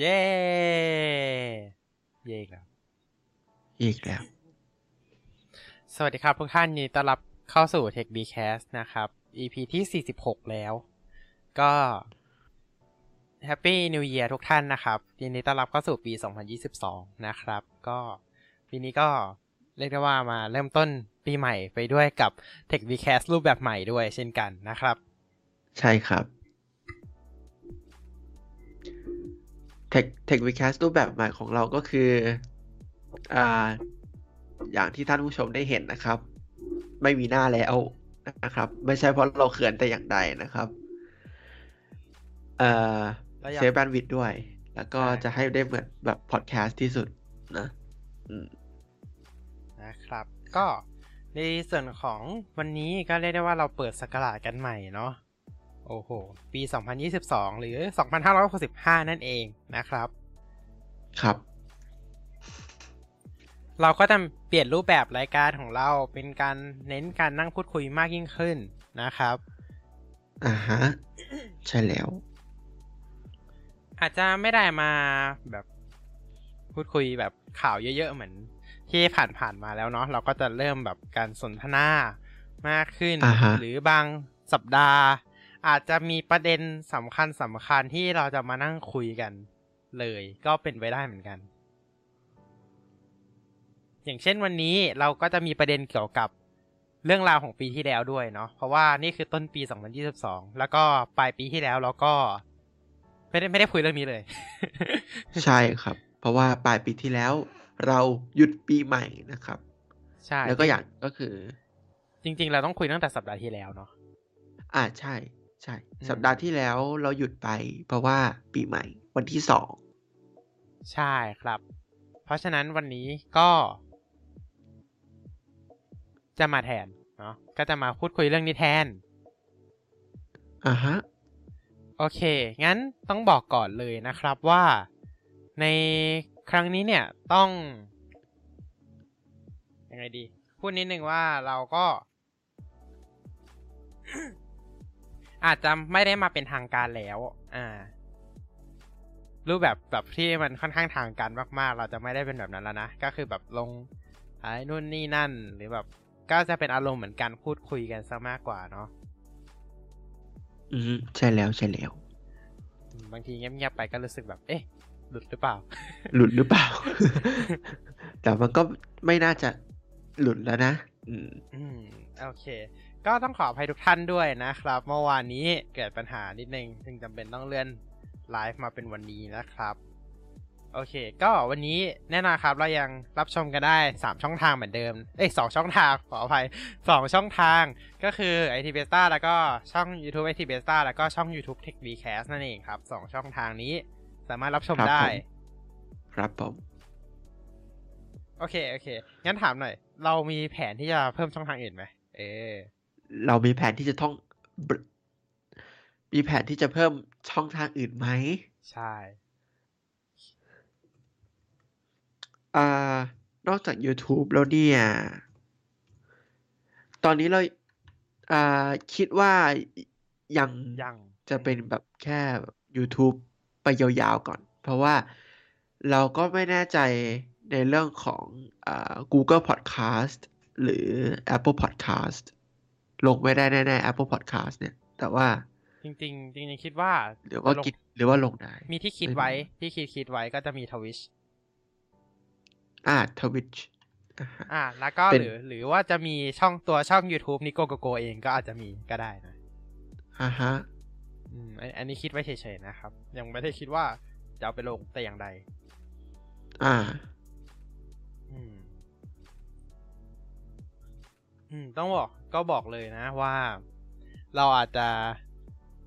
เย้ เย้อีกแล้ว อีกแล้ว สวัสดีครับทุกท่านยินดีต้อนรับเข้าสู่ Tech b c a s t นะครับ EP ที่ 46 แล้ว ก็ Happy New Year ทุกท่านนะครับ ยินดีต้อนรับเข้าสู่ปี 2022 นะครับ ก็ปีนี้ก็เรียกได้ว่ามาเริ่มต้นปีใหม่ไปด้วยกับ Tech b c a s t รูปแบบใหม่ด้วยเช่นกันนะครับ ใช่ครับ เทคเทควิค a s รูปแบบใหม่ของเราก็คืออ่าอย่างที่ท่านผู้ชมได้เห็นนะครับ ไม่มีหน้าแล้วนะครับ ไม่ใช่เพราะเราเขินแต่อย่างใดนะครับเอ่อแล้วอยากเซฟแบนวิดด้วย แล้วก็ใช่จะให้ได้เหมือนแบบพอดแคสต์ที่สุดนะอืมนะครับ ก็ในส่วนของวันนี้ก็เรียกได้ว่าเราเปิดสกราชกันใหม่เนาะ โอ้โห ปี 2022 หรือ 2565 นั่นเองนะครับ ครับ เราก็จะเปลี่ยนรูปแบบรายการของเราเป็นการเน้นการนั่งพูดคุยมากยิ่งขึ้นนะครับอ่าฮะ ใช่แล้ว อาจจะไม่ได้มาแบบพูดคุยแบบข่าวเยอะ ๆ เหมือนที่ผ่านๆมาแล้วเนาะเราก็จะเริ่มแบบการสนทนามากขึ้นอ่าฮะหรือบางสัปดาห์ อาจจะมีประเด็นสำคัญสำคัญที่เราจะมานั่งคุยกันเลย ก็เป็นไปได้เหมือนกัน อย่างเช่นวันนี้เราก็จะมีประเด็นเกี่ยวกับเรื่องราวของปีที่แล้วด้วยเนาะเพราะว่านี่คือต้นปี 2022 แล้วก็ปลายปีที่แล้วเราก็ ไม่ได้ไม่ได้คุยเรื่องนี้เลย ใช่ครับ เพราะว่าปลายปีที่แล้ว เราหยุดปีใหม่นะครับ ใช่แล้วก็อย่างก็คือ จริง ๆ เราต้องคุยตั้งแต่สัปดาห์ที่แล้วเนาะอ่าใช่ ใช่ อืม สัปดาห์ที่แล้วเราหยุดไป เพราะว่าปีใหม่ วันที่สองใช่ครับ เพราะฉะนั้นวันนี้ก็ จะมาแทนเนาะก็จะมาพูดคุยเรื่องนี้แทน อ่าฮะ โอเค งั้นต้องบอกก่อนเลยนะครับว่าในครั้งนี้เนี่ยต้องยังไงดี พูดนิดนึงว่าเราก็ อาจจะไม่ได้มาเป็นทางการแล้ว อ่า รูปแบบแบบที่มันค่อนข้างทางการมาก ๆ เราจะไม่ได้เป็นแบบนั้นแล้วนะ ก็คือแบบลงไอ้นู่นนี่นั่น หรือแบบก็จะเป็นอารมณ์เหมือนการพูดคุยกันซะมากกว่าเนาะ อืมใช่แล้วใช่แล้วอืมบางทีเงียบๆไปก็รู้สึกแบบ เอ๊ะ หลุดหรือเปล่า หลุดหรือเปล่า แต่มันก็ไม่น่าจะหลุดแล้วนะ อืม อืม โอเค ก็ต้องขออภัยทุกท่านด้วยนะครับ เมื่อวานนี้เกิดปัญหานิดนึงจึงจำเป็นต้องเลื่อนไลฟ์มาเป็นวันนี้นะครับ โอเค ก็วันนี้แน่นอนครับเรายังรับชมกันได้ 3 ช่องทางเหมือนเดิม เอ้ยสองช่องทางขออภัย 2 ช่องทางก็คือ IT Beta แล้วก็ช่อง YouTube IT Beta แล้วก็ช่อง YouTube Tech v c a s t นั่นเองครับ 2 ช่องทางนี้สามารถรับชมครับได้ผมครับผมโอเค โอเค งั้นถามหน่อย เรามีแผนที่จะเพิ่มช่องทางอื่นไหม เออ เรามีแผนที่จะท่องบรมีแผนที่จะเพิ่มช่องทางอื่นไหม ใช่อ่านอกจาก YouTube แล้วเนี่ย ตอนนี้เราอ่าคิดว่ายังยังจะเป็นแบบแค่ YouTube ไปยาวๆก่อน เพราะว่าเราก็ไม่แน่ใจในเรื่องของอ่า Google Podcast หรือ Apple Podcast ลงไม่ได้แน่ๆ Apple Podcast เนี่ย แต่ว่า จริงๆ จริงๆ คิดว่า หรือว่าจะลงกิดหรือว่าลงได้ มีที่คิดไม่รู้ไว้ที่คิดคิดไว้ก็จะมีทวิชอ่า Twitch อ่าฮะอ่า แล้วก็เป็นหรือหรือว่าจะมีช่องตัวช่อง YouTube นิโกโกโกเองก็อาจจะมีก็ได้นะอ่าฮะอืมอันอันนี้คิดไว้เฉยๆนะครับ ยังไม่ได้คิดว่าจะเอาไปลงแต่อย่างใด อ่า อืม อืม ต้องบอก ก็บอกเลยนะว่า เราอาจจะ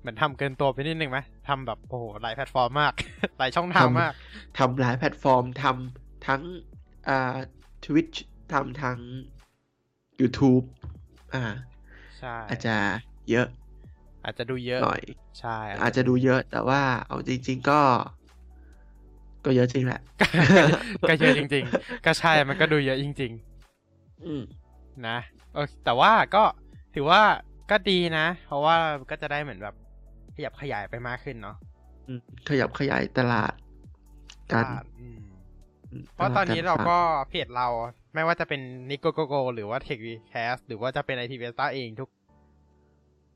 เหมือนทำเกินตัวไปนิดนึงไหมทำแบบโอ้โหหลายแพลตฟอร์มมาก หลายช่องทางทำมากทำหลายแพลตฟอร์มทำทั้งอ่า Twitch ทำทั้ง YouTube อ่าใช่อาจจะเยอะ อาจจะดูเยอะหน่อยใช่ อาจจะดูเยอะแต่ว่าเอาจริง ๆก็ ก็เยอะจริงแหละก็เยอะจริง ๆ ก็ใช่มันก็ดูเยอะจริงอืมๆนะเออ แต่ว่าก็ถือว่าก็ดีนะ เพราะว่าก็จะได้เหมือนแบบ ขยับขยายไปมากขึ้นเนาะอืมขยับขยายตลาดกันพลาดอืมอืมเพราะตอนนี้เราพลดก็เพจเราไม่ว่าจะเป็นนิโกโกโกหรือว่า Tech v c a s t หรือว่าจะเป็น IT v e s t a เองทุก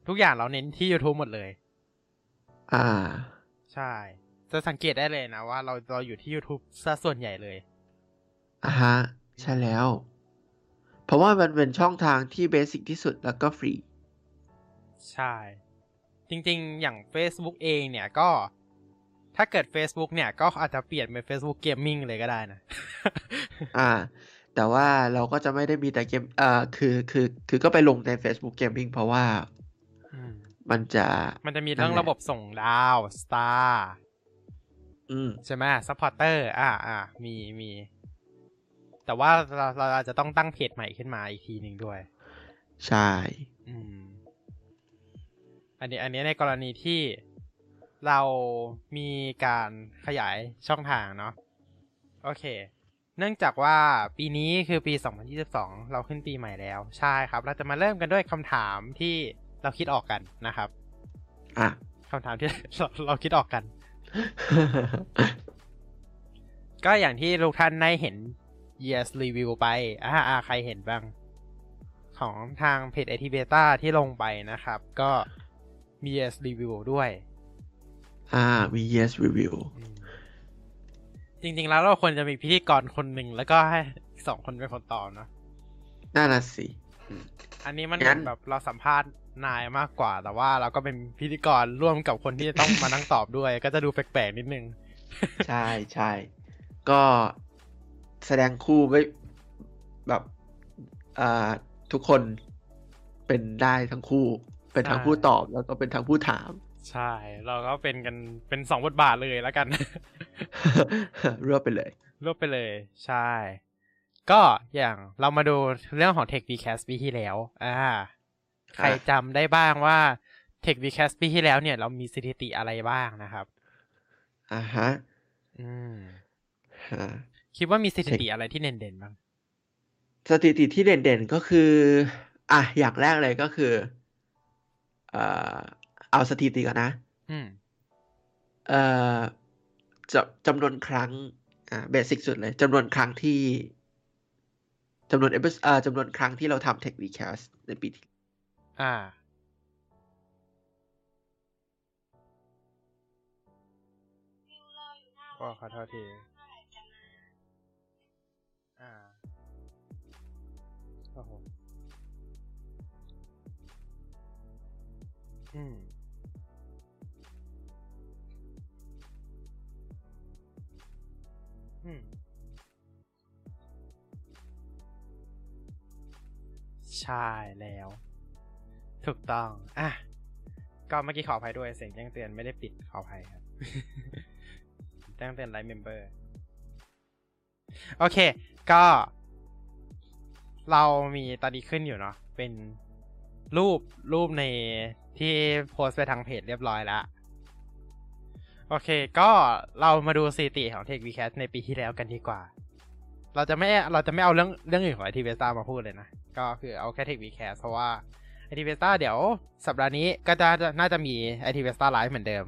ทุกอย่างเราเน้นที่ YouTube หมดเลย อ่า ใช่ จะสังเกตได้เลยนะว่าเราเราอยู่ที่ YouTube ซะส่วนใหญ่เลยอ่าฮะ ใช่แล้วเพ ราะว่ามันเป็นช่องทางที่เบสิกที่สุดแล้วก็ฟรี ใช่ จริงๆ อย่าง Facebook เองเนี่ยก็ ถ้าเกิด Facebook เนี่ย ก็อาจจะเปลี่ยนเป็น Facebook Gaming เลยก็ได้นะ อ่า แต่ว่าเราก็จะไม่ได้มีแต่เกมอ่าคือคือคือก็ไปลงใน Facebook Gaming เพราะว่าอืมมันจะมันจะมีเรื่องนั่นแหละระบบส่งดาว Star อืมใช่ไหม supporter อ่าอ่ามีมี แต่ว่าเราเราอาจจะต้องตั้งเพจใหม่ขึ้นมาอีกทีหนึ่งด้วย ใช่ อืม อันนี้ อันนี้ในกรณีที่เรามีการขยายช่องทางเนาะโอเค เนื่องจากว่าปีนี้คือปี 2022 เราขึ้นปีใหม่แล้ว ใช่ครับ เราจะมาเริ่มกันด้วยคำถามที่เราคิดออกกันนะครับ อะคำถามที่เราเราคิดออกกัน ก็อย่างที่ทุกท่านได้เห็น Years Review ไปอ่าอ่าใครเห็นบ้าง ของทางเพจ IT Beta ที่ลงไปนะครับ ก็มี Years Review ด้วย อ่ามี yes review อืมจริง ๆ แล้วเราควรจะมีพิธีกรคนหนึ่งแล้วก็ให้อีกสองคนเป็นคนตอบเนาะน่าน่ะสิ อันนี้มันงั้นแบบเราสัมภาษณ์นายมากกว่า แต่ว่าเราก็เป็นพิธีกรร่วมกับคนที่จะต้องมานั่งตอบด้วย ก็จะดูแปลกๆนิดนึง ใช่ใช่ก็ แสดงคู่ไม่แบบอ่าทุกคนเป็นได้ทั้งคู่ เป็นทั้งใช่ผู้ตอบแล้วก็เป็นทั้งผู้ถาม ใช่ เราก็เป็นกันเป็นสองบทบาทเลยแล้วกันรวบไปเลย รวบไปเลย ใช่ ก็อย่างเรามาดูเรื่องของ Tech v c a s ปีที่แล้ว อ่า ใครจำได้บ้างว่า Tech v c a s ปีที่แล้วเนี่ย เรามีสถิติอะไรบ้างนะครับ อ่าฮะ อืมฮะ คิดว่ามีสถิติอะไรที่เด่นๆบ้าง สถิติที่เด่นๆก็คือ อะอย่างแรกเลยก็คือ เอ่อเอาสถิติก่อนนะ อืม เอ่อจำจำนวนครั้ง อ่าเบสิกสุดเลยจำนวนครั้งที่จำนวนเอพิเอ่อจำนวนครั้งที่เราทำ Tech Recast ในปีที่ อ่าก็ขอโทษที อืมอืมใช่แล้ว ถูกต้อง อะ ก็เมื่อกี้ขออภัยด้วยเสียงแจ้งเตือนไม่ได้ปิดขออภัยครับ แจ้งเตือนไลฟ์ member โอเค ก็ เรามีตอนนี้ขึ้นอยู่เนาะเป็น รูปรูปในที่โพสไปทางเพจเรียบร้อยแล้ว โอเค ก็เรามาดูสถิติของ Tech v c a s ในปีที่แล้วกันดีกว่า เราจะไม่เราจะไม่เอาเรื่องเรื่องอื่นของ IT v e s t a มาพูดเลยนะ ก็คือเอาแค่ Tech v c a s เพราะว่า IT v e s t a เดี๋ยวสัปดาห์นี้ก็จะน่าจะมี IT v e s t a Live เหมือนเดิม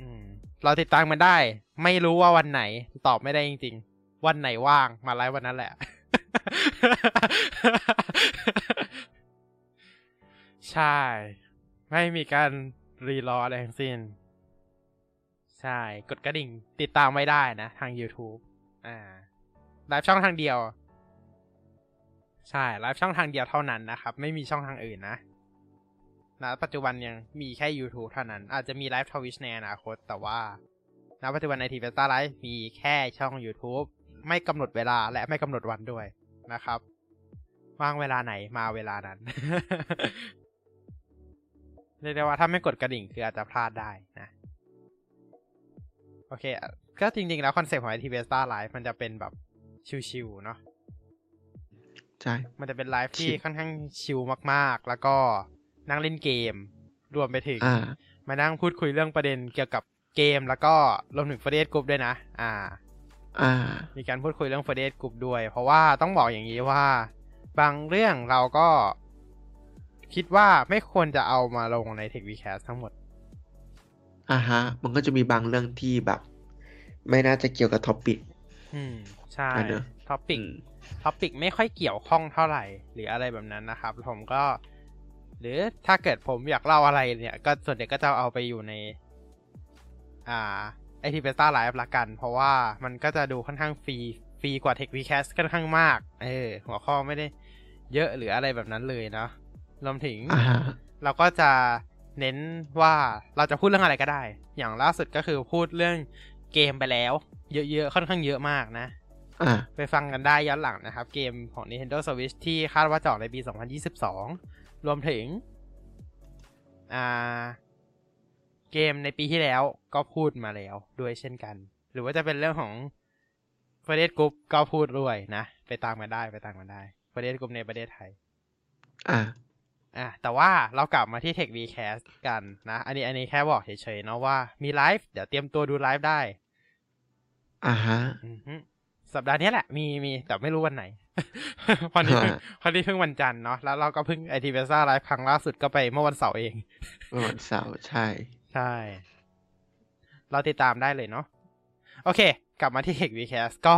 อืมเราติดตามมันได้ ไม่รู้ว่าวันไหนตอบไม่ได้จริง ๆ วันไหนว่างมาไลฟ์วันนั้นแหละ ใช่ ไม่มีการรีรออะไรทั้งสิ้น ใช่ กดกระดิ่งติดตามไว้ได้นะ ทาง YouTube อ่าไลฟ์ช่องทางเดียว ใช่ไลฟ์ช่องทางเดียวเท่านั้นนะครับ ไม่มีช่องทางอื่นนะณปัจจุบันยังมีแค่ YouTube เท่านั้น อาจจะมีไลฟ์ Twitch ในอนาคต แต่ว่าณปัจจุบันใน IT Vesta Live มีแค่ช่อง YouTube ไม่กำหนดเวลาและไม่กำหนดวันด้วยนะครับ ว่างเวลาไหนมาเวลานั้น เรียกได้ว่าถ้าไม่กดกระดิ่งคืออาจจะพลาดได้นะ โอเค ก็จริง ๆ แล้วคอนเซปต์ของ IT v e s t a Live มันจะเป็นแบบชิวๆเนาะใช่ มันจะเป็นไลฟ์ที่ชิลค่อนข้างชิลมากๆ แล้วก็นั่งเล่นเกม รวมไปถึงอ่ามานั่งพูดคุยเรื่องประเด็นเกี่ยวกับเกม แล้วก็รวมถึง Friday Group ด้วยนะ อ่า อ่า มีการพูดคุยเรื่อง Friday Group ด้วย เพราะว่าต้องบอกอย่างนี้ว่า บางเรื่องเราก็ คิดว่าไม่ควรจะเอามาลงใน Tech v c a s ทั้งหมดอ่าฮะ มันก็จะมีบางเรื่องที่แบบ ไม่น่าจะเกี่ยวกับ topicอืม ใช่อะเนอะ topic อืม topic ไม่ค่อยเกี่ยวข้องเท่าไหร่ หรืออะไรแบบนั้นนะครับ ผมก็ หรือถ้าเกิดผมอยากเล่าอะไรเนี่ย ก็ส่วนใหญ่ก็จะเอาไปอยู่ใน อ่าไอทีเบต้าไลฟ์ละกัน เพราะว่ามันก็จะดูค่อนข้างฟรีฟรีกว่า Tech v c a s t ค่อนข้างมาก เออ หัวข้อไม่ได้เยอะหรืออะไรแบบนั้นเลยเนาะ รวมถึงอ่าฮะเราก็จะเน้นว่าเราจะพูดเรื่องอะไรก็ได้ อย่างล่าสุดก็คือพูดเรื่องเกมไปแล้ว เยอะๆ ค่อนข้างเยอะมากนะอ่าไปฟังกันได้ย้อนหลังนะครับ เกมของ Nintendo Switch ที่คาดว่าจะออกในปี 2022 รวมถึง อ่า เกมในปีที่แล้วก็พูดมาแล้วด้วยเช่นกัน หรือว่าจะเป็นเรื่องของประเทศกรุ๊ปก็พูดด้วยนะ ไปตามกันได้ไปตามกันได้ ประเทศกรุ๊ปในประเทศไทย อ่า อะแต่ว่าเรากลับมาที่ Tech Vcast กันนะ อันนี้อันนี้แค่บอกเฉยๆเนาะว่ามีไลฟ์เดี๋ยวเตรียมตัวดูไลฟ์ได้อ่าฮะอือฮึสัปดาห์นี้แหละ มีมีแต่ไม่รู้วันไหน พอนี้เพิ่งฮะพอนี้เพิ่งวันจันทร์เนาะแล้วเราก็เพิ่งไอทีเวซ่าไลฟ์ครั้งล่าสุดก็ไปเมื่อวันเสาร์เองเมื่อวันเสาร์ใช่ ใช่ เราติดตามได้เลยเนาะโอเค กลับมาที่ TechWeCast ก็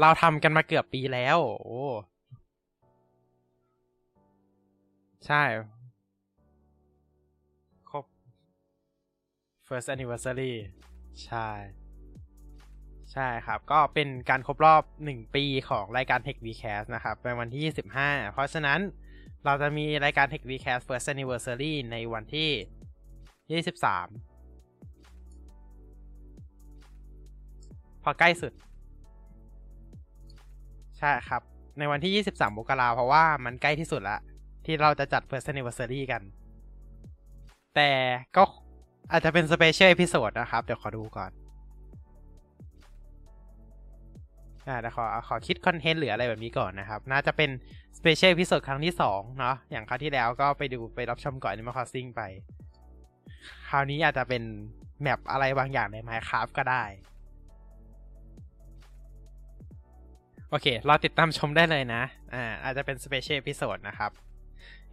เราทำกันมาเกือบปีแล้ว โอ้ ใช่ ครบ first anniversary ใช่ ใช่ครับ ก็เป็นการครบรอบหนึ่งปีของรายการ Tech Vcast นะครับเป็นวันที่ 25 เพราะฉะนั้นเราจะมีรายการ Tech Vcast first anniversary ในวันที่ 23 พอใกล้สุด ใช่ครับ ในวันที่ 23มกราเพราะว่ามันใกล้ที่สุดและ ที่เราจะจัด first anniversary กัน แต่ก็อาจจะเป็น special episode นะครับ เดี๋ยวขอดูก่อนอ่าเดี๋ยวขอขอคิดคอนเทนต์หรืออะไรแบบนี้ก่อนนะครับ น่าจะเป็น special episode ครั้งที่สองเนาะอย่างคราวที่แล้วก็ไปดูไปรับชมก่อน Animal Crossing ไป คราวนี้อาจจะเป็นแมปอะไรบางอย่างใน Minecraft ก็ได้ โอเค เราติดตามชมได้เลยนะ อ่าอาจจะเป็น special episode นะครับ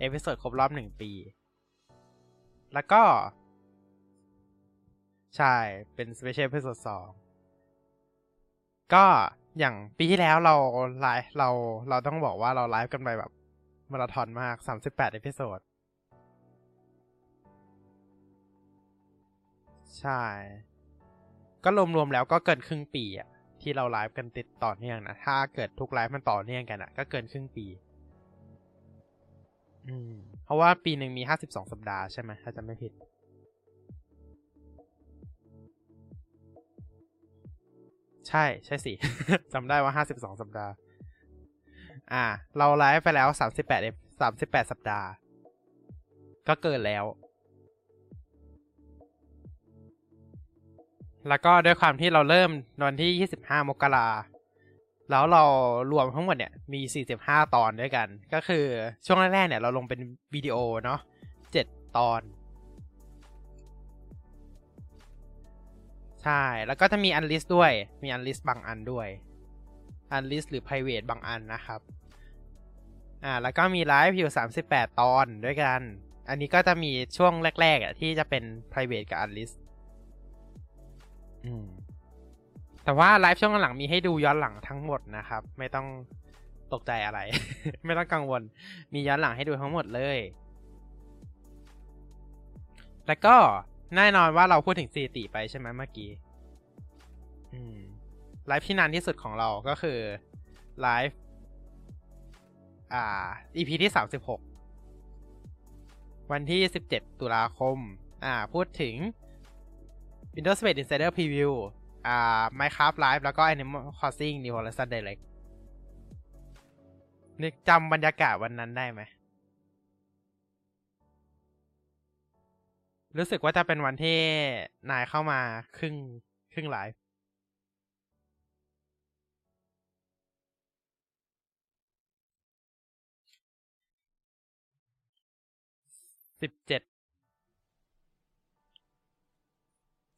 episode ครบรอบหนึ่งปี แล้วก็ ใช่ เป็น special episode สองก็อย่างปีที่แล้วเราไลฟ์เราเราต้องบอกว่าเราไลฟ์กันไปแบบมาราธอนมาก38 episode ใช่ ก็รวมๆแล้วก็เกินครึ่งปีอะที่เราไลฟ์กันติดต่อเนื่องนะ ถ้าเกิดทุกไลฟ์มันต่อเนื่องกันอะก็เกินครึ่งปี อืม เพราะว่าปีหนึ่งมีห้าสิบสองสัปดาห์ใช่ไหมถ้าจะไม่ผิด ใช่ใช่สิ จำได้ว่าห้าสิบสองสัปดาห์ อ่า เราไลฟ์ไปแล้วสามสิบแปดสามสิบแปดสัปดาห์ ก็เกินแล้ว แล้วก็ด้วยความที่เราเริ่มวันที่25มกรา แล้วเรารวมทั้งหมดเนี่ยมี 45 ตอนด้วยกัน ก็คือช่วงแรกๆเนี่ยเราลงเป็นวิดีโอเนาะ7ตอน ใช่ แล้วก็จะมี unlist ด้วย มี unlist บางอันด้วย unlist หรือ private บางอันนะครับ อ่า แล้วก็มีไลฟ์อยู่ 38 ตอนด้วยกัน อันนี้ก็จะมีช่วงแรกๆอะที่จะเป็น private กับ unlist อืม แต่ว่าไลฟ์ช่วงหลังมีให้ดูย้อนหลังทั้งหมดนะครับ ไม่ต้องตกใจอะไร ไม่ต้องกังวล มีย้อนหลังให้ดูทั้งหมดเลย แล้วก็แน่นอนว่าเราพูดถึงสถิติไปใช่ไหมเมื่อกี้ไลฟ์ที่นานที่สุดของเราก็คือไลฟ์อ่า EP ที่สามสิบหกวันที่สิบเจ็ดตุลาคม อ่า พูดถึง Windows Space Insider Preview อ่า Minecraft Live แล้วก็ Animal Crossing New Horizon Direct นึกจำบรรยากาศวันนั้นได้ไหม รู้สึกว่าจะเป็นวันที่นายเข้ามาครึ่งครึ่งไลฟ์สิบเจ็ด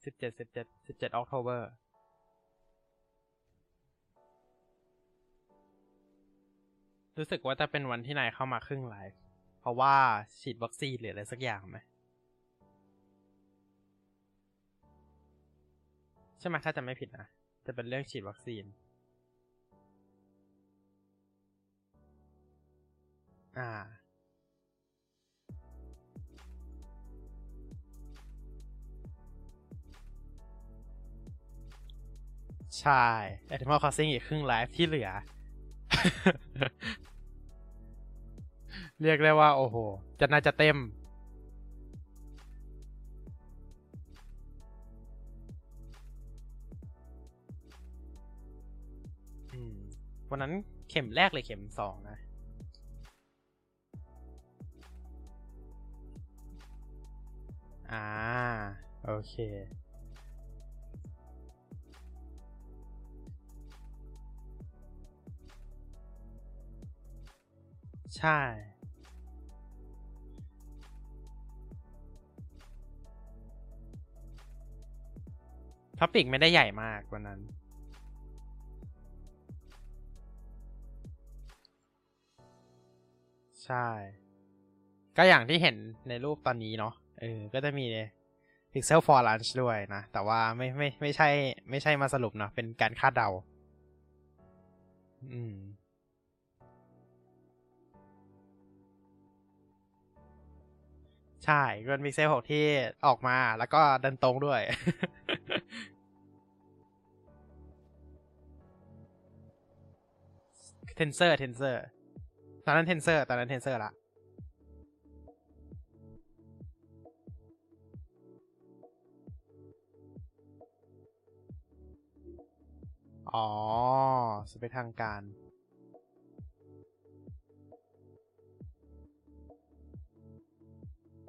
สิบเจ็ดสิบเจ็ดสิบเจ็ดออกโทเบอร์รู้สึกว่าจะเป็นวันที่นายเข้ามาครึ่งไลฟ์เพราะว่าฉีดวัคซีนหรืออะไรสักอย่างไหมใช่ไหมถ้าจะไม่ผิดนะจะเป็นเรื่องฉีดวัคซีน อ่า ใช่ Animal Crossing อีกครึ่งไลฟ์ที่เหลือ เรียกได้ว่า โอ้โห จะน่าจะเต็มอืมวันนั้นเข็มแรกเลยเข็มสองนะอ่า โอเค ใช่ topic ไม่ได้ใหญ่มากวันนั้น ใช่ ก็อย่างที่เห็นในรูปตอนนี้เนาะเออ ก็จะมี Pixel Fall Launch ด้วยนะ แต่ว่าไม่ไม่ไม่ใช่ ไม่ใช่มาสรุปเนาะเป็นการคาดเดา อืม ใช่เป็น Pixel 6 ที่ออกมาแล้วก็เดินตรงด้วย Tensor Tensor ตอนนั้น Tensor ตอนนั้น Tensor ละอ๋อสเปคทางการ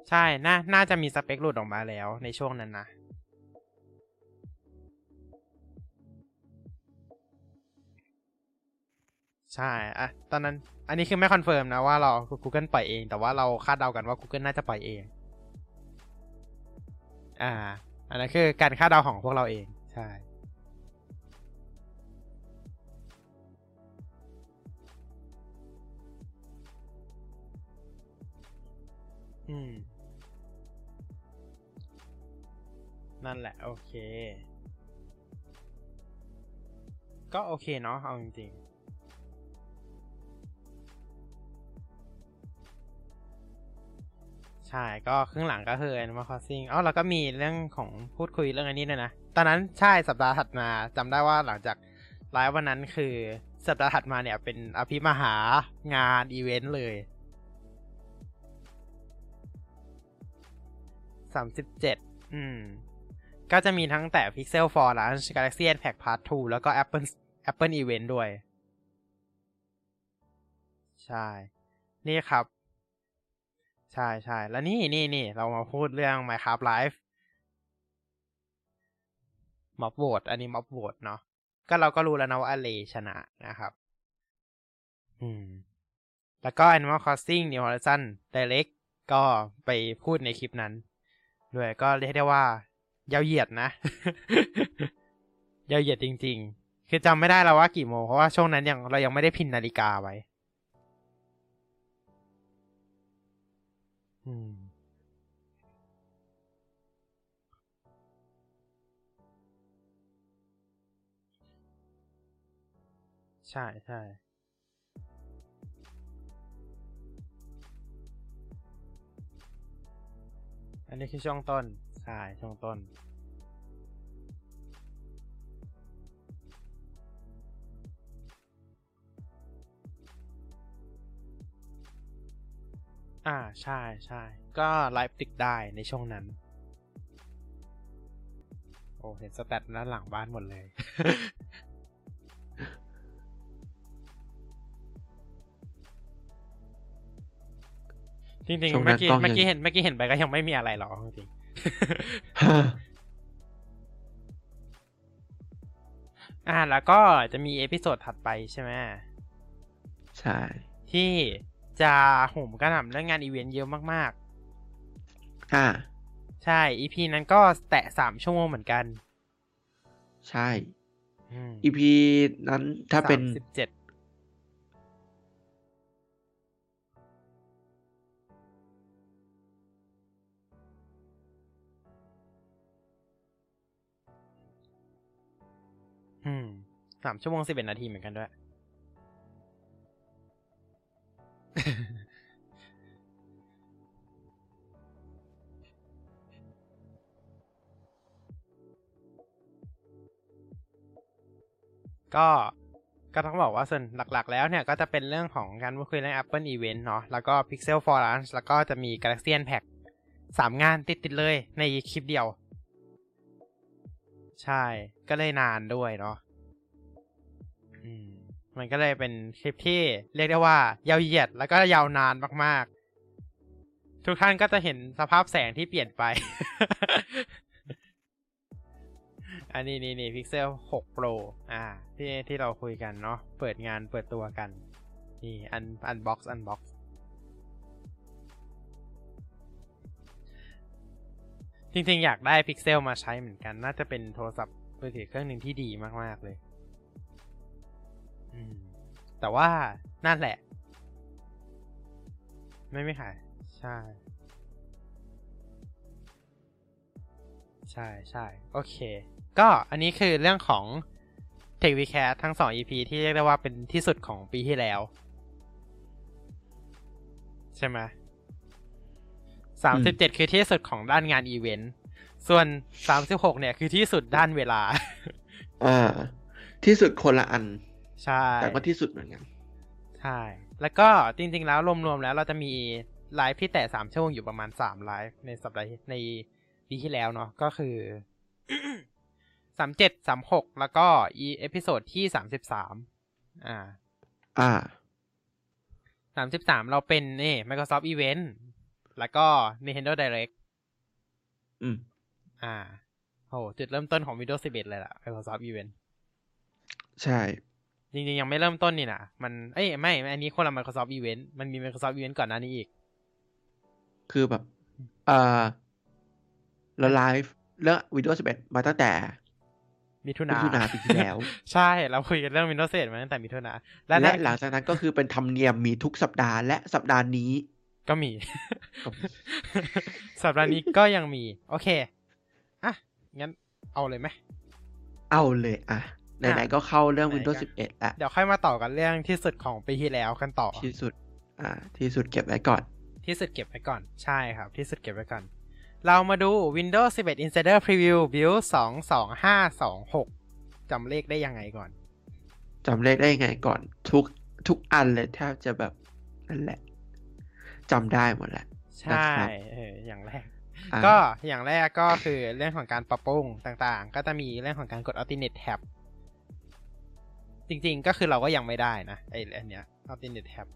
ใช่น่าน่าจะมีสเปคหลุดออกมาแล้วในช่วงนั้นนะใช่อะตอนนั้น อันนี้คือไม่คอนเฟิร์มนะว่าเรา Google ปล่อยเอง แต่ว่าเราคาดเดากันว่า Google น่าจะปล่อยเอง อ่า อันนั้นคือการคาดเดาของพวกเราเอง ใช่ อืม นั่นแหละ โอเค ก็โอเคเนาะเอาจริงๆใช่ ก็ครึ่งหลังก็คือ Animal Crossing อ๋อแล้วก็มีเรื่องของพูดคุยเรื่องอันนี้ด้วยนะ ตอนนั้นใช่สัปดาห์ถัดมาจำได้ว่าหลังจากไลฟ์วันนั้นคือสัปดาห์ถัดมาเนี่ยเป็นอภิมหางานอีเวนต์เลยสามสิบเจ็ดอืม ก็จะมีทั้งแต่ Pixel for Launch Galaxy Unpacked Part 2 แล้วก็ Apple Apple Event ด้วย ใช่ นี่ครับ ใช่ใช่แล้วนี่นี่นี่เรามาพูดเรื่อง Minecraft Live ม็อบโหวตอันนี้ม็อบโหวตเนาะก็เราก็รู้แล้วนะว่าอเลชนะนะครับ อืม แล้วก็ Animal Crossing New Horizon Direct ก็ไปพูดในคลิปนั้น ด้วยก็เรียกได้ว่า ยาวเหยียดนะ ยาวเหยียดจริง ๆ คือจำไม่ได้แล้วว่ากี่โมงเพราะว่าช่วงนั้นยังเรายังไม่ได้พินนาฬิกาไว้ อืม ใช่ใช่อันนี้คือช่วงต้น ใช่ช่วงต้น อ่าใช่ใช่ก็ไลฟ์ติกได้ในช่วงนั้น โอ้เห็น stat ด้านหลังบ้านหมดเลย จริงช่วงนั้เมื่อกี้กล้องเมื่อกี้ยังเห็นเมื่อกี้เห็นไปก็ยังไม่มีอะไรหรอกจริงๆ อ่าแล้วก็จะมี episode ถัดไปใช่ไหมใช่ ที่จะโหมกระหน่ำเรื่องงานอีเวนต์เยอะมากอ่าๆใช่ อีพีนั้นก็แตะสามชั่วโมงเหมือนกัน ใช่อืม EP นั้นถ้าเป็นสิบเจ็ด สามชั่วโมงสิบเอ็ดนาทีเหมือนกันด้วย ก็ก็ต้องบอกว่าส่วนหลักๆ แล้วเนี่ย ก็จะเป็นเรื่องของการพูดคุยเรื่อง Apple Event เนาะแล้วก็ Pixel for Launch แล้วก็จะมี Galaxy Unpack สามงานติดๆเลยในคลิปเดียว ใช่ ก็เลยนานด้วยเนาะมันก็เลยเป็นคลิปที่เรียกได้ว่า ยาวเหยียดแล้วก็ยาวนานมากๆ ทุกท่านก็จะเห็นสภาพแสงที่เปลี่ยนไป อันนี้นี่นี่ Pixel 6 Pro อ่า ที่ที่เราคุยกันเนาะเปิดงานเปิดตัวกัน นี่อัน unbox unbox จริงๆ อยากได้ Pixel มาใช้เหมือนกัน น่าจะเป็นโทรศัพท์ มือถือเครื่องหนึ่งที่ดีมาก ๆ เลย อืม แต่ว่านั่นแหละ ไม่ไม่ขาย ใช่ ใช่ใช่โอเค ก็อันนี้คือเรื่องของ Tech w e c a s ทั้ง 2 EP ที่เรียกได้ว่าเป็นที่สุดของปีที่แล้ว ใช่ไหมสามสิบเจ็ดคือที่สุดของด้านงานอีเวนต์ ส่วนสามสิบหกเนี่ยคือที่สุดด้านเวลา อ่า ที่สุดคนละอัน ใช่ แต่ก็ที่สุดเหมือนกัน ใช่ แล้วก็จริง ๆ แล้วรวมๆแล้วเราจะมีไลฟ์ที่แต่สามชั่วโมงอยู่ประมาณสามไลฟ์ในสัปดาห์ในปีที่แล้วเนาะก็คือสามเจ็ดสามหกแล้วก็อี episode ที่สามสิบสามอ่า อ่าสามสิบสามเราเป็นนี่ Microsoft Event แล้วก็ Nintendo Direct อืม อ่าโหจุดเริ่มต้นของ Windows 11 เลยล่ะ Microsoft Event ใช่ จริงๆ ยังไม่เริ่มต้นนี่นะมัน เอ้ย ไม่ อันนี้คนละ Microsoft Event มันมี Microsoft Event ก่อนหน้านี้อีก คือแบบ อ่าเราไลฟ์เรื่อง Windows 11 มาตั้งแต่มิถุมินาถุนาปีที่แล้ว ใช่ เราคุยกันเรื่อง Windows 11มาตั้งแต่มิถุนาและและนั่นหลังจากนั้นก็คือเป็นธรรมเนียมมีทุกสัปดาห์และสัปดาห์นี้ ก็มีก็มีสัปดาห์นี้ก็ยังมี โอเค อะ งั้นเอาเลยไหม เอาเลยอะ ไหนๆก็เข้าเรื่องไหนๆก็ Windows 11แล้วเดี๋ยวค่อยมาต่อกันเรื่องที่สุดของปีที่แล้วกันต่อ ที่สุด อ่า ที่สุดเก็บไว้ก่อน ที่สุดเก็บไว้ก่อน ใช่ครับ ที่สุดเก็บไว้ก่อน เรามาดู Windows 11 Insider Preview Build 22526จำเลขได้ยังไงก่อนจำเลขได้ยังไงก่อน ทุกทุกอันเลยแทบจะแบบนั่นแหละจำได้หมดแหละใช่นะครับเอออย่างแรกอ่า ก็อย่างแรกก็คือเรื่องของการปรับปรุงต่างๆ ก็จะมีเรื่องของการกด Alternate Tab จริง ๆ ก็คือเราก็ยังไม่ได้นะไอ้อันเนี้ย Alternate Tab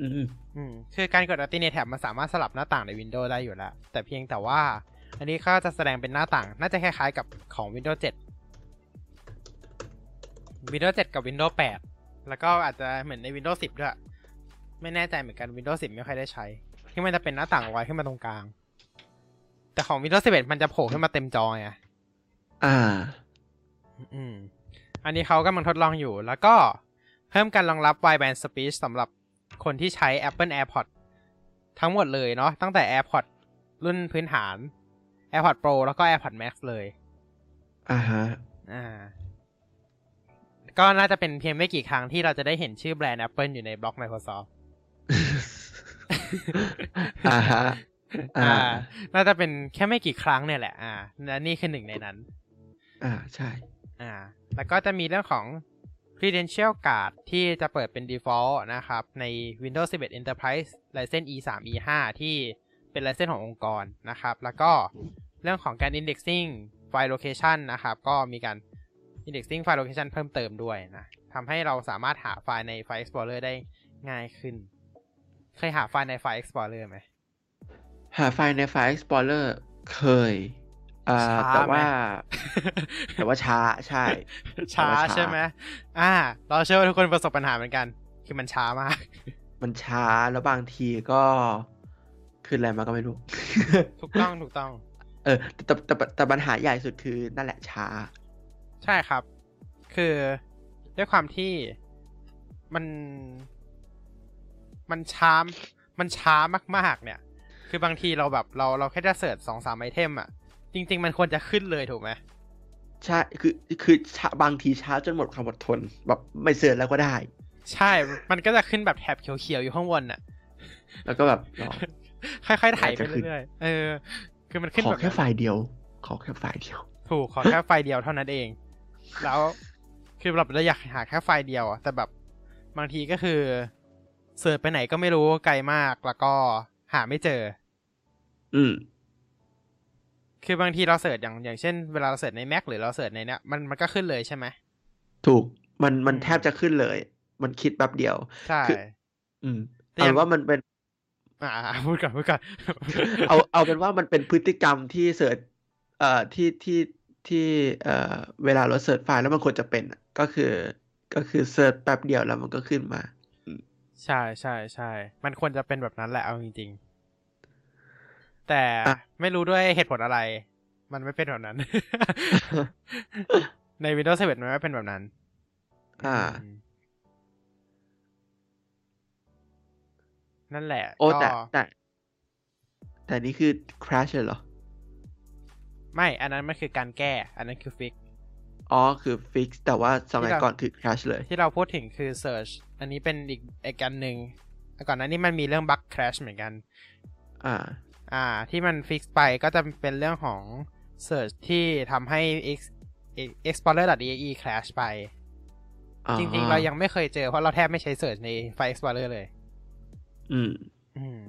อืมอืมคือการกด Alternate Tab มันสามารถสลับหน้าต่างใน Windows ได้อยู่แล้ว แต่เพียงแต่ว่า อันนี้ก็จะแสดงเป็นหน้าต่าง น่าจะคล้ายๆกับของ Windows 7 Windows 7 กับ Windows 8 แล้วก็อาจจะเหมือนใน Windows 10 ด้วย ไม่แน่ใจเหมือนกัน Windows 10 ไม่ค่อยได้ใช้ ที่มันจะเป็นหน้าต่างไว้ขึ้นมาตรงกลาง แต่ของ Windows 11 มันจะโผล่ขึ้นมาเต็มจอไงอ่า อืม อันนี้เขากำลังทดลองอยู่ แล้วก็เพิ่มการรองรับ wideband speech สำหรับคนที่ใช้ Apple AirPods ทั้งหมดเลยเนาะตั้งแต่ AirPods รุ่นพื้นฐาน AirPods Pro แล้วก็ AirPods Max เลย อ่าฮะ อ่า ก็น่าจะเป็นเพียงไม่กี่ครั้งที่เราจะได้เห็นชื่อแบรนด์ Apple อยู่ในบล็อก Microsoft อ่าฮะอ่า อ่า น่าจะเป็นแค่ไม่กี่ครั้งเนี่ยแหละ อ่าและนี่คือหนึ่งในนั้น อ่าใช่ อ่า แล้วก็จะมีเรื่องของ credential card ที่จะเปิดเป็น default นะครับ ใน Windows 11 Enterprise License E3 E5 ที่เป็น license ขององค์กรนะครับ แล้วก็เรื่องของการ indexing file location นะครับ ก็มีการ indexing file location เพิ่มเติมด้วยนะทำให้เราสามารถหาไฟล์ใน File Explorer ได้ง่ายขึ้น เคยหาไฟล์ใน File Explorer ไหม หาไฟล์ในไฟล์ Explorer เคยอ่าช้าแต่ไหมว่า แต่ว่าช้าใช่ช้าแต่ว่าช้าใช่ไหมอ่า เราเชื่อว่าทุกคนประสบปัญหาเหมือนกัน คือมันช้ามาก มันช้าแล้วบางทีก็ขึ้นอะไรมาก็ไม่รู้ ถูกต้องถูกต้อง เออแต่แต่แต่แต่ปัญหาใหญ่สุดคือนั่นแหละช้า ใช่ครับ คือด้วยความที่มัน มันช้ามันช้ามาก ๆ เนี่ย คือบางทีเราแบบเราเราแค่จะเสิร์ชสองสามไอเทมอะ จริง ๆ มันควรจะขึ้นเลยถูกไหมใช่คือคือช้าบางทีช้าจนหมดความอดทน แบบไม่เสิร์ชแล้วก็ได้ ใช่มันก็จะขึ้นแบบแถบเขียวๆอยู่ข้างบนอะ แล้วก็แบบรอค่อยๆไถ่ายไปจะขึ้นเรื่อยๆเออ คือมันขึ้นขอแบบแค่นั้นไฟล์เดียว ขอแค่ไฟล์เดียว ถูกขอแค่ไฟล์เดียวเท่านั้นเอง แล้วคือแบบเราอยากหาแค่ไฟล์เดียวอะแต่แบบบางทีก็คือเสิร์ชไปไหนก็ไม่รู้ไกลมากแล้วก็ หาไม่เจอ อืม คือบางทีเราเสิร์ชอย่างอย่างเช่นเวลาเราเสิร์ชใน Mac หรือเราเสิร์ชในเนี้ยมันมันก็ขึ้นเลยใช่ไหม ถูกมันมันอืมแทบจะขึ้นเลย มันคิดแป๊บเดียว ใช่คืออืมแต่เอาอย่างเป็นว่ามันเป็นอ่าพูดก่อนพูดก่อนเอาเอาเป็นว่ามันเป็นพฤติกรรมที่เสิร์ชเอ่อที่ที่ที่เอ่อเวลาเราเสิร์ชไฟล์แล้วมันควรจะเป็นอะก็คือ ก็คือเสิร์ชแป๊บเดียวแล้วมันก็ขึ้นมา ใช่ใช่ใช่มันควรจะเป็นแบบนั้นแหละเอาจริงๆ แต่อะไม่รู้ด้วยเหตุผลอะไร มันไม่เป็นแบบนั้น ใน Windows 7มันไม่เป็นแบบนั้น อ่าอืมนั่นแหละ โอ้ก็แต่แต่แต่นี่คือ crash เลยเหรอ ไม่ อันนั้นมันคือการแก้ อันนั้นคือฟิก อ๋อ คือ fix แต่ว่าสมัยที่เราก่อนคือ crash เลย ที่เราพูดถึงคือ search อันนี้เป็นอีกอีกอันหนึ่งก่อนหน้านี้มันมีเรื่อง bug crash เหมือนกัน อ่า อ่า ที่มันฟิกไปก็จะเป็นเรื่องของ search ที่ทำให้ X- explorer.exe crash ไปอ๋อจริงๆ เรายังไม่เคยเจอ เพราะเราแทบไม่ใช้ search ในไฟล์ explorer เลย อืม อืม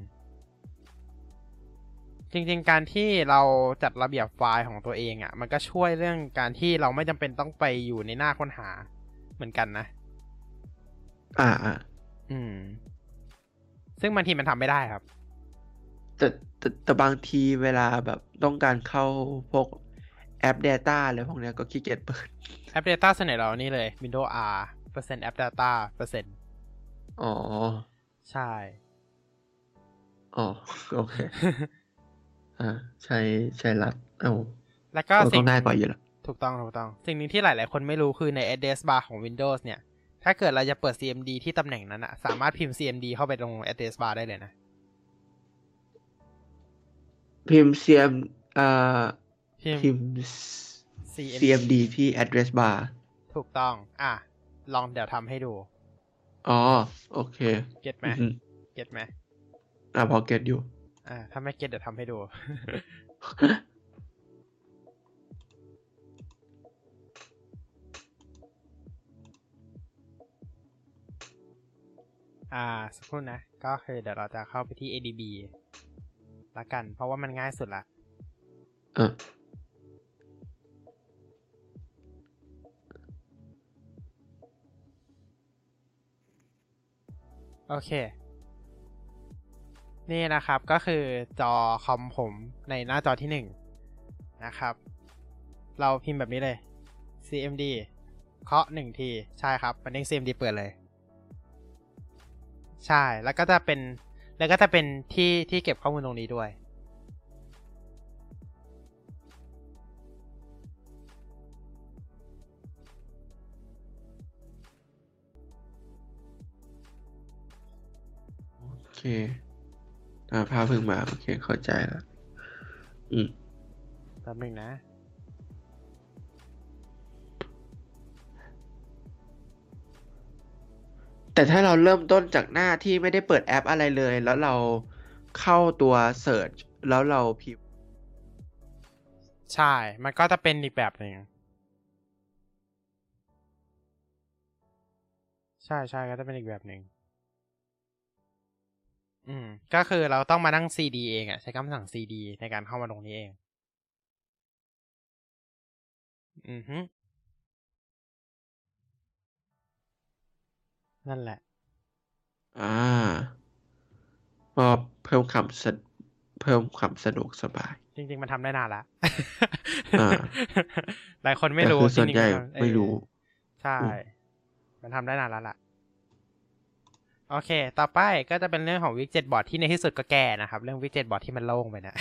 จริง ๆ การที่เราจัดระเบียบไฟล์ของตัวเองอะ่ะ มันก็ช่วยเรื่องการที่เราไม่จำเป็นต้องไปอยู่ในหน้าค้นหาเหมือนกันนะ อ่าอ่าอืม ซึ่งบางทีมันทำไม่ได้ครับ แต่แต่แต่บางทีเวลาแบบต้องการเข้าพวกแอป Data อะไรพวกเนี้ยก็ขี้เกียจเปิด แอป Data เสนอเรานี่เลย Windows R เปอร์เซ็นต์ App Data เปอร์เซ็นต์อ๋อ ใช่ อ๋อ โอเค อ่า ใช้ใช้รัดเอ้าแล้วก็ก็สิ่ต้องงได้กว่าอยู่แล้ว ถูกต้อง ถูกต้อง สิ่งหนึ่งที่หลาย ๆ คนไม่รู้คือใน address bar ของ Windows เนี่ย ถ้าเกิดเราจะเปิด CMD ที่ตำแหน่งนั้นอะสามารถพิมพ์ CMD เข้าไปตรง address bar ได้เลยนะ พิมพ์ CM อ่าพิมพ์พิมพ์ CMD CMD ที่ address bar ถูกต้อง อะ ลองเดี๋ยวทำให้ดู อ๋อ โอเค get ไหมอือหือ get ไหมอ่าพอ get อยู่ อ่า ถ้าไม่ get เดี๋ยวทำให้ดู อ่าสักครู่นะ ก็คือเดี๋ยวเราจะเข้าไปที่ ADB ละกัน เพราะว่ามันง่ายสุดละอะโอเค นี่นะครับก็คือจอคอมผมในหน้าจอที่หนึ่งนะครับ เราพิมพ์แบบนี้เลย cmd เคาะหนึ่งที ใช่ครับมันเด้ง cmd เปิดเลย ใช่ แล้วก็จะเป็น แล้วก็จะเป็นที่ที่เก็บข้อมูลตรงนี้ด้วย โอเค อ่าภาพเพิ่งมา โอเค เข้าใจแล้ว อืมแป๊บหนึ่งนะ แต่ถ้าเราเริ่มต้นจากหน้าที่ไม่ได้เปิดแอปอะไรเลย แล้วเราเข้าตัว Search แล้วเราพิมพ์ ใช่ มันก็จะเป็นอีกแบบหนึ่งใช่ใช่ก็จะเป็นอีกแบบหนึ่งอืม ก็คือเราต้องมานั่ง cd เองอะใช้คำสั่ง cd ในการเข้ามาตรงนี้เอง อือฮึ นั่นแหละ อ่าก็เพิ่มความสะเพิ่มความสะดวกสบาย จริง ๆ มันทำได้นานละอ่าหลายคนไม่รู้แต่คือส่วนจริงๆใหญ่มันทำไม่รู้เออใช่อืมมันทำได้นานแล้วล่ะ โอเค ต่อไปก็จะเป็นเรื่องของ widget board ที่ในที่สุดก็แก้นะครับ เรื่อง widget board ที่มันโล่งไปนะ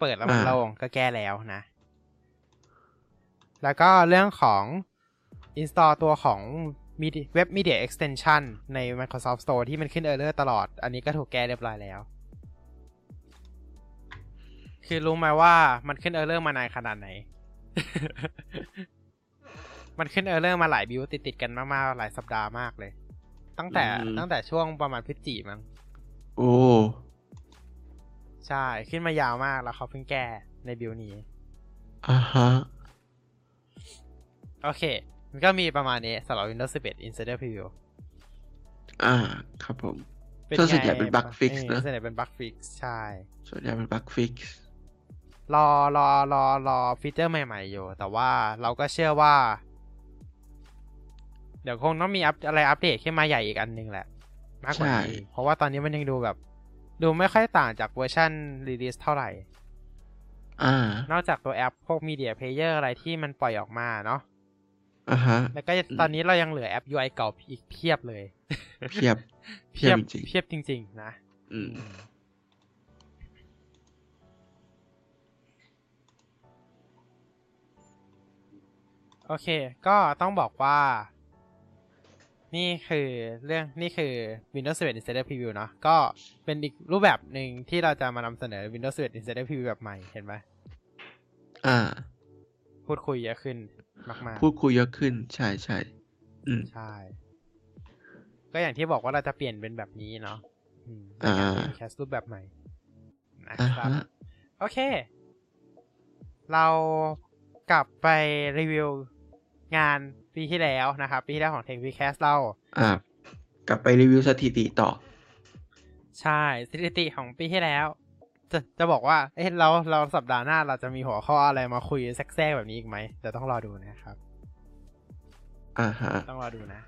เปิดแล้วมันโล่งก็แก้แล้วนะ แล้วก็เรื่องของ install ตัวของ Medi- Web Media Extension ใน Microsoft Store ที่มันขึ้น error ตลอด อันนี้ก็ถูกแก้เรียบร้อยแล้ว คือรู้ไหมว่ามันขึ้น error มานานขนาดไหน มันขึ้น error มาหลาย build ติดติดๆกันมากๆ หลายสัปดาห์มากเลย ตั้งแต่อืมตั้งแต่ช่วงประมาณพฤศจิมั้งโอ้ใช่ ขึ้นมายาวมากแล้วเขาเพิ่งแก้ในบิวนี้อ่าฮะ โอเค มันก็มีประมาณนี้สำหรับ Windows 11 Insider Preview อ่า ครับผมเป็นส่วนใหญ่ไงเป็น bug fix ออนะส่วนใหญ่เป็น bug fix ใช่ ส่วนใหญ่เป็น bug fixรอรอรอรอฟีเจอร์ใหม่ ๆ อยู่ แต่ว่าเราก็เชื่อว่า เดี๋ยวคงต้องมีอัปอะไรอัปเดตขึ้นมาใหญ่อีกอันหนึงแหละ มากกว่านี้อีกเพราะว่าตอนนี้มันยังดูแบบ ดูไม่ค่อยต่างจากเวอร์ชัน release เท่าไหร่ อ่า นอกจากตัวแอปพวก Media Player อะไรที่มันปล่อยออกมาเนาะ อ่าฮะ แล้วก็ตอนนี้เรายังเหลือแอป UI เก่าอีกเพียบเลย เพียบ เพียบจริงเพียบจริง ๆ นะๆอืมโอเค ก็ต้องบอกว่า นี่คือเรื่องนี่คือ Windows 11 Insider Preview เนาะก็เป็นอีกรูปแบบหนึ่งที่เราจะมานำเสนอ Windows 11 Insider Preview แบบใหม่ เห็นไหมอ่า พูดคุยเยอะขึ้น มากพูดคุยเยอะขึ้น ใช่ใช่อืมๆใช่ ก็อย่างที่บอกว่าเราจะเปลี่ยนเป็นแบบนี้เนาะอืมอ่าแคสรูปแบบใหม่นะอ่าครับฮะโอเค เรากลับไปรีวิวงานปีที่แล้วนะครับ ปีที่แล้วของ Tech w e e k c a s t เราอ่ากลับไปรีวิวสถิติต่อ ใช่ สถิติของปีที่แล้ว จะจะบอกว่า เอ๊ะเราเราสัปดาห์หน้าเราจะมีหัวข้ออะไรมาคุยแทรกๆแบบนี้อีกไหมแต่ต้องรอดูนะครับ อ่าฮะ ต้องรอดูนะ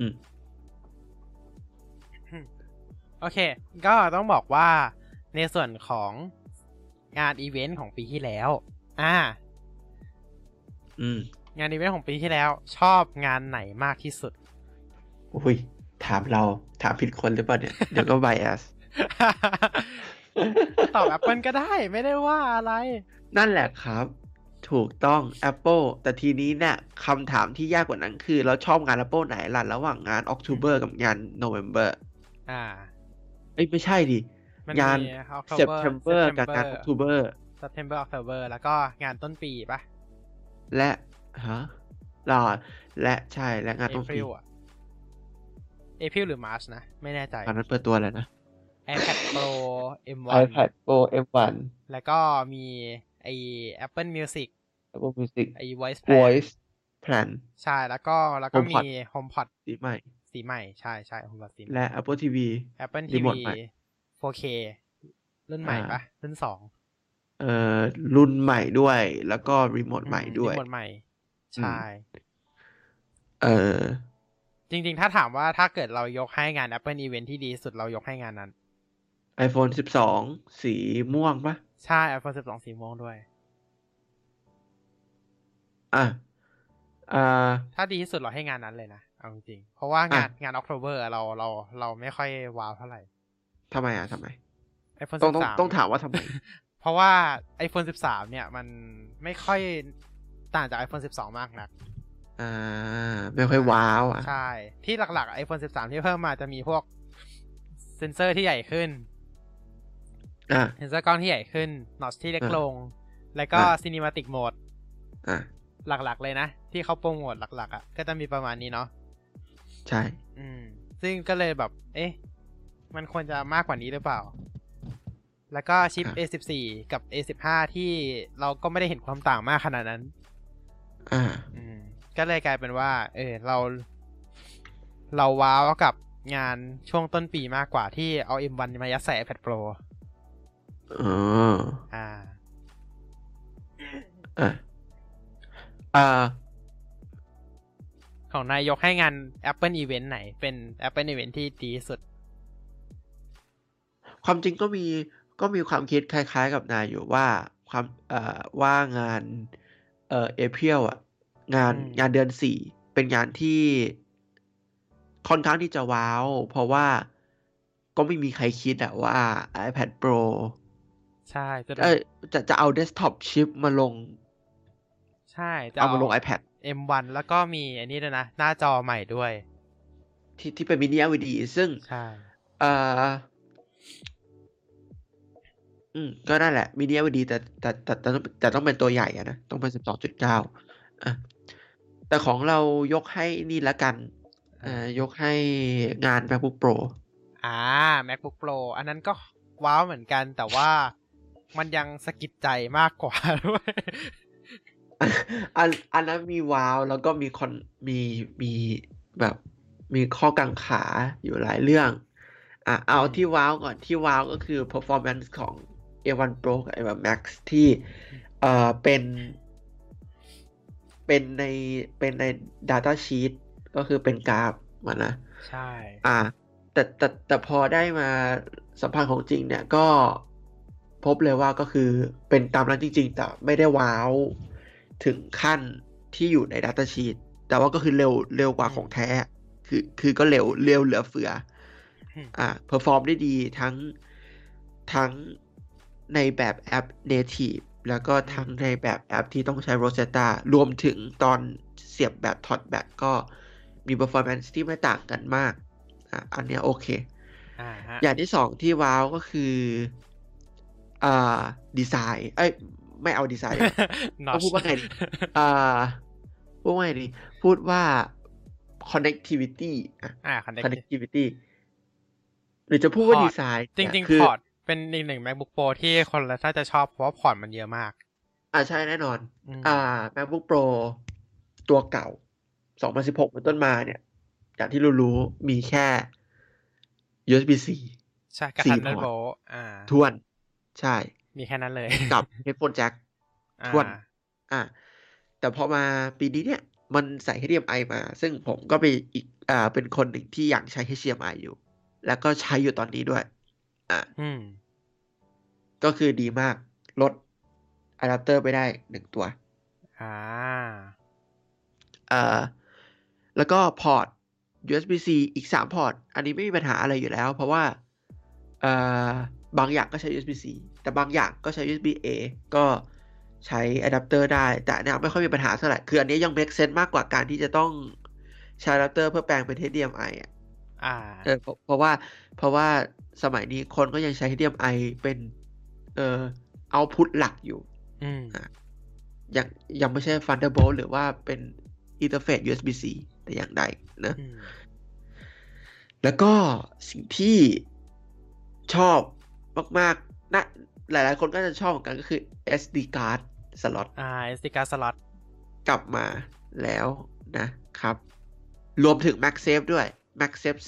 อืมโอเค ก็ต้องบอกว่าในส่วนของงานอีเวนต์ของปีที่แล้ว อ่า อืม งานอีเวนต์ของปีที่แล้ว ชอบงานไหนมากที่สุด อุ้ย ถามเรา ถามผิดคนหรือเปล่าเนี่ย เดี๋ยวก็ bias ตอบ Apple ก็ได้ไม่ได้ว่าอะไร นั่นแหละครับ ถูกต้อง Apple แต่ทีนี้เนี่ยคำถามที่ยากกว่านั้นคือ เราชอบงาน Apple ไหนล่ะระหว่างงาน October กับงาน November อ่าเอ้ยไม่ใช่ดิมันงานมี October September กับงาน October September October แล้วก็งานต้นปีปะและฮะรอและใช่และงานต้นปี April อะ April หรือ March นะ ไม่แน่ใจตอนนั้นเปิดตัวแล้วนะ iPad Pro M1 iPad Pro M1 แล้วก็มีไอ Apple Music Apple Music ไอ Voice Plan Voice Plan ใช่ แล้วก็แล้วก็มี HomePod HomePod สีใหม่ สีใหม่ ใช่ใช่ HomePod สีใหม่และ Apple TV Apple รี TV โมทใหม่ 4K รุ่นใหม่อ่าปะรุ่นสองเอ่อรุ่นใหม่ด้วย แล้วก็รีโมทใหม่ด้วยรีโมทใหม่ ใช่ เออจริง ๆ ถ้าถามว่าถ้าเกิดเรายกให้งาน Apple Event ที่ดีสุดเรายกให้งานนั้น iPhone 12 สีม่วงปะใช่ iPhone 12 สีม่วงด้วย อะอ่า ถ้าดีที่สุดเราให้งานนั้นเลยนะ เอาจริงๆเพราะว่างานอะงาน October เราเราเราไม่ค่อยว้าวเท่าไหร่ทำไมอะทำไม iPhone ต้องต้อง13ต้องถามว่าทำไม เพราะว่า iPhone 13 เนี่ย มันไม่ค่อยต่างจาก iPhone 12 มากนักอ่า ไม่ค่อยว้าวอะ ใช่ ที่หลักๆ iPhone 13 ที่เพิ่มมาจะมีพวกเซนเซอร์ที่ใหญ่ขึ้นอะ เซนเซอร์กล้องที่ใหญ่ขึ้นนอชที่เล็กอะลง แล้วก็อะซีนิมาติกโหมดอะหลักๆเลยนะ ที่เขาโปรโมทหลักๆอะก็จะมีประมาณนี้เนาะใช่ อืม ซึ่งก็เลยแบบ เอ๊ะ มันควรจะมากกว่านี้หรือเปล่า แล้วก็ชิปอะ A14 กับ A15 ที่เราก็ไม่ได้เห็นความต่างมากขนาดนั้น อ่า อืม ก็เลยกลายเป็นว่า เออเรา เราว้าวกับงานช่วงต้นปีมากกว่าที่เอา M1 มายัดใส่ iPad Pro อ๋ออ่า อะอ่าของนายยกให้งาน Apple Event ไหน เป็น Apple Event ที่ดีที่สุด ความจริงก็มีก็มีความคิดคล้ายๆกับนายอยู่ว่าความเอ่อว่างานเอ่อเอพิลอะ งานอืมงานเดือนสี่เป็นงานที่ค่อนข้างที่จะว้าว เพราะว่าก็ไม่มีใครคิดอะว่า iPad Pro ใช่จะเอ้ยจะจะเอา desktop chip มาลง ใช่จะเอามาลง iPad M1 แล้วก็มีอันนี้ด้วยนะ หน้าจอใหม่ด้วย ที่ที่เป็นมินิ LED ซึ่งใช่เอ่ออืม ก็นั่นแหละมินิ LED แต่แต่แต่แต่ต้องแต่ต้องเป็นตัวใหญ่อะนะ ต้องเป็น12.9อะแต่ของเรายกให้นี่ละกันอ่าอ่ายกให้งาน MacBook Pro อ่า MacBook Pro อันนั้นก็ว้าวเหมือนกันแต่ว่า มันยังสะกิดใจมากกว่าด้วยอันอันนั้นมีว้าวแล้วก็มีคอนมีมีแบบมีข้อกังขาอยู่หลายเรื่อง อะเอาอืมที่ว้าวก่อนที่ว้าวก็คือ performance ของ A1 Pro กับ A1 Max ที่เอ่อเป็นเป็นในเป็นใน data sheet ก็คือเป็นกราฟมันนะ ใช่ อ่าแต่แต่แต่พอได้มาสัมพันธ์ของจริงเนี่ยก็ พบเลยว่าก็คือเป็นตามนั้นจริง ๆ แต่ไม่ได้ว้าวถึงขั้นที่อยู่ใน Data Sheet แต่ว่าก็คือเร็วเร็วกว่าของแท้ คือคือก็เร็วเร็วเหลือเฟืออืมอ่า perform ได้ดีทั้งทั้งในแบบแอป Native แล้วก็ทั้งในแบบแอปที่ต้องใช้ Rosetta รวมถึงตอนเสียบแบบถอดแบตก็มี performance ที่ไม่ต่างกันมาก อะ อันเนี้ยโอเคอ่าฮะอย่างที่สองที่ว้าวก็คือ อ่าดีไซน์ เอ้ยไม่เอาดีไซน์ดีกว่า Notch พูดว่าไงดีอ่าพูดว่าไงดี พูดว่า connectivity อะอ่า Connect connectivity หรือจะพูดว่า port design จริงคืๆพอร์ตเป็นอีกหนึ่ง MacBook Pro ที่คนละถ้าจะชอบเพราะว่าพอร์ตมันเยอะมาก อ่าใช่แน่นอนอืมอ่า MacBook Pro ตัวเก่า 2016เป็นต้นมาเนี่ย อย่างที่รู้รู้ๆมีแค่ USB-C ใช่กับสี่ Thunderbolt อ่าทวน ใช่ มีแค่นั้นเลย กับ headphone jack อ่าทวนอะแต่พอมาปีนี้เนี่ย มันใส่ HDMI มา ซึ่งผมก็เป็นอีกอ่าเป็นคนหนึ่งที่อยากใช้ HDMI อยู่ แล้วก็ใช้อยู่ตอนนี้ด้วย อะอืมก็คือดีมากลดอะแดปเตอร์ไปได้หนึ่งตัว อ่าเอ่อแล้วก็พอร์ต USB-C อีกสามพอร์ต อันนี้ไม่มีปัญหาอะไรอยู่แล้ว เพราะว่าเอ่อ บางอย่างก็ใช้ USB-C แต่บางอย่างก็ใช้ USB-A ก็ใช้อะแดปเตอร์ได้ แต่อันเนี้ยไม่ค่อยมีปัญหาเท่าไหร่ คืออันเนี้ยยัง make sense มากกว่าการที่จะต้องใช้อะแดปเตอร์เพื่อแปลงเป็น HDMI อะอ่าเออเพราะเพราะว่าเพราะว่าสมัยนี้คนก็ยังใช้ HDMI เป็นเอ่อ output หลักอยู่อืมยังยังไม่ใช่ Thunderbolt หรือว่าเป็น interface USB-C แต่อย่างใดนะอืมแล้วก็สิ่งที่ชอบ มากๆนะหลายๆคนก็จะชอบเหมือนกันก็คือ SD card slot อ่า SD card slot กลับมาแล้วนะครับ รวมถึง MagSafe ด้วย MagSafe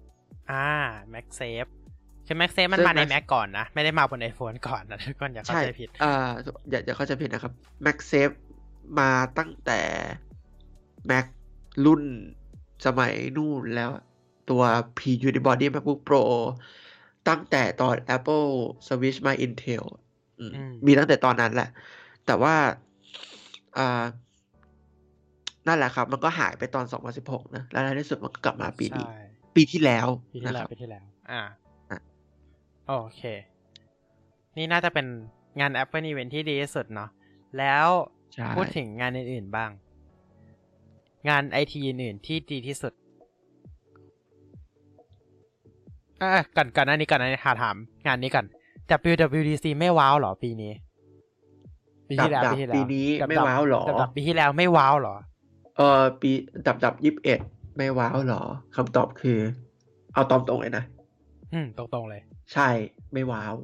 3 อ่า MagSafe คือ MagSafe มันซึ่งมาใน Mag- Mac ก่อนนะ ไม่ได้มาบน iPhone ก่อนนะทุกคนอย่าเข้าใช่ใจผิดอ่าอย่าอย่าเข้าใจผิดนะครับ MagSafe มาตั้งแต่ Mac รุ่นสมัยนู่นแล้วตัว P Unibody MacBook Pro ตั้งแต่ตอน Apple Switch มา Intel อืมอืมมีตั้งแต่ตอนนั้นแหละ แต่ว่าอ่านั่นแหละครับ มันก็หายไปตอน 2016 นะ แล้วในที่สุดมันก็กลับมาปีนี้ใช่ปีที่แล้วปีที่นะแล้ควรับปีที่แล้ว อ่าอะโอเค นี่น่าจะเป็นงาน Apple Event ที่ดีที่สุดเนาะ แล้วใช่พูดถึงงานอื่นๆบ้าง งานไอทีอื่นๆที่ดีที่สุด อะก่อนก่อนหน้านี้ก่อนหน้านี้ถามถามงานนี้ก่อน WWDC ไม่ว้าวเหรอปีนี้ปีที่แล้วดับปีที่แล้วปีนี้ดับไม่ดับว้าวหรอดับดับปีที่แล้วไม่ว้าวเหรอ เออปีดับดับยี่สิบเอ็ดไม่ว้าวหรอคำตอบคือ เอาตอมตรงเลยนะอืมตรงๆเลย ใช่ไม่ว้าว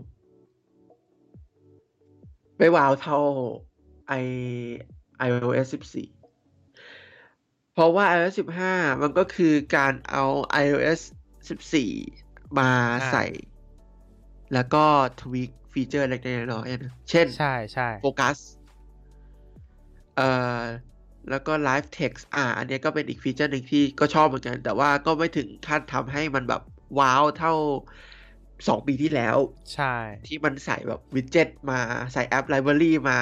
ไม่ว้าวเท่าไอ iOS 14เพราะว่า iOS 15 มันก็คือการเอา iOS 14 มาอ่าใส่ แล้วก็ tweak ฟีเจอร์เล็กๆน้อยๆนะเช่น ใช่ใช่โฟกัส เอ่อ แล้วก็ Live Text อ่า อันเนี้ยก็เป็นอีกฟีเจอร์หนึ่งที่ก็ชอบเหมือนกัน แต่ว่าก็ไม่ถึงขั้นทำให้มันแบบว้าวเท่าสองปีที่แล้ว ใช่ ที่มันใส่แบบ widget มาใส่ App Library มา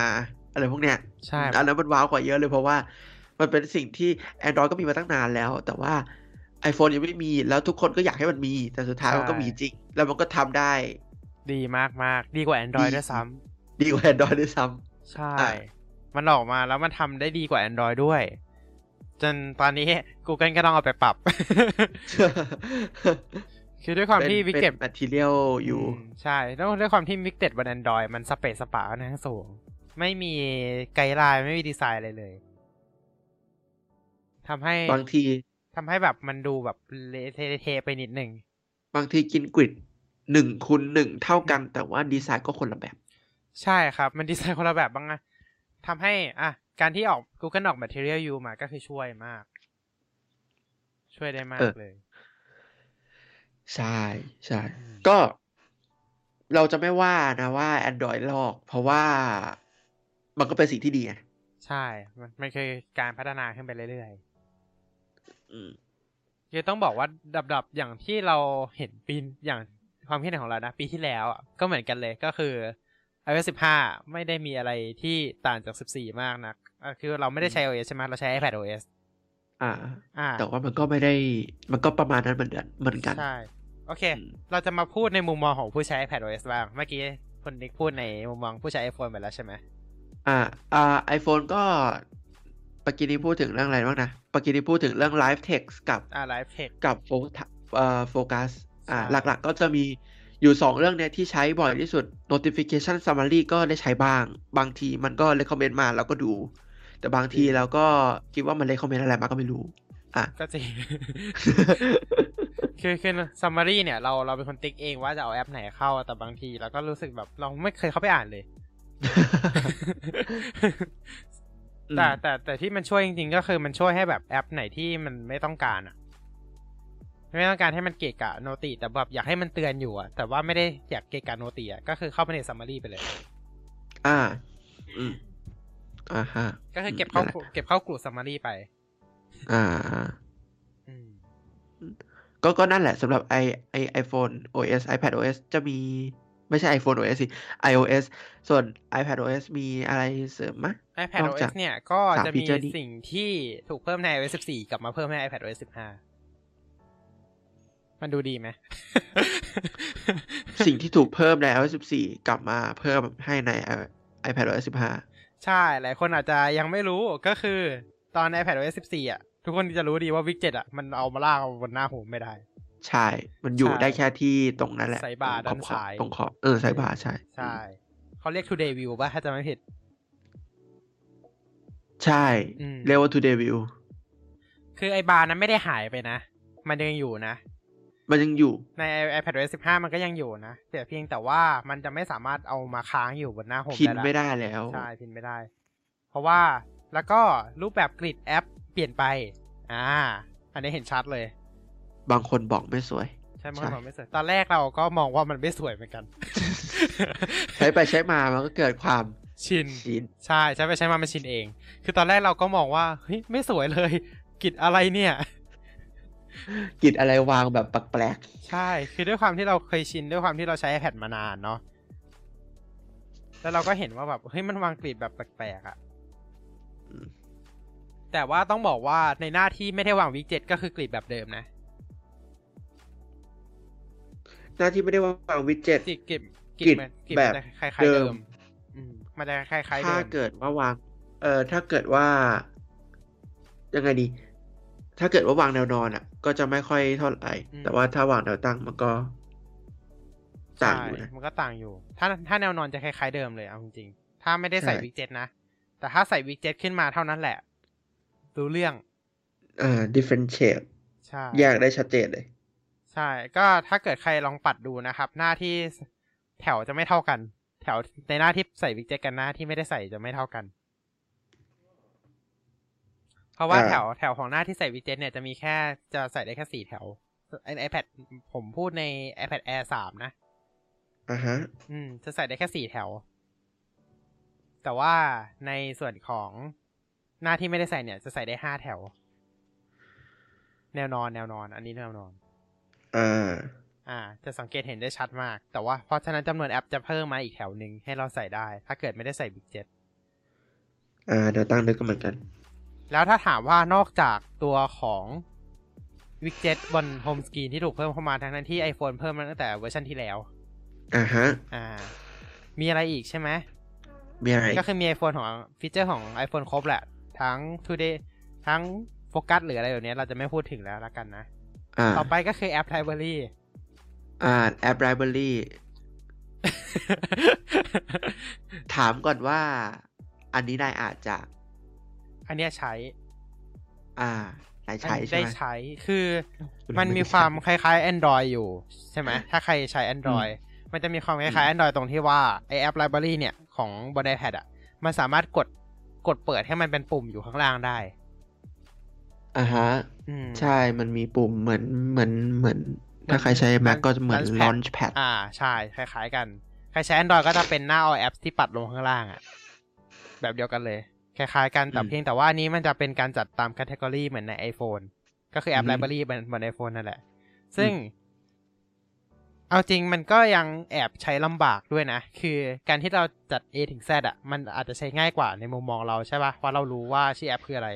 อะไรพวกเนี้ย ใช่ อันนั้นมันว้าวกว่าเยอะเลยเพราะว่ามันเป็นสิ่งที่ Android ก็มีมาตั้งนานแล้ว แต่ว่า iPhone ยังไม่มีแล้วทุกคนก็อยากให้มันมี แต่สุดท้ายมันก็มีจริง แล้วมันก็ทำได้ ดีมากมากๆดีกว่า Android ดีด้วยซ้ำดีกว่า Android ด้วยซ้ใช่อะมันออกมาแล้วมันทำได้ดีกว่า Android ด้วย จนตอนนี้ Google ก็ต้องเอาไปปรับำคือด้วยความที่วิกเก็ตเป็น material อยู่ ใช่แล้วด้วยความที่ widget บน Android มันสะเปะสะปะค่อนข้างสูง ไม่มี guideline ไม่มีดีไซน์อะไรเลยทำให้บางที ทำให้แบบมันดูแบบเละเทะๆไปนิดหนึ่ง บางทีกิน grid หนึ่งคูณหนึ่งเท่ากัน แต่ว่าดีไซน์ก็คนละแบบ ใช่ครับ มันดีไซน์คนละแบบบ้างนะทำให้อะการที่ออก Google ออก Material You มาก็คือช่วยมาก ช่วยได้มาเอกอเลย ใช่ใช่อืมก็เราจะไม่ว่านะว่า Android ลอก เพราะว่ามันก็เป็นสิ่งที่ดีไงใช่ มันมันคือการพัฒนาขึ้นไปเรื่อยอืมๆ คือต้องบอกว่าดับๆอย่างที่เราเห็นปีอย่างความคิดเห็นของเรานะ ปีที่แล้วอะก็เหมือนกันเลยก็คือ iOS 15 ไม่ได้มีอะไรที่ต่างจาก 14 มากนักอะคือเราไม่ได้ใช้ OS ใช่ไหมเราใช้ iPad OS อ่า อ่า แต่ว่ามันก็ไม่ได้ มันก็ประมาณนั้นเหมือนกันเหมือนกัน ใช่ โอเคอืมเราจะมาพูดในมุมมองของผู้ใช้ iPad OS บ้าง เมื่อกี้คุณนิกพูดในมุมมองผู้ใช้ iPhone ไปแล้วใช่ไหมอ่า อ่า iPhone ก็ ปกี้นี้พูดถึงเรื่องอะไรบ้างนะปกี้นี้พูดถึงเรื่อง Live Text กับอ่า Live Text กับโฟเอ่อโฟกัสอ่าใช่หลักๆก็จะมีอยู่สองเรื่องเนี้ยที่ใช้บ่อยที่สุด notification summary ก็ได้ใช้บ้าง บางทีมันก็ recommend มาเราก็ดู แต่บางทีเราก็คิดว่ามัน recommend อะไรมาก็ไม่รู้ อะ ก็จริง คือคือ summary เนี่ยเราเราเป็นคนติ๊กเองว่าจะเอาแอปไหนเข้า แต่บางทีเราก็รู้สึกแบบเราไม่เคยเข้าไปอ่านเลยอืม แต่แต่แต่ที่มันช่วยจริงๆ ก็คือมันช่วยให้แบบแอปไหนที่มันไม่ต้องการอะไม่ต้องการให้มันเกะกะโนติแต่แบบอยากให้มันเตือนอยู่อะแต่ว่าไม่ได้อยากเกะกะโนติอะก็คือเข้าไปใน summary ไปเลย อ่า อืมอ่าฮะก็คือเก็บเข้านั่นแหละเก็บเข้ากลุ่ม summary ไป อ่าอืมก็ก็นั่นแหละสำหรับ i i iPhone OS iPad OS จะมี ไม่ใช่ iPhone OS สิ iOS ส่วน iPad OS มีอะไรเสริมไหม iPad นอกจาก OS เนี่ย ก็สามจะฟีมีเจอร์นี้สิ่งที่ถูกเพิ่มใน iOS 14 กลับมาเพิ่มใน iPad OS 15 มันดูดีไหม สิ่งที่ถูกเพิ่มใน iOS 14 กลับมาเพิ่มให้ใน iPad OS 15 ใช่ หลายคนอาจจะยังไม่รู้ก็คือตอน iPad OS 14 อะ ทุกคนจะรู้ดีว่าวิกเจ็ตอะ มันเอามาลากเอาบนหน้า home ไม่ได้ ใช่ มันอยู่ใช่ได้แค่ที่ตรงนั้นแหละ sidebar ตรงขอบด้านซ้ายตรงขอบเออ sidebar ใช่ ใช่เขาเรียก today view ป่ะ ถ้าจะไม่ผิด ใช่อืมเรียกว่า today view คือไอบาร์นั้นไม่ได้หายไปนะ มันยังอยู่นะ มันยังอยู่ ใน iPad OS 15 มันก็ยังอยู่นะ แต่เพียงแต่ว่ามันจะไม่สามารถเอามาค้างอยู่บนหน้าโฮมพินได้ละไม่ได้แล้ว ใช่ พินไม่ได้ เพราะว่าแล้วก็รูปแบบกริดแอปเปลี่ยนไป อ่า อันนี้เห็นชัดเลย บางคนบอกไม่สวย ใช่ไหมใช่บอกไม่สวย ตอนแรกเราก็มองว่ามันไม่สวยเหมือนกัน ใช้ไปใช้มามันก็เกิดความชินชินใช่ใช้ไปใช้มามันชินเอง คือตอนแรกเราก็มองว่าเฮ้ยไม่สวยเลยกริดอะไรเนี่ยกิจอะไรวางแบบแปลกใช่ คือด้วยความที่เราเคยชินด้วยความที่เราใช้ iPad มานานเนาะแล้วเราก็เห็นว่าแบบเฮ้ยมันวางกริดแบบแปลกๆอะๆอืมแต่ว่าต้องบอกว่าในหน้าที่ไม่ได้วางวิกเจ็ตก็คือกริดแบบเดิมนะ หน้าที่ไม่ได้วาง widget grid grid grid มัน grid แบบมันจะคล้ายๆเดิเดิมมอืมมันจะคล้ายๆเดิถ้ามเกิดว่าวาง เออถ้าเกิดว่า ยังไงดี ถ้าเกิดว่าวางแนวนอนอะ ก็จะไม่ค่อยเท่าไหร่แต่ว่าถ้าวางแนวตั้งมันก็ ต่างอยู่นะใช่มันก็ต่างอยู่ ถ้าถ้าแนวนอนจะคล้ายๆเดิมเลยเอาจริงๆถ้าไม่ได้ใส่ใช่วิกเจ็ตนะแต่ถ้าใส่วิกเจ็ตขึ้นมาเท่านั้นแหละรู้เรื่อง อ่า differentiate ใช่แยกได้ชัดเจนเลย ใช่ ก็ถ้าเกิดใครลองปัดดูนะครับ หน้าที่แถวจะไม่เท่ากัน แถวในหน้าที่ใส่วิกเจ็ตกันหน้าที่ไม่ได้ใส่จะไม่เท่ากัน เพราะว่าอ่าแถวแถวของหน้าที่ใส่วิกเจ็ตเนี่ยจะมีแค่จะใส่ได้แค่สี่แถวไอ iPad ผมพูดใน iPad Air สามนะอ่าฮะ อืม จะใส่ได้แค่สี่แถว แต่ว่าในส่วนของหน้าที่ไม่ได้ใส่เนี่ย จะใส่ได้ห้าแถว แนวนอนแนวนอน อันนี้แนวนอน อ่า อ่า จะสังเกตเห็นได้ชัดมาก แต่ว่าเพราะฉะนั้นจำนวนแอปจะเพิ่มมาอีกแถวหนึ่งให้เราใส่ได้ ถ้าเกิดไม่ได้ใส่ widgetอ่าเดี๋ยวตั้งนึกก็เหมือนกัน แล้วถ้าถามว่านอกจากตัวของวิกเจ็ตบน home screen ที่ถูกเพิ่มเข้ามาทั้งนั้นที่ iPhone เพิ่มมาตั้งแต่เวอร์ชันที่แล้ว อ่าฮะ อ่า มีอะไรอีกใช่ไหมมีอะไร ก็คือมี iPhone ของฟีเจอร์ของ iPhone ครบแหละ ทั้ง Today ทั้งโฟกัสหรืออะไรแบบนี้เราจะไม่พูดถึงแล้วละกันนะอ่า ต่อไปก็คือแอป Library อ่า แอป library ถามก่อนว่า อันนี้นายอาจจะ อันเนี้ยใช้ อ่านายอันใช้นี้ใช่ได้ไหมใช้คือคุณมันไได้มีความใช้คล้ายๆ Android อยู่ ใช่ไหม ถ้าใครใช้ Android มันจะมีความคล้ายๆ Android ตรงที่ว่าไอแอป Library เนี่ยของบน iPad อะ มันสามารถกดกดเปิดให้มันเป็นปุ่มอยู่ข้างล่างได้อ่าฮะอืม ใช่ มันมีปุ่มเหมือนเหมือนเหมือน ถ้าใครใช้ Mac ก็จะเหมือน Launchpad Launchpad อ่า ใช่ คล้ายๆกัน ใครใช้ Android ก็จะเป็นหน้า all apps ที่ปัดลงข้างล่างอะ แบบเดียวกันเลย คล้ายๆกันแต่อืมเพียงแต่ว่าอันนี้มันจะเป็นการจัดตาม category เหมือนใน iPhone ก็คือแอปอือฮึ Library เหมือนเหมือน iPhone นั่นแหละ ซึ่ง เอาจริงมันก็ยังแอบใช้ลำบากด้วยนะ คือการที่เราจัด A ถึง Z อะ มันอาจจะใช้ง่ายกว่าในมุมมองเราใช่ปะ่ะเพราะเรารู้ว่าชื่อแอปคืออะไร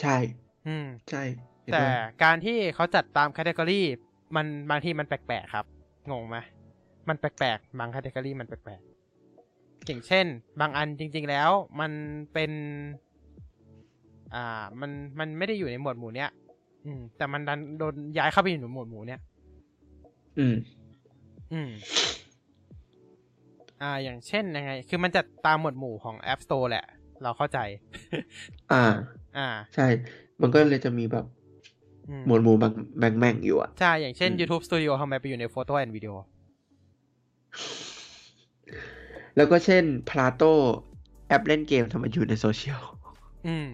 ใช่ อืม ใช่เห็น แต่ด้วยการที่เขาจัดตาม category มันบางทีมันแปลกๆครับ งงไหมมันแปลกๆ บาง category มันแปลกๆอย่างเช่น บางอันจริง ๆ แล้วมันเป็น อ่า มันมันไม่ได้อยู่ในหมวดหมู่เนี้ย อืม แต่มันดันโดนย้ายเข้าไปอยู่ในหมวดหมู่เนี้ยอืม อืม อ่า อย่างเช่นยังไง คือมันจะตามหมวดหมู่ของ App Store แหละ เราเข้าใจ อ่า อ่า ใช่ มันก็เลยจะมีแบบอื หมวดหมู่บางแบ่งแบ่งอยู่อะ ใช่ อย่างเช่นอืม YouTube Studio ทำไมไปอยู่ใน Photo and Video แล้วก็เช่น Plato แอปเล่นเกมทำไมอยู่ในโซเชียล อืม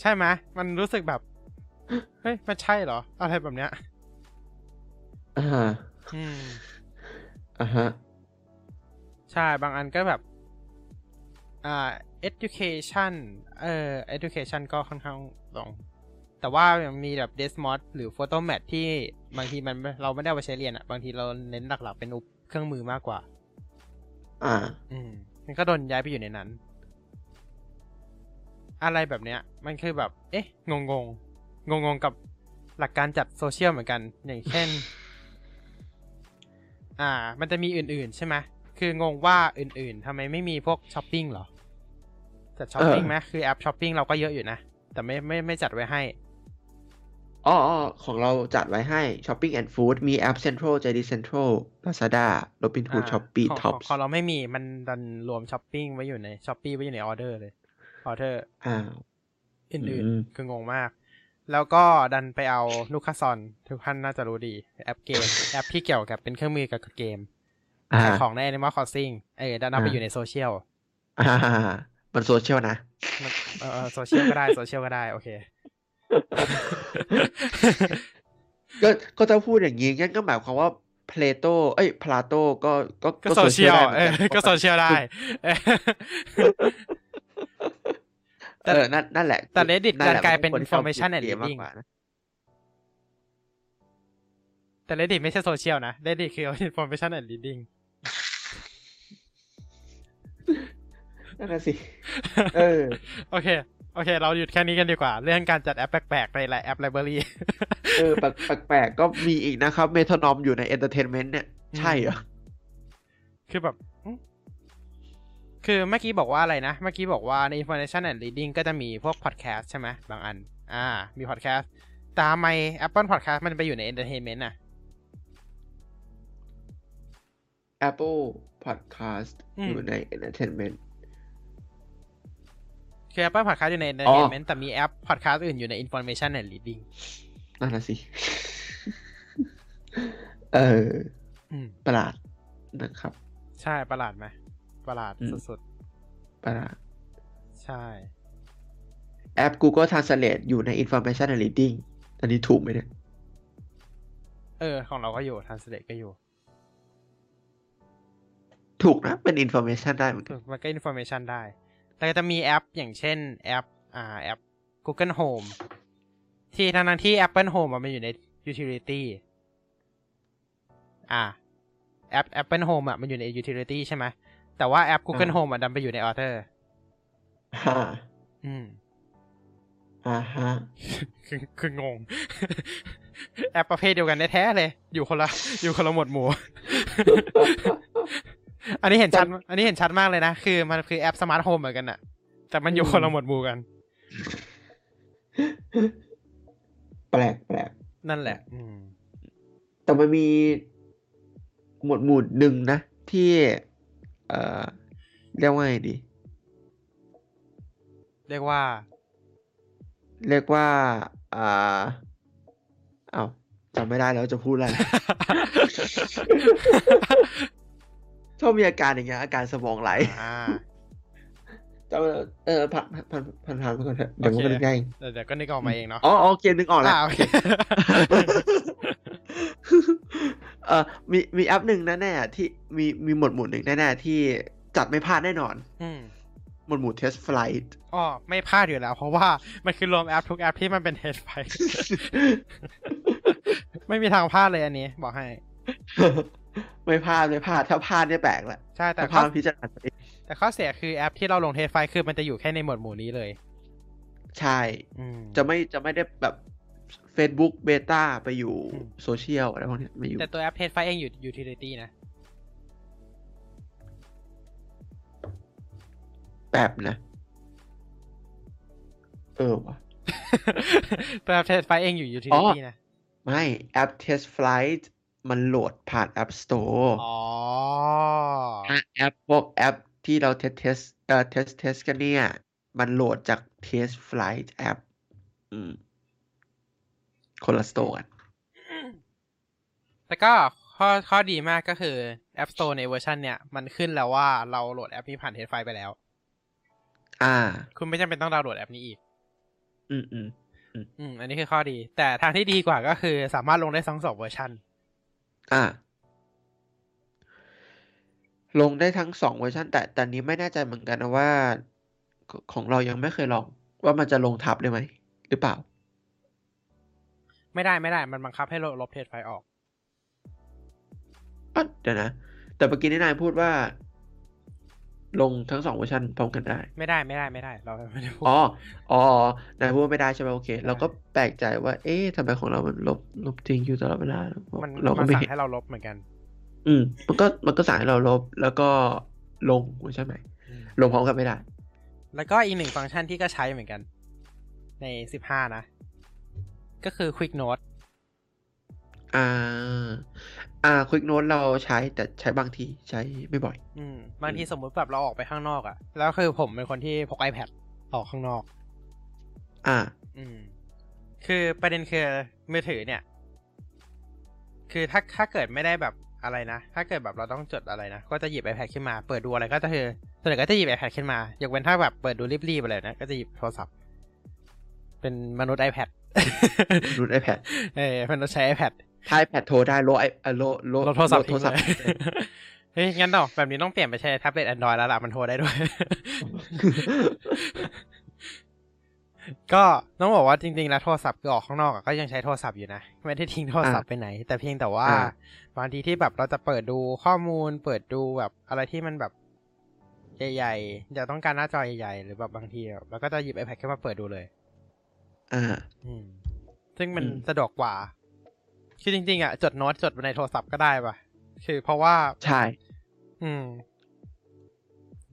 ใช่ไหมมันรู้สึกแบบ เฮ้ย มันใช่เหรอ อะไรแบบเนี้ยอ่าอืมอ่าฮะ ใช่ บางอันก็แบบ อ่า education เอ่อ education ก็ค่อนข้างลง แต่ว่ายังมีแบบ Desmod หรือ Photomat ที่บางทีมันไม่เราไม่ได้เอาไปใช้เรียนอะบางทีเราเน้นหลักๆเป็นอุปเครื่องมือมากกว่า อ่า อืมมันก็โดนย้ายไปอยู่ในนั้น อะไรแบบเนี้ย มันคือแบบ เอ๊ะ งงงงงงๆกับหลักการจัดโซเชียลเหมือนกัน อย่างเช่น อ่า มันจะมีอื่นๆใช่ไหมคืองงว่าอื่นๆทำไมไม่มีพวกช้อปปิ้งเหรอจัดช้อปปิ้งเออไหมคือแอปช้อปปิ้งเราก็เยอะอยู่นะ แต่ไม่ไม่ไม่จัดไว้ให้ อ๋ออ๋อของเราจัดไว้ให้ Shopping and Food มีแอป Central JD Central Lazada Robinhood อ่า Shopee ของ Tops ของเราไม่มีมันดันรวมช้อปปิ้งไว้อยู่ในช้อปปี้ไว้อยู่ในออเดอร์เลยออเดอร์อ่าอื่นอืมๆคืองงมาก แล้วก็ดันไปเอาลูคาซอนทุกท่านน่าจะรู้ดี แอปเกม แอปที่เกี่ยวกับเป็นเครื่องมือกับเกมอ่าขายของใน Animal Crossing เออดันเอาไปอ่าอยู่ในโซเชียลอ่ามันโซเชียลนะมันเออโซเชียลก็ได้ โซเชียลก็ได้ โอเค ก็ก็จะพูดอย่างนี้งั้นก็หมายความว่า Plato เอ้ย Plato ก็ก็ก็โซเชียลได้หมืเออนอก็โซเชียลได้เออแต่เออนั่นนั่นแหละ แต่ Reddit นั่นแหละกลายเป็นคที่ชอบ information and เกมมาก reading กว่านะแต่ Reddit ไม่ใช่โซเชียลนะ Reddit คือ information and reading นั่นน่ะสิ เออ โอเค โอเค เราหยุดแค่นี้กันดีกว่า เรื่องการจัดแอปแปลกๆในหลายแอปไลบรารีเออ แปลกแปลกๆก็มีอีกนะครับเมทานอมอยู่ใน Entertainment เนี่ย ใช่เหรอ คือแบบอืมคือเมื่อกี้บอกว่าอะไรนะ เมื่อกี้บอกว่าใน information and reading ก็จะมีพวก podcast ใช่ไหมบางอัน อ่า มี podcast แต่ทำไม Apple podcast มันไปอยู่ใน entertainment น่ะ Apple Podcast อืมอยู่ใน Entertainment คือ Apple podcast อยู่ใน entertainment แต่มีแอป podcast อื่นอยู่ใน information and reading นั่นน่ะสิ เอออืมประหลาดนะครับ ใช่ประหลาดไหมประหลาดอืมสุดประหลาดๆใช่ แอป Google Translate อยู่ใน Information and Reading อันนี้ถูกไหมเนี่ย เออ ของเราก็อยู่ translate ก็อยู่ ถูกนะ เป็น Information ได้เหมือนกันมันก็ information ได้ แต่ก็จะมีแอปอย่างเช่นแอปอ่าแอป Google Home ที่ทั้งนั้นที่ Apple Home อะมันอยู่ใน utility อ่าแอป Apple Home อะมันอยู่ใน utility ใช่ไหมแต่ว่าแอป Google อ่า Home อะดันไปอยู่ใน author ฮ่าอืมอ่าฮะคือคืองง แอปประเภทเดียวกันแท้ๆเลย อยู่คนละ อยู่คนละหมวดหมู่ อันนี้เห็นชัด อันนี้เห็นชัดมากเลยนะ คือมันคือแอป smart home เหมือนกันอะแต่มันอยู่คนละหมวดหมู่กัน แปลกแปลกนั่นแหละ อืม แต่มันมีหมวดหมู่หนึ่งนะ ที่ เอ่อ เรียกว่าไงดี เรียกว่า เรียกว่า อ่าเอ้าจำไม่ได้แล้วจะพูดอะไร ชอบมีอาการอย่างเงี้ยอาการสมองไหลอ่าจำเออผ่านผ่านผ่านผ่านไปก่อนเถอะเดี๋ยวมันโอก็เคนึกได้เองเดี๋ยวเดี๋ยวก็นึกออกมาเองเนาะอ๋ออ๋อเกมนึกออกแล้วอ่าโอเคเออมีมีแอปหนึ่งแน่ๆที่มีมีหมวดหมู่หนึ่งแน่ๆที่จัดไม่พลาดแน่นอนอืมหมวดหมู่ TestFlight อ๋อไม่พลาดอยู่แล้ว เพราะว่ามันคือรวมแอปทุกแอปที่มันเป็น TestFlightไม่มีทางพลาดเลยอันนี้ บอกให้ ไม่พลาดไม่พลาดถ้าพลาดเนี่ยแปลกแหละใช่แต่ถ้าพข้อลาดพิจารณาตัวเองแต่ข้อเสียคือแอปที่เราลง TestFlight คือมันจะอยู่แค่ในหมวดหมู่นี้เลย ใช่อืมจะไม่จะไม่ได้แบบ Facebook Beta ไปอยู่อืมโซเชียลอะไรพวกเนี้ยไม่อยู่ แต่ตัวแอป TestFlight เองอยู่ utility นะ แบบนะ เออวะตัวแอป TestFlight เองอยู่ utility นะ ไม่ แอป TestFlight มันโหลดผ่าน App Store อ๋อถ้าแอปพวกแอปที่เรา test test เอ่อ test test กันเนี่ย มันโหลดจาก TestFlight แอปอืม คนละ store กัน แต่ก็ข้อข้อดีมากก็คือ App Store ในเวอร์ชันเนี่ย มันขึ้นแล้วว่าเราโหลดแอปนี้ผ่าน TestFlight ไปแล้ว อ่า คุณไม่จำเป็นต้องดาวน์โหลดแอปนี้อีก อืมอืมอืม อันนี้คือข้อดี แต่ทางที่ดีกว่าก็คือสามารถลงได้ทั้งสองเวอร์ชัน อ่าลงได้ทั้งสองเวอร์ชันแต่แต่นี้ไม่แน่ใจเหมือนกันนะว่า ของเรายังไม่เคยลอง ว่ามันจะลงทับได้ไหม หรือเปล่า ไม่ได้ไม่ได้มันบังคับให้ลบลบ TestFlight ออกอะเดี๋ยวนะ แต่เมื่อกี้นี่นายพูดว่า ลงทั้งสองเวอร์ชันพร้อมกันได้ ไม่ได้ไม่ได้ไม่ได้เราไม่ได้พูดอ๋ออ๋อนายพูดว่าไม่ได้ใช่ไหมโอเค เราก็แปลกใจว่า เอ๊ะทำไมของเรามันลบลบทิ้งอยู่ตลอดเวลามันเราก็มันไม่สั่งเห็นให้เราลบเหมือนกัน อืม มันก็มันก็สั่งให้เราลบแล้วก็ลงใช่ไหมอืมลงพร้อมกันไม่ได้ แล้วก็อีกหนึ่งฟังก์ชันที่ก็ใช้เหมือนกัน ในสิบห้านะ ก็คือ Quick Note อ่า อ่า Quick Note เราใช้แต่ใช้บางทีใช้ไม่บ่อย อืมบางทีสมมุติแบบเราออกไปข้างนอกอะแล้วคือผมเป็นคนที่พก iPad ออกข้างนอก อ่า อืม คือประเด็นคือมือถือเนี่ย คือถ้าถ้าเกิดไม่ได้แบบอะไรนะ ถ้าเกิดแบบเราต้องจดอะไรนะ ก็จะหยิบ iPad ขึ้นมา เปิดดูอะไรก็จะคือส่วนใหญ่ก็จะหยิบ iPad ขึ้นมายกเว้นถ้าแบบเปิดดูรีบๆอะไรนะ ก็จะหยิบโทรศัพท์ เป็นมนุษย์ iPad รูด iPad เออเป็นมนุษย์ใช้ iPad ถ้า iPad โทรได้โลไอเอ่อโลโลลบโทรศัพท์โหลดโททิ้รงศัพเลท์ยเฮ้ย งั้นเนาะแบบนี้ต้องเปลี่ยนไปใช้แท็บเล็ต Android แล้วล่ะ มันโทรได้ด้วย ก็ต้องบอกว่าจริงๆแล้วโทรศัพท์คือออกข้างนอกอะก็ยังใช้โทรศัพท์อยู่นะ ไม่ได้ทิ้งโทรศัพท์ไปไหน แต่เพียงแต่ว่าอ่าบางทีที่แบบเราจะเปิดดูข้อมูล เปิดดูแบบอะไรที่มันแบบใหญ่ๆอยากต้องการหน้าจอใหญ่ๆ หรือแบบบางทีแบบเราก็จะหยิบ iPad ขึ้นมาเปิดดูเลย อ่าอืมซึ่งมันอืมสะดวกกว่า คือจริงๆอะจดโน้ตจดในโทรศัพท์ก็ได้ป่ะ คือเพราะว่าใช่ อืม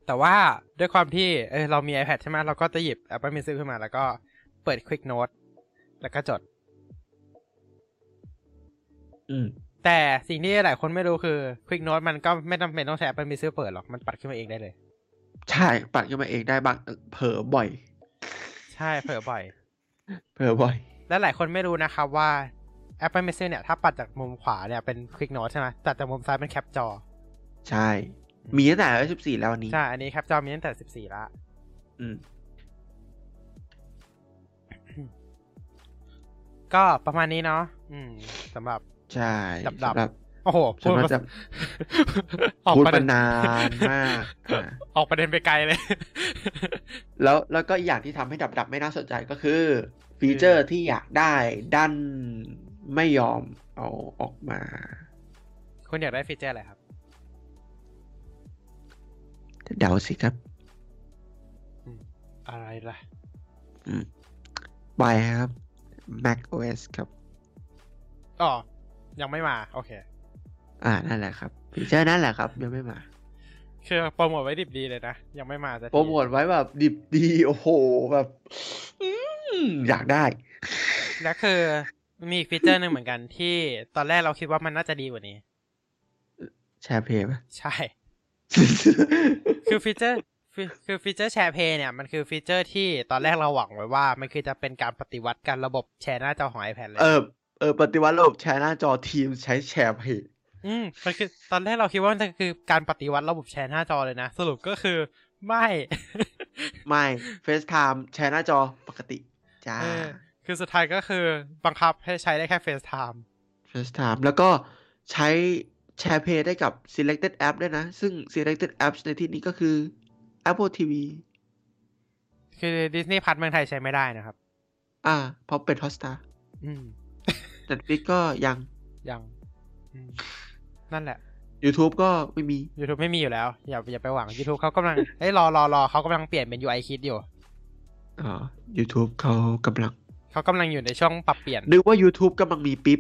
แต่ว่าด้วยความที่เออเรามี iPad ใช่ไหมเราก็จะหยิบ Apple Pencil ขึ้นมาแล้วก็เปิด Quick Note แล้วก็จด อืม แต่สิ่งที่หลายคนไม่รู้คือ Quick Note มันก็ไม่จำเป็นต้องใช้ Apple Pencil เปิดหรอก มันปัดขึ้นมาเองได้เลย ใช่ปัดขึ้นมาเองได้บางเผลอบ่อย ใช่เผลอบ่อยเผลอบ่อย และหลายคนไม่รู้นะครับว่า Apple Pencil เนี่ย ถ้าปัดจากมุมขวาเนี่ยเป็น Quick Note ใช่ไหมแต่จากมุมซ้ายเป็นแคปจอ ใช่ มีตั้งแต่สิบสี่แล้วอันนี้ ใช่ อันนี้แคปจอมีตั้งแต่14ละอืม ก็ประมาณนี้เนาะอืมสำหรับ ใช่ดับๆสำหรับโอ้โหสำหรับมาจะออกพูดประมาเด็นนานมากอ่าออกประเด็นไปไกลเลย แล้วแล้วก็อีกอย่างที่ทำให้ดับดับไม่น่าสนใจก็คือ ฟีเจอร์ที่อยากได้ดัน ไม่ยอมเอาออกมา คุณอยากได้ฟีเจอร์อะไรครับ เดาสิครับ อะไรล่ะอืมไปครับ Mac OS ครับอ๋อ ยังไม่มา โอเค อ่า นั่นแหละครับฟีเจอร์นั่นแหละครับ ยังไม่มา คือโปรโมทไว้ดิบดีเลยนะ ยังไม่มาสักทีโปรโมทไว้แบบดิบดี โอ้โห แบบอืมอยากได้ แล้วคือ มีอีกฟีเจอร์หนึ่งเหมือนกันที่ตอนแรกเราคิดว่ามันน่าจะดีกว่านี้ SharePlay ปะใช่ คือฟีเจอร์ฟีคือฟีเจอร์ SharePlay เนี่ย มันคือฟีเจอร์ที่ตอนแรกเราหวังไว้ว่า มันคือจะเป็นการปฏิวัติการระบบแชร์หน้าจอของ iPad เลยเออเออปฏิวัติระบบแชร์หน้าจอทีมใช้ SharePlayอืมมันคือตอนแรกเราคิดว่ามันจะคือการปฏิวัติระบบแชร์หน้าจอเลยนะ สรุปก็คือไม่ ไม่ FaceTime แชร์หน้าจอปกติจ้าเออ คือสุดท้ายก็คือบังคับให้ใช้ได้แค่ FaceTime FaceTime แล้วก็ใช้ SharePlay ได้กับ selected app ด้วยนะ ซึ่ง selected apps ในที่นี้ก็คือ Apple TV คือ Disney Plus เมืองไทยใช้ไม่ได้นะครับ อ่า เพราะเป็น Hotstar อืม Netflix ก็ยัง ยังอืมนั่นแหละ YouTube ก็ไม่มี YouTube ไม่มีอยู่แล้ว อย่าอย่าไปหวัง YouTube เขากำลังเอ้ยรอรอรอเขากำลังเปลี่ยนเป็น UI Kit อยู่อ่า YouTube เขากำลัง เขากำลังอยู่ในช่วงปรับเปลี่ยน นึกว่า YouTube กำลังมีปิ๊บ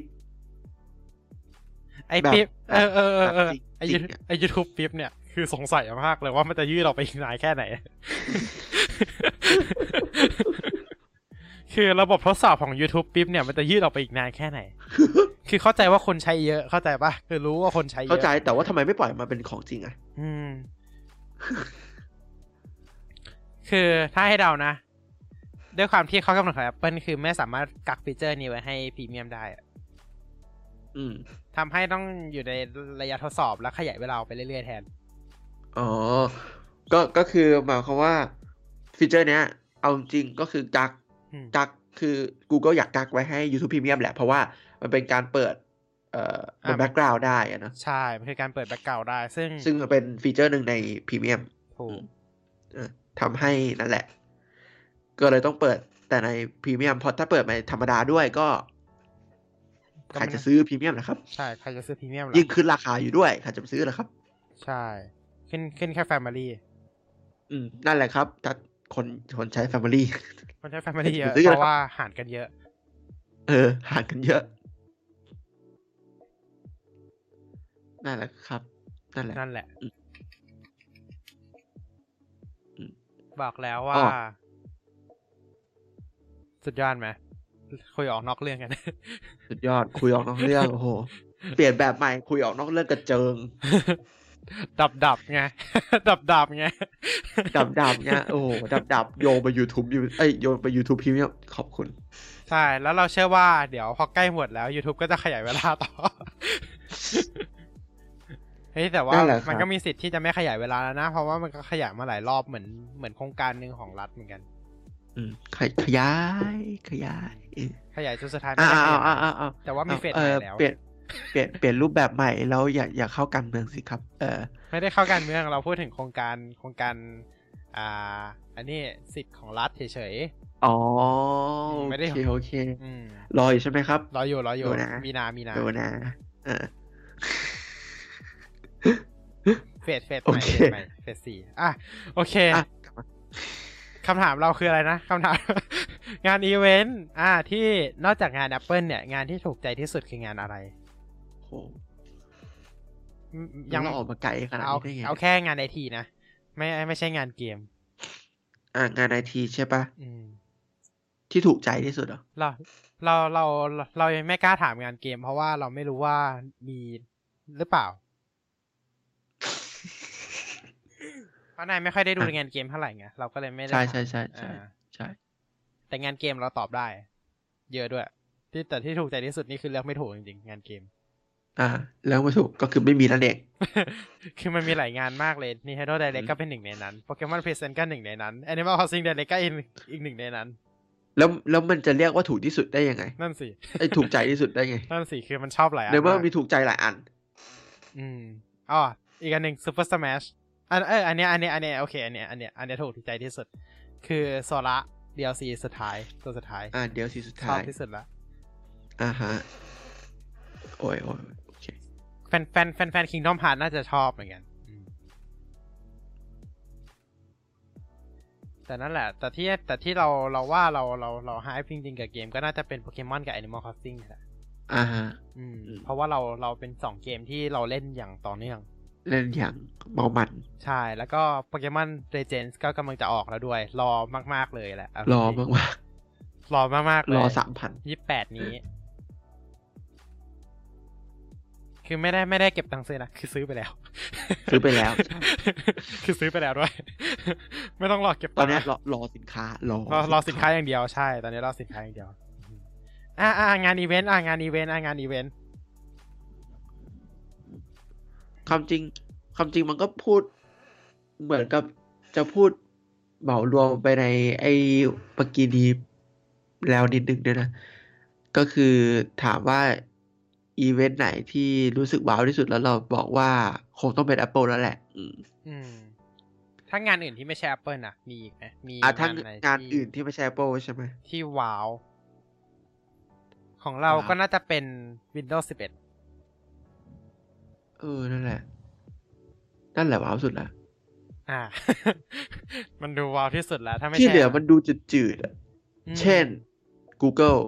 ไอ้แบบปิ๊บ เออเออเออเออแบบไอ้จริยูงๆอะไอ้ยูทูบปิ๊บเนี่ย คือสงสัยมากเลยว่ามันจะยืดออกไปอีกนานแค่ไหน คือระบบทดสอบของ YouTube ปิ๊บเนี่ยมันจะยืดออกไปอีกนานแค่ไหน คือเข้าใจว่าคนใช้เยอะ เข้าใจปะคือรู้ว่าคนใช้เยอะ เข้าใจ แต่ว่าทำไมไม่ปล่อยมาเป็นของจริงอะอืม คือถ้าให้เดานะ ด้วยความที่เขากำหนดของ Apple คือไม่สามารถกักฟีเจอร์นี้ไว้ให้พรีเมียมได้อะอืมทำให้ต้องอยู่ในระยะทดสอบและขยายเวลาออกไปเรื่อยๆแทน อ๋อ ก็ ก็คือหมายความว่าฟีเจอร์เนี้ย เอาจริงก็คือกักอืมกักคือ Google อยากกักไว้ให้ YouTube Premium แหละ เพราะว่ามันเป็นการเปิด เอ่อเป็นอ่า background ได้อะเนอะใช่ มันคือการเปิด background ได้ ซึ่ง ซึ่งมันเป็นฟีเจอร์หนึ่งใน Premium ถูกเออทำให้นั่นแหละ ก็เลยต้องเปิดแต่ใน Premium เพราะถ้าเปิดในธรรมดาด้วยก็ก็ใครไม่จะซื้อ Premium นะครับ ใช่ใครจะซื้อพรีเมียมล่ะยิ่งขึ้นราคาอยู่ด้วยใครจะไปซื้อล่ะครับ ใช่ ขึ้นขึ้นแค่ Familyอืมนั่นแหละครับถ้าคนคนใช้ Family คนใช้แฟมิลี่เยอะซื้อเพนะครับราะว่าหารกันเยอะ เออห่างกันเยอะ นั่นแหละครับ นั่นแหละนั่นแหละอืมอืมบอกแล้วว่าอ๋อ สุดยอดไหมคุยออกนอกเรื่องกัน สุดยอดคุยออกนอกเรื่องโอ้โห เปลี่ยนแบบใหม่คุยออกนอกเรื่องกระเจิง ดับดับไงดับดับไงดับดับเนี่ยโอ้โหดับดับโยนไป YouTube ยูเอ้ยโยนไป YouTube พิมพ์ขอบคุณ ใช่ แล้วเราเชื่อว่าเดี๋ยวพอใกล้หมดแล้ว YouTube ก็จะขยายเวลาต่อเฮ้ยแต่ว่านั่นแหละครับมันก็มีสิทธิ์ที่จะไม่ขยายเวลาแล้วนะ เพราะว่ามันก็ขยายมาหลายรอบเหมือนเหมือนโครงการหนึ่งของรัฐเหมือนกันอืม ขยขยาย ขยายเออขยายจนสุดท้ายไม่อ่าได้ขอ่ายายอ่าอ่าแต่ว่ามีเฟสเอใหม่อแล้วเปลี่ยนเปลี่ยนเปลี่ยนรูปแบบใหม่แล้วอย่าอย่าเข้าการเมืองสิครับ เออ ไม่ได้เข้าการเมืองเราพูดถึงโครงการโครงการ อ่า อันนี้สิทธิ์ของรัฐเฉยอ๋อไม่โอได้เคโอเคๆอืมรออยู่ใช่ไหมครับ รออยู่รออยู่ดูนะมีนามีนาดูนะเออเฟสเฟสโอใหม่เคเฟสใหม่เฟสสี่อะโอเคอะกลับมา คำถามเราคืออะไรนะคำถาม งานอีเวนต์อ่า ที่นอกจากงาน Apple เนี่ย งานที่ถูกใจที่สุดคืองานอะไรโหอืมยัยังงเราออกมาไกลขนาดเอานี้ได้ไงเอาแค่งานไอทีนะ ไม่ไม่ใช่งานเกม อะงานไอทีใช่ปะอืมที่ถูกใจที่สุดเหรอเราเราเราเราเรายังไม่กล้าถามงานเกม เพราะว่าเราไม่รู้ว่ามีหรือเปล่า เพราะนายไม่ค่อยได้ดูอะงานเกมเท่าไหร่ไงเราก็เลยไม่ได้ใช่ถามใช่ใช่ใช่อ่าใช่ แต่งานเกมเราตอบได้ เยอะด้วย ที่แต่ที่ถูกใจที่สุดนี่คือเลือกไม่ถูกจริงๆงานเกม อ่า แล้วมาถูกก็คือไม่มีนั่นเองคือมันมีหลายงานมากเลย Nintendo Direct อืมก็เป็นหนึ่งในนั้น Pokemon Present ก็หนึ่งในนั้น Animal Crossing Direct ก็อีกอีกหนึ่งในนั้นแล้วแล้วมันจะเรียกว่าถูกที่สุดได้ยังไง นั่นสิไอ้ถูกใจที่สุดได้ไง นั่นสิ คือมันชอบหลายอันในเมื่อมากมีถูกใจหลายอัน อืมอ๋ออีกอันหนึ่ง Super Smash อั นเอออันเนี้ยอันเนี้ยอันเนี้ยโอเคอันเนี้ยอันเนี้ยอันเนี้ยถูกใจที่สุด คือโซละ DLC สุดท้ายตัวสุดท้ายอ่าเดี๋ยวสีสุดชอท้าบยที่สุดละอ่าฮะโอ้ยโอ้ยโอเคแฟนแฟนแฟนแฟน Kingdom Hearts น่าจะชอบเหมือนกันอืมแต่นั่นแหละ แต่ที่แต่ที่เราเราว่าเราเราเราหายจริงๆกับเกมก็น่าจะเป็นโปเกมอนกับ Animal Crossing แหละ อ่าฮะ อืมอืม เพราะว่าเราเราเป็นสองเกมที่เราเล่นอย่างต่อเนื่อง เล่นอย่างเมามันใช่ แล้วก็โปเกมอนเ e เจนส์ก็กำลังจะออกแล้วด้วย รอมาก ๆ เลยแหละเารอจงมากๆ รอมากๆๆเลย รอวันที่ยี่แปดนี้ คือไม่ได้ไม่ได้เก็บตังค์ซื้อนะ คือซื้อไปแล้ว ซื้อไปแล้ว คือซื้อไปแล้วด้วย ไม่ต้องรอเก็บตอนงค์เนี้ยนะรอรอสินค้ารอรอรอสินค้าอย่างเดียวใช่ ตอนนี้รอสินค้าอย่างเดียว อ่าอ่างานอีเวนต์อ่างานอีเวนต์อ่างานอีเวนต์ ความจริงความจริงมันก็พูดเหมือนกับจะพูดเหมารวมไปในไอ้เมื่อกี้นี้แล้วนิดนึงด้วยนะ ก็คือถามว่า อีเวนต์ไหนที่รู้สึกว้าวที่สุดแล้วเราบอกว่าคงต้องเป็น Apple แล้วแหละ อืมอืมถ้างานอื่นที่ไม่ใช่ Apple น่ะมีอีกไหมมีอะถ้างไหงานที่อื่นที่ไม่ใช่ Apple ใช่ไหมที่ว้าว ของเราว้าวก็น่าจะเป็น Windows 11 เออ นั่นแหละ นั่นแหละว้าวสุดละอ่า มันดูว้าวที่สุดแล้วถ้าไม่ที่ใช่เหลือมันดูจืดๆอะอืมเช่น Google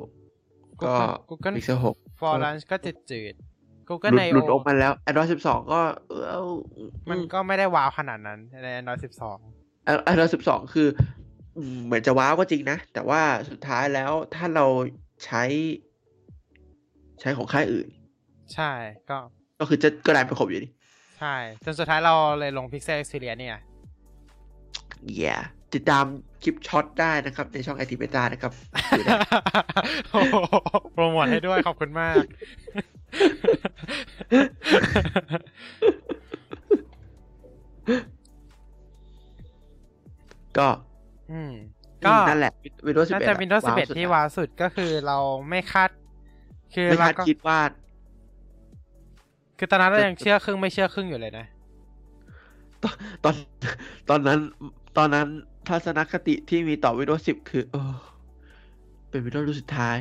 ก็ Google Pixel 6 For Launch ก็จืดจืด Google หลุด I/O หลุดออกมาแล้ว Android 12 ก็เออมันก็ไม่ได้ว้าวขนาดนั้นใน Android 12 Android 12 คืออืมเหมือนจะว้าวก็จริงนะ แต่ว่าสุดท้ายแล้วถ้าเราใช้ ใช้ของค่ายอื่น ใช่ก็ ก็คือจะก็ได้ไปครบอยู่ดีใช่ จนสุดท้ายเราเลยลง Pixel Experience เนี่ย yeah ติดตามคลิปช็อตได้นะครับ ในช่องไอทีเบต้านะครับดูได้โอ้โหโปรโมทให้ด้วยขอบคุณมาก ก็ อืม ก็นั่นแหละ Windows 11น่าจะ Windows ว้าว11 ที่ว้าวสุดก็คือเราไม่คาด คือไม่เราคาดก็คิดว่า คือตอนนั้นเรายังเชื่อครึ่งไม่เชื่อครึ่งอยู่เลยนะ ตอนตอนนั้นตอนนั้นทัศนคติที่มีต่อ Windows 10คือเออเป็น Windows รุ่นสุดท้าย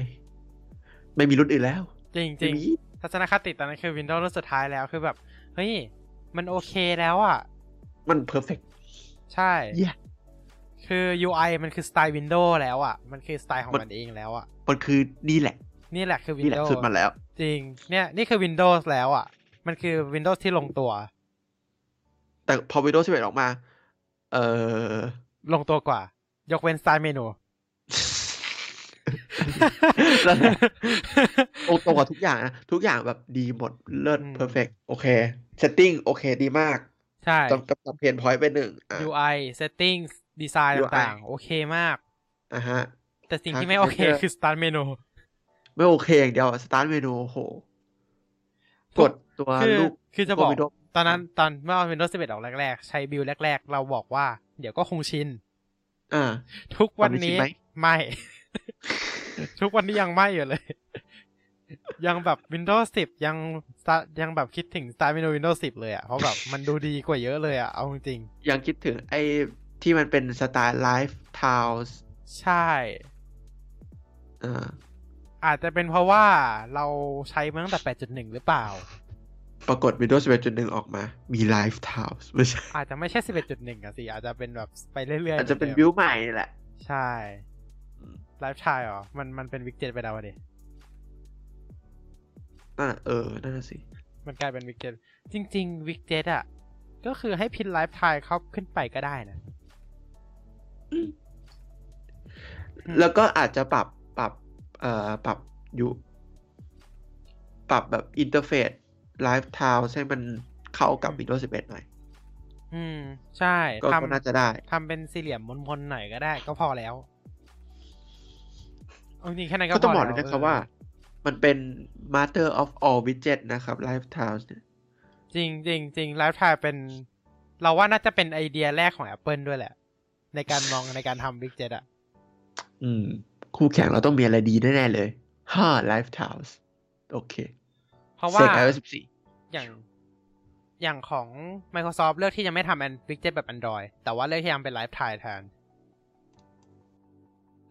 ไม่มีรุ่นอื่นแล้ว จริงจไม่ริงมีทัศนคติตอนนั้นคือ Windows รุ่นสุดท้ายแล้วคือแบบ เฮ้ย มันโอเคแล้วอะ มัน perfect ใช่ yeah คือ UI มันคือสไตล์ Windows แล้วอะ มันคือสไตล์ของมันมันเองแล้วอะ มันคือนี่แหละ นี่แหละคือนี่แหละ Windows สุดมาแล้ว จริง เนี่ย นี่คือ Windows แล้วอะ มันคือ Windows ที่ลงตัว แต่พอ Windows 11 ออกมา เออลงตัวกว่า ยกเว้นสไตล์เมนูนั่นแหละตรงตรงกับทุกอย่างนะ ทุกอย่างแบบดีหมด เลิศอืม perfect โอเค setting โอเคดีมาก ใช่กำกับเพนพอยต์ไปหนึ่งอะ UI settings design UI ต่างๆ โอเคมากอะฮะ แต่สิ่งทางที่ไม่โอเค Twitter คือ start menu ไม่โอเคอย่างเดียว start menu โอ้โหกด ตัวคือลูกคือจะบอกตัว Windows ตอนนั้นตอนเมื่อ Windows 11ออกแรกๆ ใช้บิลแรก ๆ เราบอกว่า เดี๋ยวก็คงชินอ่าทุกวันนี้ตอนนี้ชินไหมไม่ ทุกวันนี้ยังไม่อยู่เลย ยังแบบ Windows 10 ยัง start ยังแบบคิดถึง start menu Windows 10 เลยอะ เพราะแบบมันดูดีกว่าเยอะเลยอะ เอาจริงยังคิดถึงไอ้ที่มันเป็นสไตล์ Live Tiles ๆใช่อ่าอาจจะเป็นเพราะว่าเราใช้มาตั้งแต่ 8.1 หรือเปล่า ปรากฏ Windows 11.1 ออกมา มี Live Tiles ไม่ใช่ อาจจะไม่ใช่ 11.1อะสิ อาจจะเป็นแบบไปเรื่อยๆ อาจจะเป็นหมืบิดิวมใหม่นี่แหละ ใช่อืม Live Tiles เหรอมันมันเป็นวิกเจ็ตไปแล้วอะดินั่นน่ะเออ นั่นน่ะสิ มันกลายเป็นวิกเจ็ตจริง ๆ วิกเจ็ตอะก็คือให้ pin Live Tiles เข้าขึ้นไปก็ได้นะอืมแล้วก็อาจจะปรับปรับ เอ่อ ปรับอยู่ ปรับแบบ interface Live Tile ให้มันเข้ากับ Windows 11 หน่อย อืม ใช่ก็ทก็น่าจะได้ำทำเป็นสี่เหลี่ยมมนๆหน่อยก็ได้ ก็พอแล้วเอาจริงๆแค่นั้นก็ก็ต้องพบอกแล้เลยวนะครับเออว่า มันเป็น Master of all widget นะครับ Live Tiles เนี่ยจริงจริงจริง Live Tiles เป็น เราว่าน่าจะเป็นไอเดียแรกของ Apple ด้วยแหละ ในการมองในการทำวิกเจ็ตอะอืม คู่แข่งเราต้องมีอะไรดีแน่ ๆ เลยฮ่า Live Tiles โอเค เพราะว่าเสก iOS 14 อย่างอย่างของ Microsoft เลือกที่จะไม่ทำวิกเจ็ตแบบ Android แต่ว่าเลือกที่จะทำเป็น Live Tiles แทน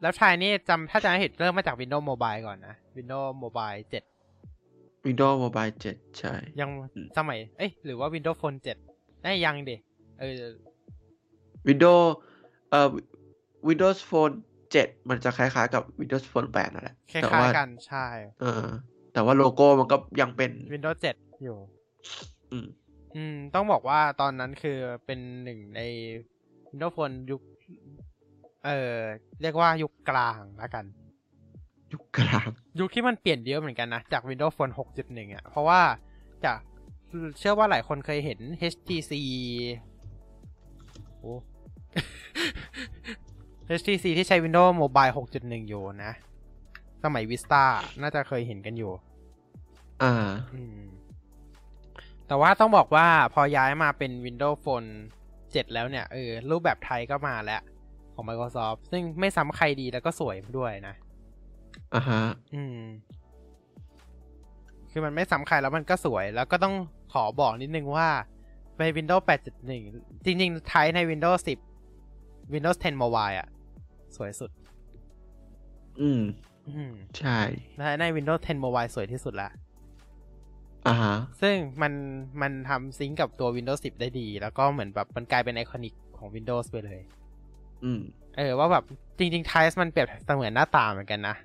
Live Tiles นี่จำถ้าจะไม่ผิดเริ่มมาจาก Windows Mobile ก่อนนะ Windows Mobile 7 Windows Mobile 7 ใช่ ยังอืมสมัย เอ้ย หรือว่า Windows Phone 7ได้ยยังดิเออ Windows เอ่อ Windows Phone 7 มันจะคล้ายๆกับ Windows Phone 8นั่นแหละคล้แต่ายว่าๆกันใช่ เออ แต่ว่าโลโก้มันก็ยังเป็น Windows 7 อยู่ อืม อืม ต้องบอกว่าตอนนั้นคือเป็นหนึ่งใน Windows Phone ยุค เออเรียกว่ายุคกลางแล้วกัน ยุคกลาง ยุคที่มันเปลี่ยนเยอะเหมือนกันนะ จาก Windows Phone 6.1อะ เพราะว่าจะเชื่อว่าหลายคนเคยเห็น HTC โอ้ HTC ที่ใช้ Windows Mobile 6.1 อยู่นะ สมัย Vista น่าจะเคยเห็นกันอยู่ อ่าอืมแต่ว่าต้องบอกว่าพอย้ายมาเป็น Windows Phone 7 แล้วเนี่ย เออ รูปแบบไทยก็มาแล้ว ของ Microsoft ซึ่งไม่ซ้ำใครดีแล้วก็สวยด้วยนะอ่าฮะ อืม คือมันไม่ซ้ำใครแล้วมันก็สวย แล้วก็ต้องขอบอกนิดนึงว่าใน Windows 8.1 จริง ๆ ไทยใน Windows 10 Windows 10 Mobile อะสวยสุด อืม อืม ใช่ และใน Windows 10 Mobile สวยที่สุดละ อ่าฮะซึ่งมันมันทำซิงก์กับตัว Windows 10 ได้ดี แล้วก็เหมือนแบบมันกลายเป็นไอคอนิกของ Windows ไปเลย อืม เออ ว่าแบบจริงๆ Tiles มันเปรียบเสมือนหน้าต่างเหมือนกันนะ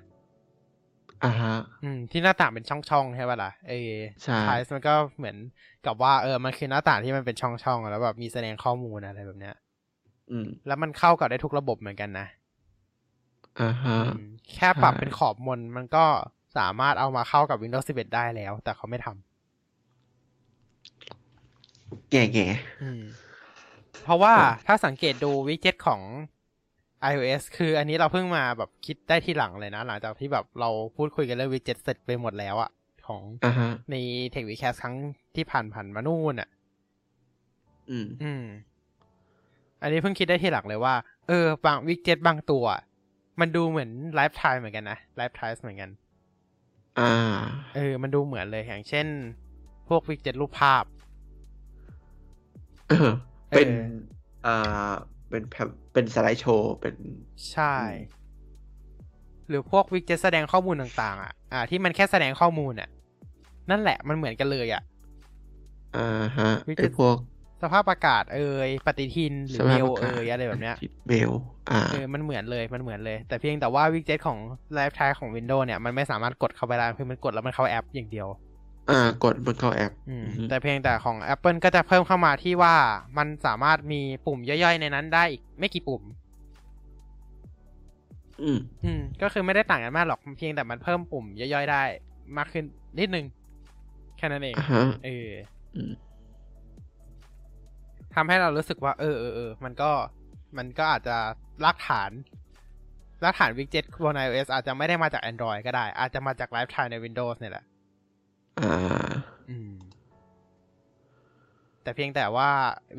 อ่าฮะ อืม ที่หน้าต่างเป็นช่องๆ ใช่ป่ะล่ะ เออ ใช่ Tiles มันก็เหมือนกับว่าเออ มันคือหน้าต่างที่มันเป็นช่องๆ แล้วแบบมีแสดงข้อมูลอะไรแบบเนี้ย อืม แล้วมันเข้ากับได้ทุกระบบเหมือนกันนะอ่าฮะอืมแค่ปรับใช่เป็นขอบมนมันก็สามารถเอามาเข้ากับ Windows 11 ได้แล้ว แต่เขาไม่ทำ แง่แง่อืมเพราะว่าเออถ้าสังเกตดูวิดเจ็ตของ iOS คืออันนี้เราเพิ่งมาแบบคิดได้ทีหลังเลยนะ หลังจากที่แบบเราพูดคุยกันเรื่อง widget เสร็จไปหมดแล้วอะของอ่าฮะใน Tech w e e k a s t ครั้งที่ผ่านผ่านๆมานู่นอะอืมอืม อันนี้เพิ่งคิดได้ทีหลังเลยว่า เออบาง widget บางตัว มันดูเหมือน Live Tiles เหมือนกันนะ Live Tiles เหมือนกัน อ่า เออ มันดูเหมือนเลยอย่างเช่น พวก widget รูปภาพ เออเป็นเอออ่าเป็นแพมเป็น slideshow เป็นใช่ หรือพวกวิกเจ็ตแสดงข้อมูลต่างๆ อะ อ่า ที่มันแค่แสดงข้อมูลอะ นั่นแหละมันเหมือนกันเลยอะอ่าฮะ widget พวกสภาพอากาศเอ่ยปฏิทินหรือสเมภาพลอากาศเอ่ยอะไรแบบเนี้ยเมลอ่าเออมันเหมือนเลยมันเหมือนเลย แต่เพียงแต่ว่าวิกเจ็ตของ Live Tiles ของ Windows เนี่ยมันไม่สามารถกดเข้าไปได้คือมันกดแล้วมันเข้าแอปอย่างเดียว อ่ากดบนเข้าแอปอืมอือฮึแต่เพียงแต่ของ Apple ก็จะเพิ่มเข้ามาที่ว่ามันสามารถมีปุ่มย่อยๆในนั้นได้อีกไม่กี่ปุ่ม อืม อืม ก็คือไม่ได้ต่างกันมากหรอกเพียงแต่มันเพิ่มปุ่มย่อยๆได้ มากขึ้นนิดนึง แค่นั้นเองอ่าฮะเอออืมทำให้เรารู้สึกว่า เออเออเออมันก็ มันก็อาจจะรากฐานรากฐานวิกเจ็ตบน iOS อาจจะไม่ได้มาจาก Android ก็ได้ อาจจะมาจาก Live Tiles ใน Windows เนี่ยแหละ อ่าอืมแต่เพียงแต่ว่า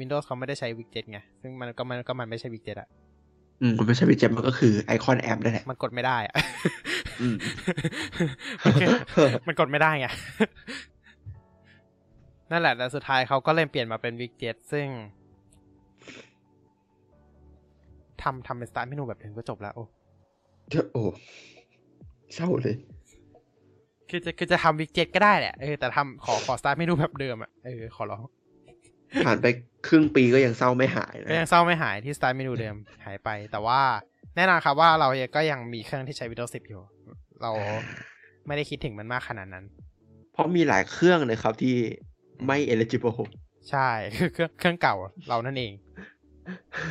Windows เขาไม่ได้ใช้วิกเจ็ตไง ซึ่งมันก็มันก็มันไม่ใช่วิกเจ็ตอะอืมมันไม่ใช่วิจมันก็คือไอคอนแอปนั่นแหละ มันกดไม่ได้อะอืมมันคือมันกดไม่ได้ไง นั่นแหละ แต่สุดท้ายเขาก็เลยเปลี่ยนมาเป็นวิกเจ็ตซึ่งทำทำเป็น start menu แบบเดิมก็จบแล้ว โอ้โอ้เศร้าเลย คือจะคือจะทำวิกเจ็ตก็ได้แหละเออแต่ทำขอขอสตาร์ทเมนูแบบเดิมอะเออขอร้องผ่านไปครึ่งปีก็ยังเศร้าไม่หายนะก็ยังเศร้าไม่หายที่สตาร์ทเมนูเดิมหายไป แต่ว่าแน่นอนครับว่าเราก็ยังมีเครื่องที่ใช้ Windows 10 อยู่ เราไม่ได้คิดถึงมันมากขนาดนั้น เพราะมีหลายเครื่องเลยครับที่ไม่ eligible ใช่คือเครื่องเครื่องเก่าเรานั่นเอง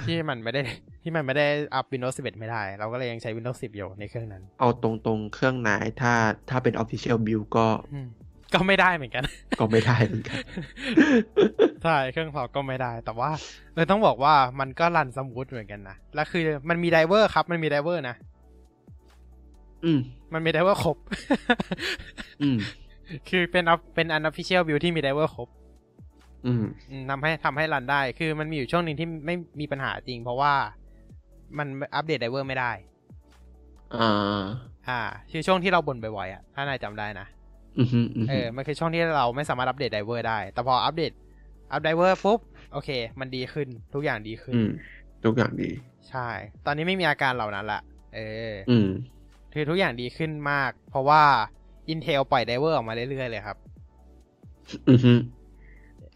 ที่มันไม่ได้ ที่มันไม่ได้อัพ Windows 11 ไม่ได้ เราก็เลยยังใช้ Windows 10 อยู่ในเครื่องนั้น เอาตรงๆ เครื่องไหนถ้าถ้าเป็น official build ก็อืมก็ไม่ได้เหมือนกัน ก็ไม่ได้เหมือนกัน ใช่ เครื่องเราก็ไม่ได้ แต่ว่าเออต้องบอกว่ามันก็ run smooth เหมือนกันนะ แล้วคือมันมี driver ครบ มันมี driver นะ อืม มันมี driver ครบ อืม คือเป็น off- เป็น unofficial build ที่มี driver ครบอืมอืมทำให้ทำให้ run ได้ คือมันมีอยู่ช่วงหนึ่งที่ไม่มีปัญหาจริง เพราะว่า มันอัปเดต driver ไม่ได้ อ่า อ่า คือช่วงที่เราบ่นบ่อยๆอะ ถ้านายจำได้นะอืมฮึอืมเอฮึอมันคือช่วงที่เราไม่สามารถอัปเดต driver ได้ แต่พออัปเดต อัป driver ปุ๊บ โอเค มันดีขึ้น ทุกอย่างดีขึ้นอืมทุกอย่างดี ใช่ ตอนนี้ไม่มีอาการเหล่านั้นละ เออ อืมคือทุกอย่างดีขึ้นมาก เพราะว่า Intel ปล่อย driver ออกมาเรื่อยๆเลยครับ อืมฮึ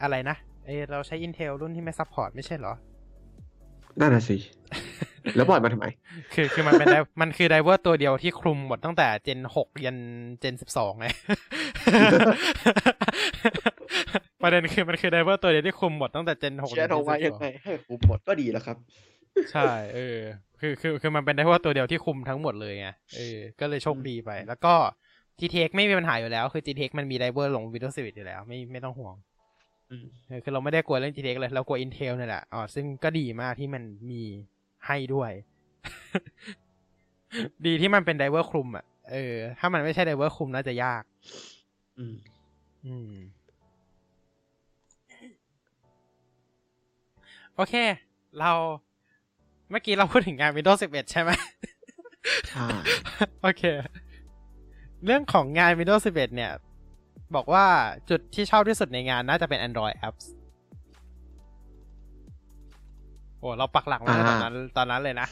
อะไรนะ เออเราใช้ Intel รุ่นที่ไม่ support ไม่ใช่เหรอ นั่นน่ะสิ แล้วปล่อยมาทำไม คือคือมันเป็นไดมันคือ driver ตัวเดียวที่คลุมหมดตั้งแต่ Gen หกยัน Gen สิบสองไงประเด็นคือมันคือ driver ตัวเดียวที่คลุมหมดตั้งแต่ Gen หกเชียร์เอาไว้ยังไงให้คลุมหมดก็ดีแล้วครับ ใช่ เออ คือคือคือมันเป็น driver ตัวเดียวที่คลุมทั้งหมดเลยไงเออก็เลยโชคดีไป แล้วก็ GTX ไม่มีปัญหาอยู่แล้ว คือ GTX มันมีไดเวอร์ลง Windows 11อยู่แล้วไม่ไม่ต้องห่วงอืมเออคือเราไม่ได้กลัวเรื่อง GTX เลย เรากลัว Intel นี่แหละอ๋อซึ่งก็ดีมากที่มันมี ให้ด้วย ดีที่มันเป็น driver คลุมอะเออ ถ้ามันไม่ใช่ driver คลุมน่าจะยาก อืม อืม โอเค เราเมื่อกี้เราพูดถึงงาน Windows 11 ใช่ไหมใช่โอเค เรื่องของงาน Windows 11 เนี่ย บอกว่าจุดที่ชอบที่สุดในงานน่าจะเป็น Android apps โอ้เราปักหลักมาตอนนั้นตอนนั้นเลยนะ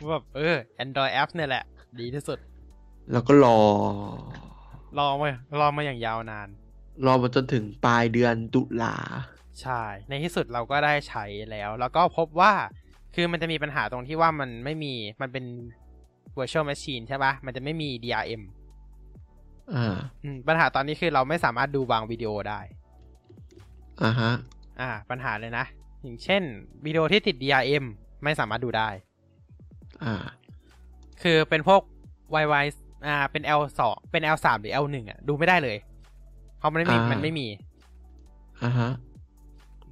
ว่าแบบเออ Android apps เนี่ยแหละ ดีที่สุด แล้วก็รอ รอมารอมาอย่างยาวนาน รอมาจนถึงปลายเดือนตุลาใช่ ในที่สุดเราก็ได้ใช้แล้ว แล้วก็พบว่าคือมันจะมีปัญหาตรงที่ว่ามันไม่มีมันเป็น virtual machine ใช่ปะมันจะไม่มี DRM อ่าอืมปัญหาตอนนี้คือเราไม่สามารถดูบางวิดีโอได้อ่าฮะ อ่า ปัญหาเลยนะ อย่างเช่นวิดีโอที่ติด DRM ไม่สามารถดูได้ อ่า คือเป็นพวก YY อ่า เป็น L2 เป็น L3 หรือ L1 อะ ดูไม่ได้เลย เพราะมันไม่มีอ่ามัมันไม่มี อ่าฮะ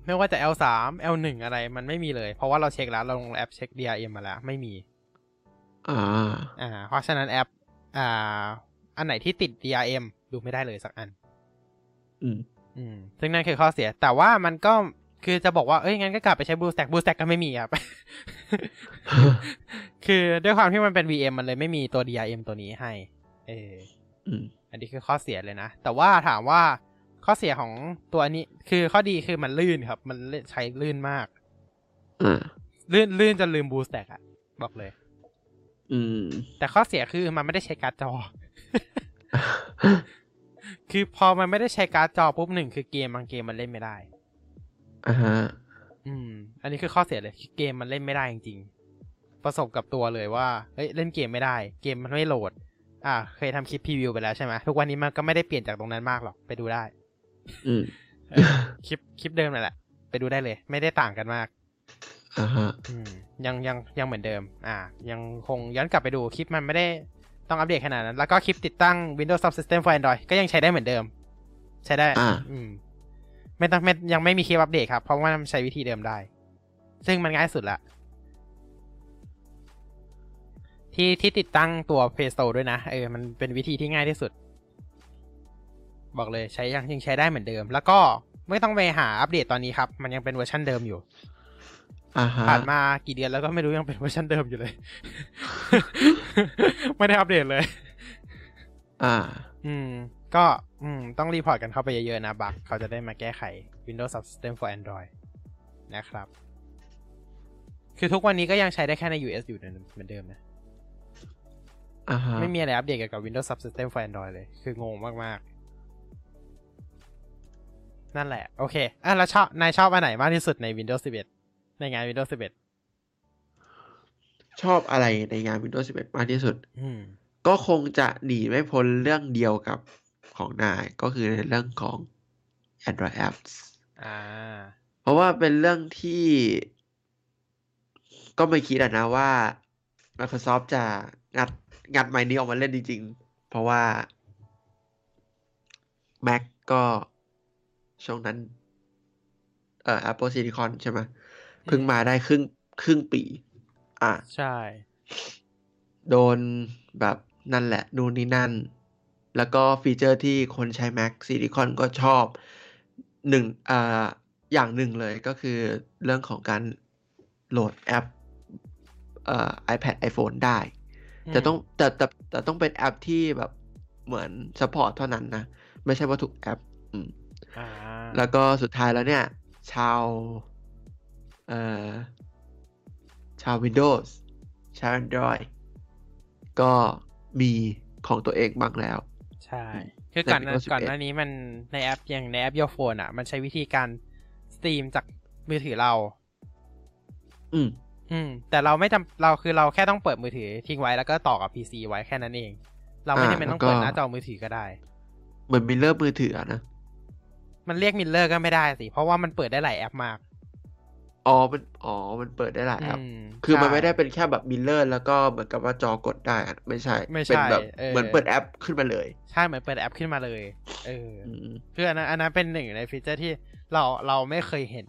ไม่ว่าจะ L3 L1 อะไร มันไม่มีเลย เพราะว่าเราเช็คแล้ว เราลงแอปเช็ค DRM มาแล้ว ไม่มี อ่า อ่า เพราะฉะนั้นแอป อ่า อันไหนที่ติด DRM ดูไม่ได้เลยสักอัน อืม อืม ซึ่งนั่นคือข้อเสีย แต่ว่ามันก็ คือจะบอกว่า เอ้ย งั้นก็กลับไปใช้ BlueStack BlueStack ก็ไม่มีครับ คือด้วยความที่มันเป็น VM มันเลยไม่มีตัว DRM ตัวนี้ให้ เอออืมอันนี้คือข้อเสียเลยนะ แต่ว่าถามว่าข้อเสียของตัวนี้ คือข้อดีคือมันลื่นครับ มันใช้ลื่นมากอ่าลื่นลื่นจนลืม BlueStack อะบอกเลย อืม แต่ข้อเสียคือมันไม่ได้ใช้การ์ดจอ คือพอมันไม่ได้ใช้การ์ดจอปุ๊บหนึ่งคือเกมบางเกมมันเล่นไม่ได้ อ่าฮะ อืม อันนี้คือข้อเสียเลยคือเกมมันเล่นไม่ได้จริงๆ ประสบกับตัวเลยว่า เฮ้ย เล่นเกมไม่ได้ เกมมันไม่โหลด อ่า เคยทำคลิปพรีวิวไปแล้วใช่ไหมทุกวันนี้มันก็ไม่ได้เปลี่ยนจากตรงนั้นมากหรอก ไปดูได้ อืมเออคลิป คลิปเดิมนั่นแหละ ไปดูได้เลย ไม่ได้ต่างกันมาก อ่าฮะ อืม ยังยังยังเหมือนเดิม อ่า ยังคงย้อนกลับไปดูคลิปมันไม่ได้ต้องอัปเดตขนาดนั้น แล้วก็คลิปติดตั้ง Windows Subsystem for Android ก็ยังใช้ได้เหมือนเดิม ใช้ได้ อ่า อืม ไม่ต้องไม่ยังไม่มีคลิปอัปเดตครับ เพราะว่ามันใช้วิธีเดิมได้ ซึ่งมันง่ายสุดละที่ที่ติดตั้งตัว Play Store ด้วยนะ เออ มันเป็นวิธีที่ง่ายที่สุด บอกเลยใช้ยังยังใช้ได้เหมือนเดิม แล้วก็ไม่ต้องไปหาอัปเดตตอนนี้ครับ มันยังเป็นเวอร์ชันเดิมอยู่อ่าฮะผ่านมากี่เดือนแล้วก็ไม่รู้ยังเป็นเวอร์ชันเดิมอยู่เลย ไม่ได้อัปเดตเลย อ่า อืม ก็ อืม ต้อง report กันเข้าไปเยอะๆนะ bug เขาจะได้มาแก้ไข Windows Subsystem for Android นะครับ คือทุกวันนี้ก็ยังใช้ได้แค่ใน US อยู่เหมือนเดิมนะอ่าฮะไม่มีอะไรอัปเดตเกี่ยวกับ Windows Subsystem for Android เลย คืองงมากๆ นั่นแหละ โอเค อะ แล้วชอบ นายชอบอันไหนมากที่สุดใน Windows 11 ในงาน Windows 11 ชอบอะไรในงาน Windows 11 มากที่สุดอืมก็คงจะหนีไม่พ้นเรื่องเดียวกับ ของนายก็คือในเรื่องของ Android apps อ่า เพราะว่าเป็นเรื่องที่ ก็ไม่คิดอะนะว่า Microsoft จะงัดงัดไมค์นี้ออกมาเล่นจริง ๆ เพราะว่า Mac ก็ช่วงนั้น เอ่อ Apple Silicon ใช่ไหมเพิ่งมาได้ครึ่งครึ่งปี อะ ใช่ โดนแบบนั่นแหละ นู่นนี่นั่น แล้วก็ฟีเจอร์ที่คนใช้ Mac Silicon ก็ชอบหนึ่งอ่าอย่างหนึ่งเลยก็คือเรื่องของการโหลดแอปเอ่อ iPad iPhone ได้แต่ต้องแต่แต่แต่ต้องเป็นแอปที่แบบเหมือน support เท่านั้นนะ ไม่ใช่ว่าทุกแอปอืมอ่าแล้วก็สุดท้ายแล้วเนี่ย ชาวเอ่อชาว Windows ชาว Android ก็มีของตัวเองบ้างแล้ว ใช่ คือก่อนหน้าใน Windows 11ก่อนหน้านี้มันในแอปอย่างในแอป Your Phone อะ มันใช้วิธีการสตรีมจากมือถือเรา อืม อืม แต่เราไม่จำเราคือเราแค่ต้องเปิดมือถือทิ้งไว้แล้วก็ต่อกับ PC ไว้แค่นั้นเอง เราไม่อ่าจำเป็นต้องแล้วก็เปิดหน้าจอมือถือก็ได้ เหมือน mirror มือถืออะนะ มันเรียก mirror ก็ไม่ได้สิ เพราะว่ามันเปิดได้หลายแอปมาก อ๋อมันอ๋อมันเปิดได้หลายแอปอืมคือมันใช่ไม่ได้เป็นแค่แบบ mirror แล้วก็เหมือนกับว่าจอกดได้อะไม่ใช่ไม่ใช่เป็นแบบเออเหมือนเปิดแอปขึ้นมาเลย ใช่เหมือนเปิดแอปขึ้นมาเลยเออออืมคืออันนั้นอันนั้นเป็นหนึ่งในฟีเจอร์ที่เราเราไม่เคยเห็น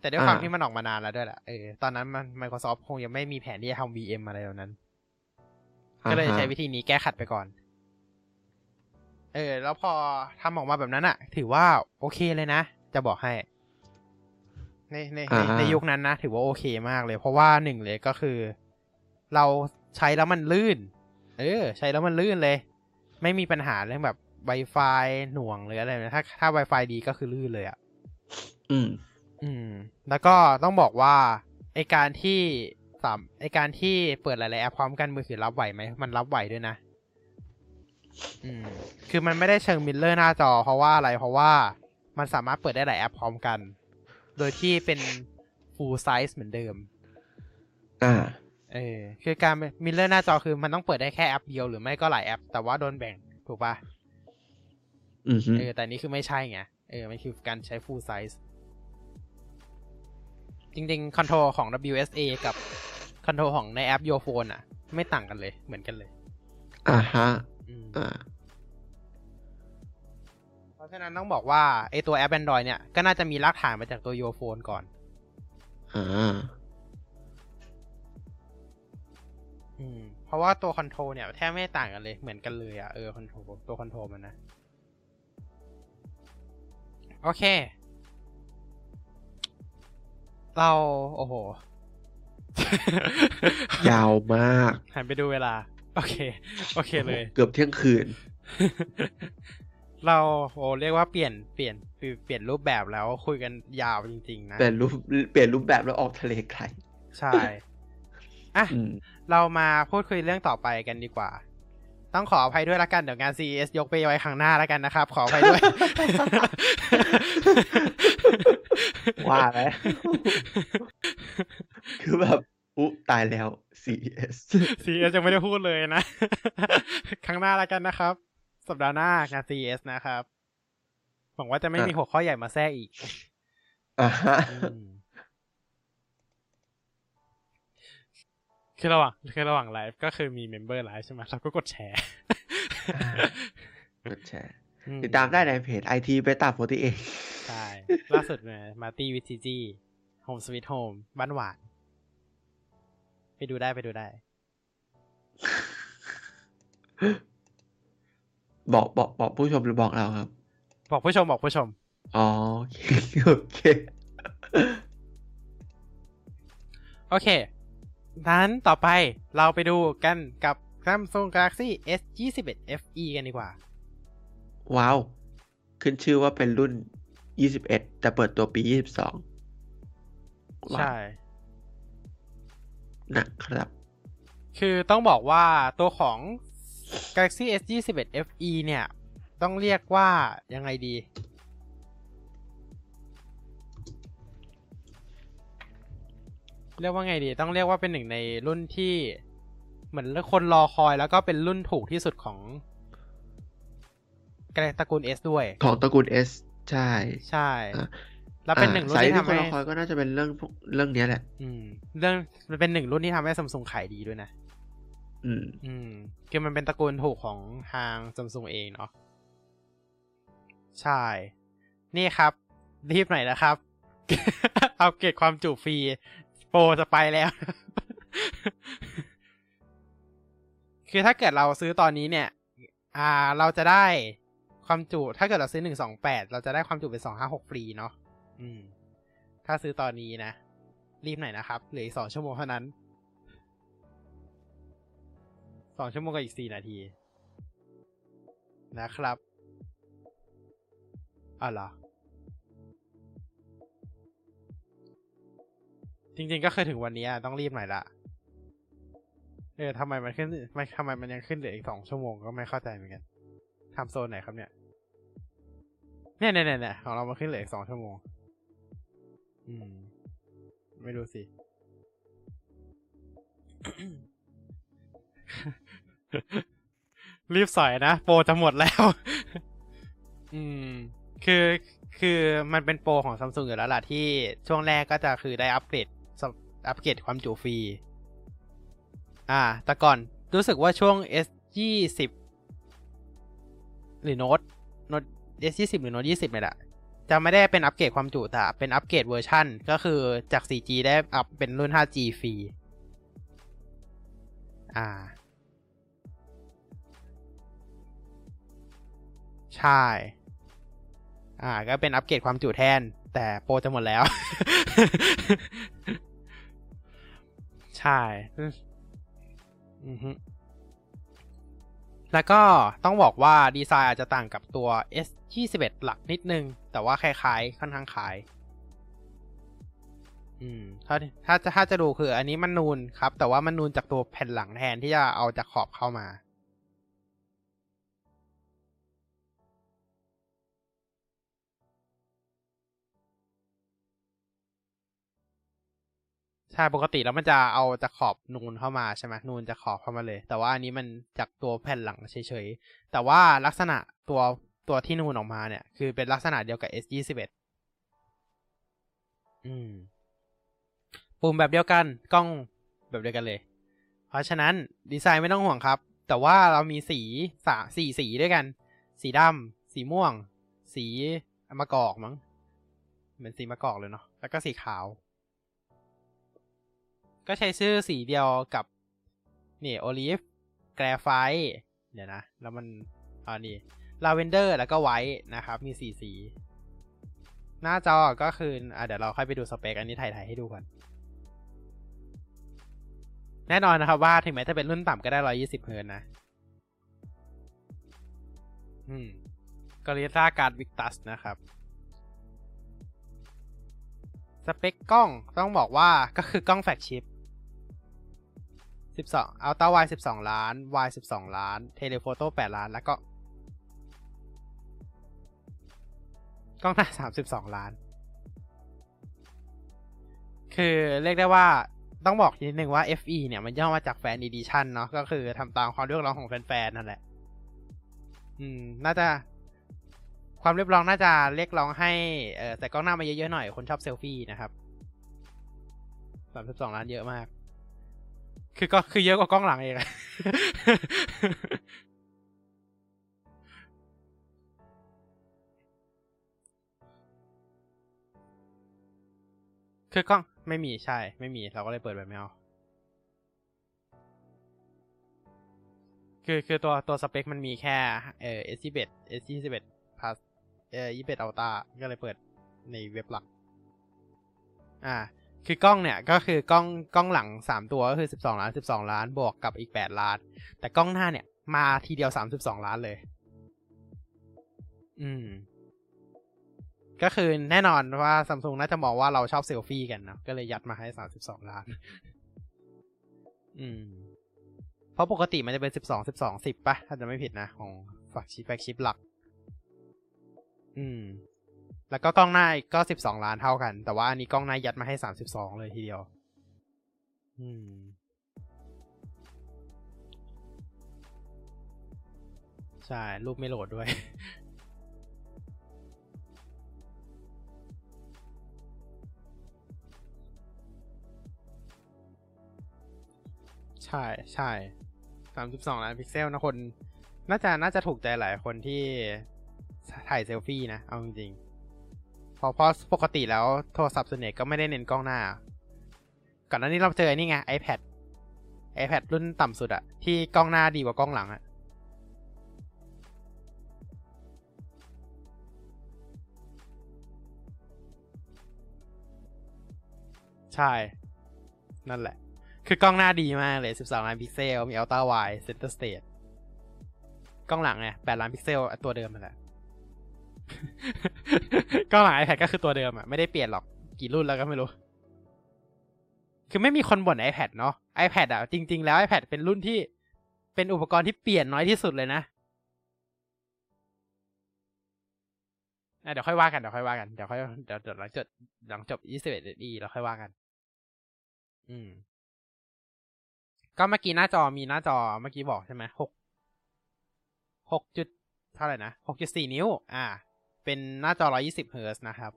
แต่ด้วยความอ่าที่มันออกมานานแล้วด้วยแหละเออตอนนั้นมัน Microsoft คงยังไม่มีแผนที่จะทำ VM อะไรเหล่านั้น ก็เลยอ่าฮะใช้วิธีนี้แก้ขัดไปก่อน เออ แล้วพอทำออกมาแบบนั้นอะถือว่าโอเคเลยนะ จะบอกให้ ในในในในยุคนั้นนะถือว่าโอเคมากเลย เพราะว่าหนึ่งเลยก็คือ เราใช้แล้วมันลื่น เออ ใช้แล้วมันลื่นเลย ไม่มีปัญหาเรื่องแบบ Wi-Fi หน่วงหรืออะไรนะถ้าถ้า Wi-Fi ดีก็คือลื่นเลยอะอืม อืม แล้วก็ต้องบอกว่าไอการที่สามไอการที่เปิดหลายๆแอปพร้อมกันมือถือรับไหวไหมมันรับไหวด้วยนะ อืม คือมันไม่ได้เชิง mirror หน้าจอเพราะว่าอะไรเพราะว่ามันสามารถเปิดได้หลายแอปพร้อมกัน โดยที่เป็น full size เหมือนเดิม อ่า เออ คือการ mirror หน้าจอคือมันต้องเปิดได้แค่แอปเดียวหรือไม่ก็หลายแอป แต่ว่าโดนแบ่งถูกปะอืมฮึเออ แต่นี่คือไม่ใช่ไง เออ มันคือการใช้ full size จริงๆ คอนโทรลของ WSA กับคอนโทรลของในแอป Your Phone อะ ไม่ต่างกันเลย เหมือนกันเลย อ่าฮะอืมอ่าเพ ราะฉะนั้นต้องบอกว่าไอตัวแอป Android เนี่ยก็น่าจะมีรากฐานมาจากตัว Your Phone ก่อนอ่าอืมเพราะว่าตัว control เนี่ยแทบไม่ต่างกันเลยเหมือนกันเลยอะเออ control ตัว control มันนะ โอเค เราโอ้โห ยาวมาก หันไปดูเวลา โอเค โอเคเลย เกือบเที่ยงคืน เราโอ้เรียกว่าเปลี่ยนเปลี่ยนเปลี่ยนเปลี่ยนรูปแบบแล้วคุยกันยาวจริงๆนะเปลี่ยนรูปเปลี่ยนรูปแบบแล้วออกทะเลไกลใช่อะอืมเรามาพูดคุยเรื่องต่อไปกันดีกว่า ต้องขออภัยด้วยละกันเดี๋ยวงาน CES ยกไปไว้ข้างหน้าแล้วกันนะครับ ขออภัยด้วย ว่าแล้วคือแบบอุ๊ตายแล้ว CS CES ยังไม่ได้พูดเลยนะข้างหน้าแล้วกันนะครับ สัปดาห์หน้างาน CES นะครับหวังว่าจะไม่มีหัวข้อใหญ่มาแทรกอีกอ่าฮะอืมคือระหว่างคือระหว่างไลฟ์ก็คือมี member ไลฟ์ใช่ไหมเราก็กดแชร์กดแชร์อืติดตามได้ในเพจ IT Beta 48ใช่ล่าสุดเนี่ยมาตี้วิทีจีโฮมสวิตโฮมบ้านหวาน ไปดูได้ไปดูได้ บอกบอกบอกผู้ชมหรือบอกเราครับ บอกผู้ชมบอกผู้ชมอ๋อโอเคโอเคโอเค นั้นต่อไปเราไปดูกันกับ Samsung Galaxy S 2 1 FE กันดีกว่า ว้าว ขึ้นชื่อว่าเป็นรุ่น 21 แต่เปิดตัวปี 22ว้าวใช่นะครับ คือต้องบอกว่าตัวของ Galaxy S 2 1 FE เนี่ย ต้องเรียกว่ายังไงดี เรียกว่าไงดี ต้องเรียกว่าเป็นหนึ่งในรุ่นที่เหมือนคนรอคอยแล้วก็เป็นรุ่นถูกที่สุดของตระกูล S ด้วย ของตระกูล S ใช่ ใช่อะแล้วเป็นหนึ่งรุ่นสายที่ที่ทำคนให้รอคอยก็น่าจะเป็นเรื่องพวกเรื่องเนี้ยแหละ อืม เรื่องมันเป็นหนึ่งรุ่นที่ทำให้ซัมซุงขายดีด้วยนะ อืม อืม คือมันเป็นตระกูลถูกของทางซัมซุงเองเนาะ ใช่ นี่ครับ รีบหน่อยนะครับ เอาเกรดความจุฟรี โปรจะไปแล้ว คือถ้าเกิดเราซื้อตอนนี้เนี่ย อ่า เราจะได้ความจุ ถ้าเกิดเราซื้อหนึ่งสองแปด เราจะได้ความจุเป็นสองห้าหกฟรีเนาะ อืม ถ้าซื้อตอนนี้นะ รีบหน่อยนะครับ เหลืออีกสองชั่วโมงเท่านั้น สองชั่วโมงกับอีกสี่นาที นะครับอ๋อเหรอ จริง ๆ ก็เคือถึงวันนี้ต้องรีบหน่อยละเออทำไมมันขึ้นไม่ทำไมมันยังขึ้นเหลืออีกสองชั่วโมงก็ไม่เข้าใจเหมือนกันทำโซนไหนครับเนี่ยเนี่ยเนี่ยเนี่ยของเรามาขึ้นเหลืออีกสองชั่วโมง อืม ไม่รู้สิ รีบสอยนะ โปรจะหมดแล้ว อืม คือคือมันเป็นโปรของซัมซุงอยู่แล้วล่ะ ที่ช่วงแรกก็จะคือได้อัปเกรดอัปเกรดความจุฟรี อ่า แต่ก่อนรู้สึกว่าช่วง S ยี่สิบหรือโน้ตโน้ต S ยี่สิบหรือโน้ตยี่สิบเนี่ยแหละจะไม่ได้เป็นอัปเกรดความจุแต่เป็นอัปเกรดเวอร์ชันก็คือจาก 4G ได้อัพเป็นรุ่น 5G ฟรี อ่า ใช่ อ่า ก็เป็นอัปเกรดความจุแทน แต่โปรจะหมดแล้ว ใช่ อือฮึแล้วก็ต้องบอกว่าดีไซน์อาจจะต่างกับตัว S 21หลักนิดนึง แต่ว่าคล้ายๆค่อนข้างคล้าย อืม ถ้าถ้าจะถ้าจะดูคืออันนี้มันนูนครับ แต่ว่ามันนูนจากตัวแผ่นหลังแทนที่จะเอาจากขอบเข้ามา ใช่ปกติแล้วมันจะเอาจากขอบนูนเข้ามาใช่ไหมนูนจากขอบเข้ามาเลย แต่ว่าอันนี้มันจากตัวแผ่นหลังเฉยๆ แต่ว่าลักษณะตัวตัวที่นูนออกมาเนี่ย คือเป็นลักษณะเดียวกับ S ยี่สิบเอ็ดอืม ปุ่มแบบเดียวกันกล้องแบบเดียวกันเลย เพราะฉะนั้นดีไซน์ไม่ต้องห่วงครับ แต่ว่าเรามีสีสาสี่สีด้วยกัน สีดำสีม่วง สีมะกอกมั้งเหมือนสีมะกอกเลยเนาะแล้วก็สีขาว ก็ใช้ชื่อสีเดียวกับนี่ Olive Graphite เดี๋ยวนะ แล้วมันอ่านี่ลาเวนเดอร์แล้วก็ White นะครับ มีสีสี หน้าจอก็คืออะเดี๋ยวเราค่อยไปดูสเปค อันนี้ถ่ายถ่ายให้ดูก่อน แน่นอนนะครับว่าถึงแม้จะเป็นรุ่นต่ำก็ได้ 120 เฮิร์ตนะ อืม Gorilla Glass Victus นะครับ สเปคกล้องต้องบอกว่าก็คือกล้องแฟกชิ พ12 Ultra Wide 12ล้าน Wide 12ล้าน Telephoto 8ล้าน แล้วก็ กล้องหน้า32ล้าน คือเรียกได้ว่าต้องบอกนิดนึงว่า FE เนี่ย มันย่อมาจากแฟน Edition เนาะ ก็คือทำตามความเรียกร้องของแฟนๆนั่นแหละ อืม น่าจะ ความเรียบร้องน่าจะเรียกร้องให้เออใส่กล้องหน้ามาเยอะๆหน่อย คนชอบเซลฟี่นะครับ32ล้านเยอะมาก คือก็คือเยอะกว่ากล้องหลังเองคือกล้องไม่มีใช่ ไม่มีเราก็เลยเปิดแบบไม่เอาคือคือตัวตัวสเปคมันมีแค่เอ่อ S21 S21 plus เอ่อ21 Ultra ก็เลยเปิดในเว็บหลัก อ่า คือกล้องเนี่ยก็คือกล้องกล้องหลังสามตัวก็คือสิบสองล้านสิบสองล้านบวกกับอีกแปดล้าน แต่กล้องหน้าเนี่ย มาทีเดียวสามสิบสองล้านเลย อืม ก็คือแน่นอนว่าซัมซุงน่าจะมองว่าเราชอบเซลฟี่กันนะก็เลยยัดมาให้สามสิบสองล้าน อืม เพราะปกติมันจะเป็นสิบสองสิบสองสิบป่ะ ถ้าจะไม่ผิดนะ ของฝักชิปแฟกชิปหลัก อืม แล้วก็กล้องหน้าก็สิบสองล้านเท่ากัน แต่ว่าอันนี้กล้องหน้ายัดมาให้สามสิบสองเลยทีเดียว อืม ใช่ รูปไม่โหลดด้วย ใช่ใช่สามสิบสองล้านพิกเซลนะคน น่าจะน่าจะถูกใจหลายคนที่ถ่ายเซลฟี่นะ เอาจริงๆ เพราะเพราะปกติแล้วโทรศัพท์ส่วนใหญ่ก็ไม่ได้เน้นกล้องหน้า ก่อนหน้านี้เราเจอนี่ไง iPad iPad รุ่นต่ำสุดอะที่กล้องหน้าดีกว่ากล้องหลังอะใช่ นั่นแหละ คือกล้องหน้าดีมากเลย 12 ล้านพิกเซล มี Ultra Wide Center Stage กล้องหลังไง8ล้านพิกเซลตัวเดิมนั่นแหละ กล้องหลัง iPad ก็คือตัวเดิมอะไม่ได้เปลี่ยนหรอกกี่รุ่นแล้วก็ไม่รู้ คือไม่มีคนบ่น iPad เนาะ iPad อะจริง ๆ แล้ว iPad เป็นรุ่นที่เป็นอุปกรณ์ที่เปลี่ยนน้อยที่สุดเลยนะเดี๋ยวค่อยว่ากันเดี๋ยวค่อยว่ากันเดี๋ยวค่อยเดี๋ยวเดี๋ยวหลังจบหลังจบ21 e เราค่อยว่ากัน อืม ก็เมื่อกี้หน้าจอมีหน้าจอเมื่อกี้บอกใช่ไหมหกหกจุดเท่าไหร่นะหกจุดสี่นิ้ว อ่า เป็นหน้าจอ 120 Hz นะครับ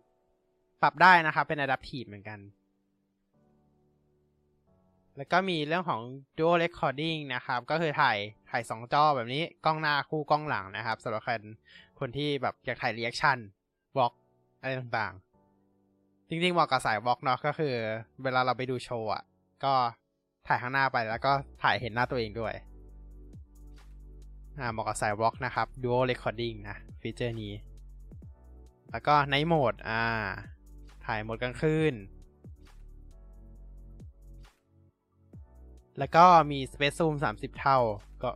ปรับได้นะครับ เป็น Adaptive เหมือนกัน แล้วก็มีเรื่องของ Dual Recording นะครับ ก็คือถ่ายถ่าย 2 จอแบบนี้ กล้องหน้าคู่กล้องหลังนะครับสำหรับคนคนที่แบบอยากถ่าย Reaction บล็อกอะไรต่างๆ จริงๆเหมาะกับสายวอล์กเนาะก็คือ เวลาเราไปดูโชว์อะ ก็ถ่ายข้างหน้าไปแล้วก็ถ่ายเห็นหน้าตัวเองด้วยอ่าเหมาะกับสายวอล์กนะครับ Dual Recording นะฟีเจอร์นี้ แล้วก็ในโหมดอ่า ถ่ายโหมดกลางคืน แล้วก็มี Space Zoom 30เท่า ก็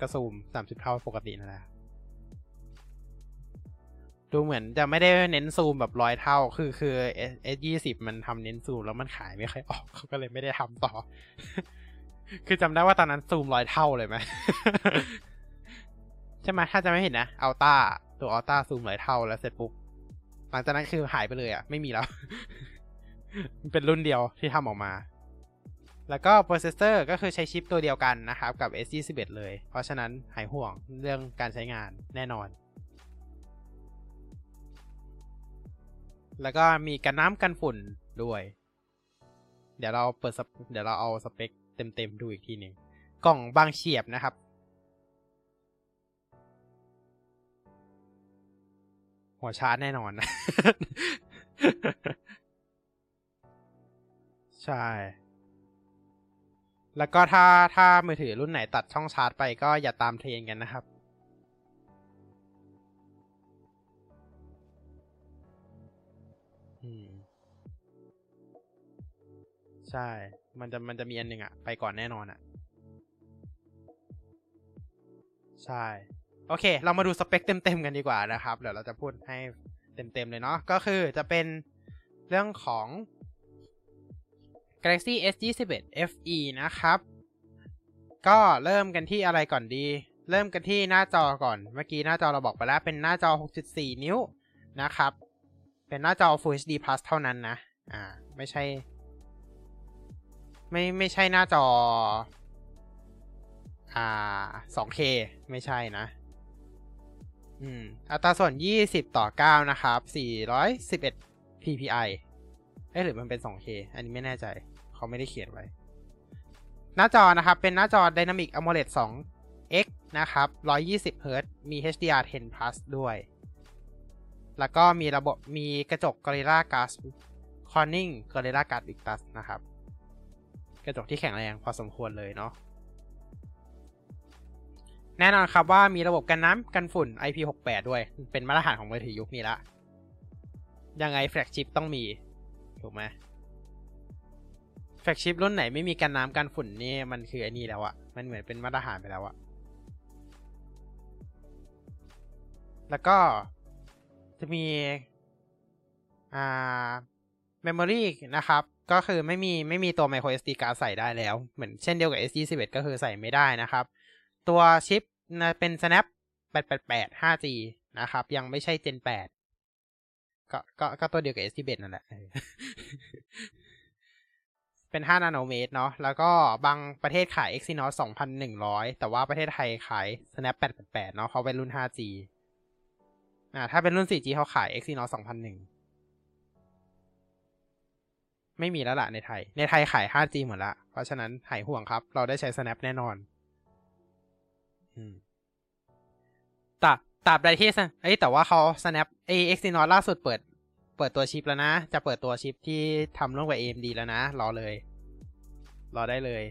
ก็ซูม30เท่าปกตินั่นแหละดูเหมือนจะไม่ได้เน้นซูมแบบร้อยเท่า คือคือ S ยี่สิบมันทำเน้นซูมแล้วมันขายไม่ค่อยออกเขาก็เลยไม่ได้ทำต่อ คือจำได้ว่าตอนนั้นซูมร้อยเท่าเลยไหมใช่ไหมถ้าจะไม่เห็นนะ Ultra ตัว Ultra ซูมร้อยเท่าแล้วเสร็จปุ๊บ หลังจากนั้นคือหายไปเลยอะ ไม่มีแล้ว เป็นรุ่นเดียวที่ทำออกมา แล้วก็ processor ก็คือใช้ชิปตัวเดียวกันนะครับกับ S21 เลย เพราะฉะนั้นหายห่วงเรื่องการใช้งานแน่นอน แล้วก็มีกันน้ำกันฝุ่นด้วย เดี๋ยวเราเปิดเดี๋ยวเราเอาสเปคเต็มๆดูอีกทีหนึ่งกล่องบางเฉียบนะครับ หัวชาร์จแน่นอน ใช่ แล้วก็ถ้าถ้ามือถือรุ่นไหนตัดช่องชาร์จไปก็อย่าตามเทรนกันนะครับ อืม ใช่ มันจะมันจะมีอันหนึ่งอะไปก่อนแน่นอนอะใช่ โอเค เรามาดูสเปคเต็มๆกันดีกว่านะครับ เดี๋ยวเราจะพูดให้เต็มๆเลยเนาะ ก็คือจะเป็นเรื่องของ Galaxy S 2 1 FE นะครับ ก็เริ่มกันที่อะไรก่อนดี เริ่มกันที่หน้าจอก่อน เมื่อกี้หน้าจอเราบอกไปแล้วเป็นหน้าจอ 6.4 นิ้วนะครับ เป็นหน้าจอ Full HD Plus เท่านั้นนะ อ่า ไม่ใช่ ไม่ไม่ใช่หน้าจอ อ่า 2K ไม่ใช่นะ อืม อัตราส่วน 20 ต่อ 9 นะครับ 411 ppi เอ๊ะหรือมันเป็น 2K อันนี้ไม่แน่ใจ เขาไม่ได้เขียนไว้ หน้าจอนะครับ เป็นหน้าจอ Dynamic AMOLED 2X นะครับ 120 Hz มี HDR10 Plus ด้วย แล้วก็มีระบบ มีกระจก Gorilla Glass Corning Gorilla Glass Victus นะครับ กระจกที่แข็งแรงพอสมควรเลยเนาะ แน่นอนครับว่ามีระบบกันน้ำกันฝุ่น IP68 ด้วย เป็นมาตรฐานของมือถือยุคนี้ละ ยังไงแฟลกชิปต้องมี ถูกไหมแฟลกชิปรุ่นไหนไม่มีกันน้ำกันฝุ่นนี่มันคือไอ้นี่แล้วอะมันเหมือนเป็นมาตรฐานไปแล้วอะแล้วก็จะมีอ่า memory นะครับ ก็คือไม่มีไม่มีตัว micro SD card ใส่ได้แล้ว เหมือนเช่นเดียวกับ S21 ก็คือใส่ไม่ได้นะครับ ตัวชิป เป็น Snap 888 5G นะครับ ยังไม่ใช่ Gen 8 ก็ก็ก็ตัวเดียวกับ S21 นั่นแหละ เป็น 5 นาโนเมตรเนาะ แล้วก็บางประเทศขาย Exynos 2,100 แต่ว่าประเทศไทยขาย Snap 888 เนาะเขาเป็นรุ่น 5G อ่า ถ้าเป็นรุ่น 4G เขาขาย Exynos 2,001 ไม่มีแล้วล่ะในไทย ในไทยขาย 5G หมดละ เพราะฉะนั้นหายห่วงครับ เราได้ใช้ Snap แน่นอน ตราบตราบใดที่เอ้แต่ว่าเขา Snap เอ Exynos ล่าสุดเปิด เปิดตัวชิปแล้วนะ จะเปิดตัวชิปที่ทำร่วมกับ AMD แล้วนะ รอเลย รอได้เลย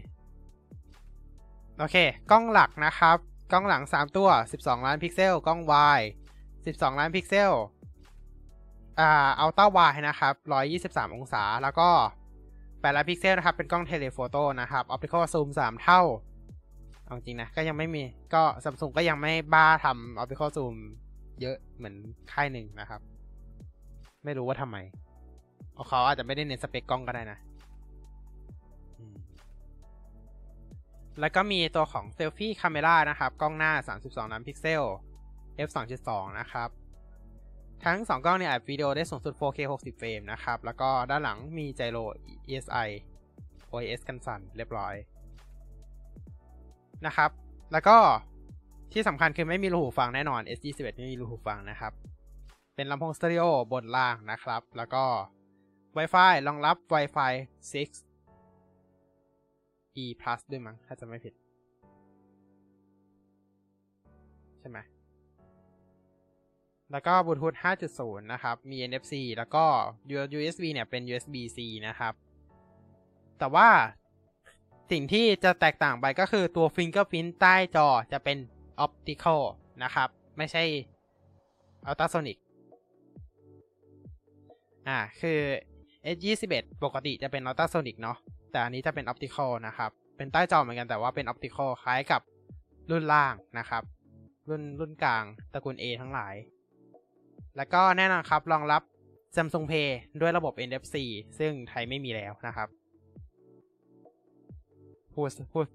โอเค กล้องหลักนะครับ กล้องหลัง 3 ตัว 12 ล้านพิกเซล กล้อง wide 12 ล้านพิกเซล อ่า ultra wide นะครับ 123 องศา แล้วก็8ล้านพิกเซลนะครับ เป็นกล้อง telephoto นะครับ optical zoom 3 เท่า เอาจริงนะ ก็ยังไม่มีก็ซัมซุงก็ยังไม่บ้าทำ optical zoom เยอะเหมือนค่ายหนึ่งนะครับ ไม่รู้ว่าทำไมเขาอาจจะไม่ได้เน้นสเปคกล้องก็ได้นะ แล้วก็มีตัวของ selfie camera นะครับ กล้องหน้า 32 ล้านพิกเซล f 2.2 นะครับ ทั้ง 2 กล้องเนี่ยอัดวิดีโอได้สูงสุด 4K 60 เฟรมนะครับ แล้วก็ด้านหลังมี gyro EIS OIS กันสั่นเรียบร้อย นะครับ แล้วก็ที่สำคัญคือไม่มีรูหูฟังแน่นอน S21 ไม่มีรูหูฟังนะครับ เป็นลำโพงสเตอริโอบนล่างนะครับ แล้วก็ Wi-Fi รองรับ Wi-Fi 6 E plus ด้วยมั้งถ้าจะไม่ผิด ใช่ไหมแล้วก็บลูทูธ5.0 นะครับ มี NFC แล้วก็ USB เนี่ยเป็น USB-C นะครับ แต่ว่า สิ่งที่จะแตกต่างไปก็คือตัว Fingerprint ใต้จอจะเป็น Optical นะครับ ไม่ใช่ Ultrasonic อ่าคือ S21 ปกติจะเป็น Ultrasonic เนาะแต่อันนี้จะเป็น Optical นะครับ เป็นใต้จอเหมือนกันแต่ว่าเป็น Optical คล้ายกับรุ่นล่างนะครับ รุ่นรุ่นกลางตระกูล A ทั้งหลาย แล้วก็แน่นอนครับรองรับ Samsung Pay ด้วยระบบ NFC ซึ่งไทยไม่มีแล้วนะครับ พูดพูด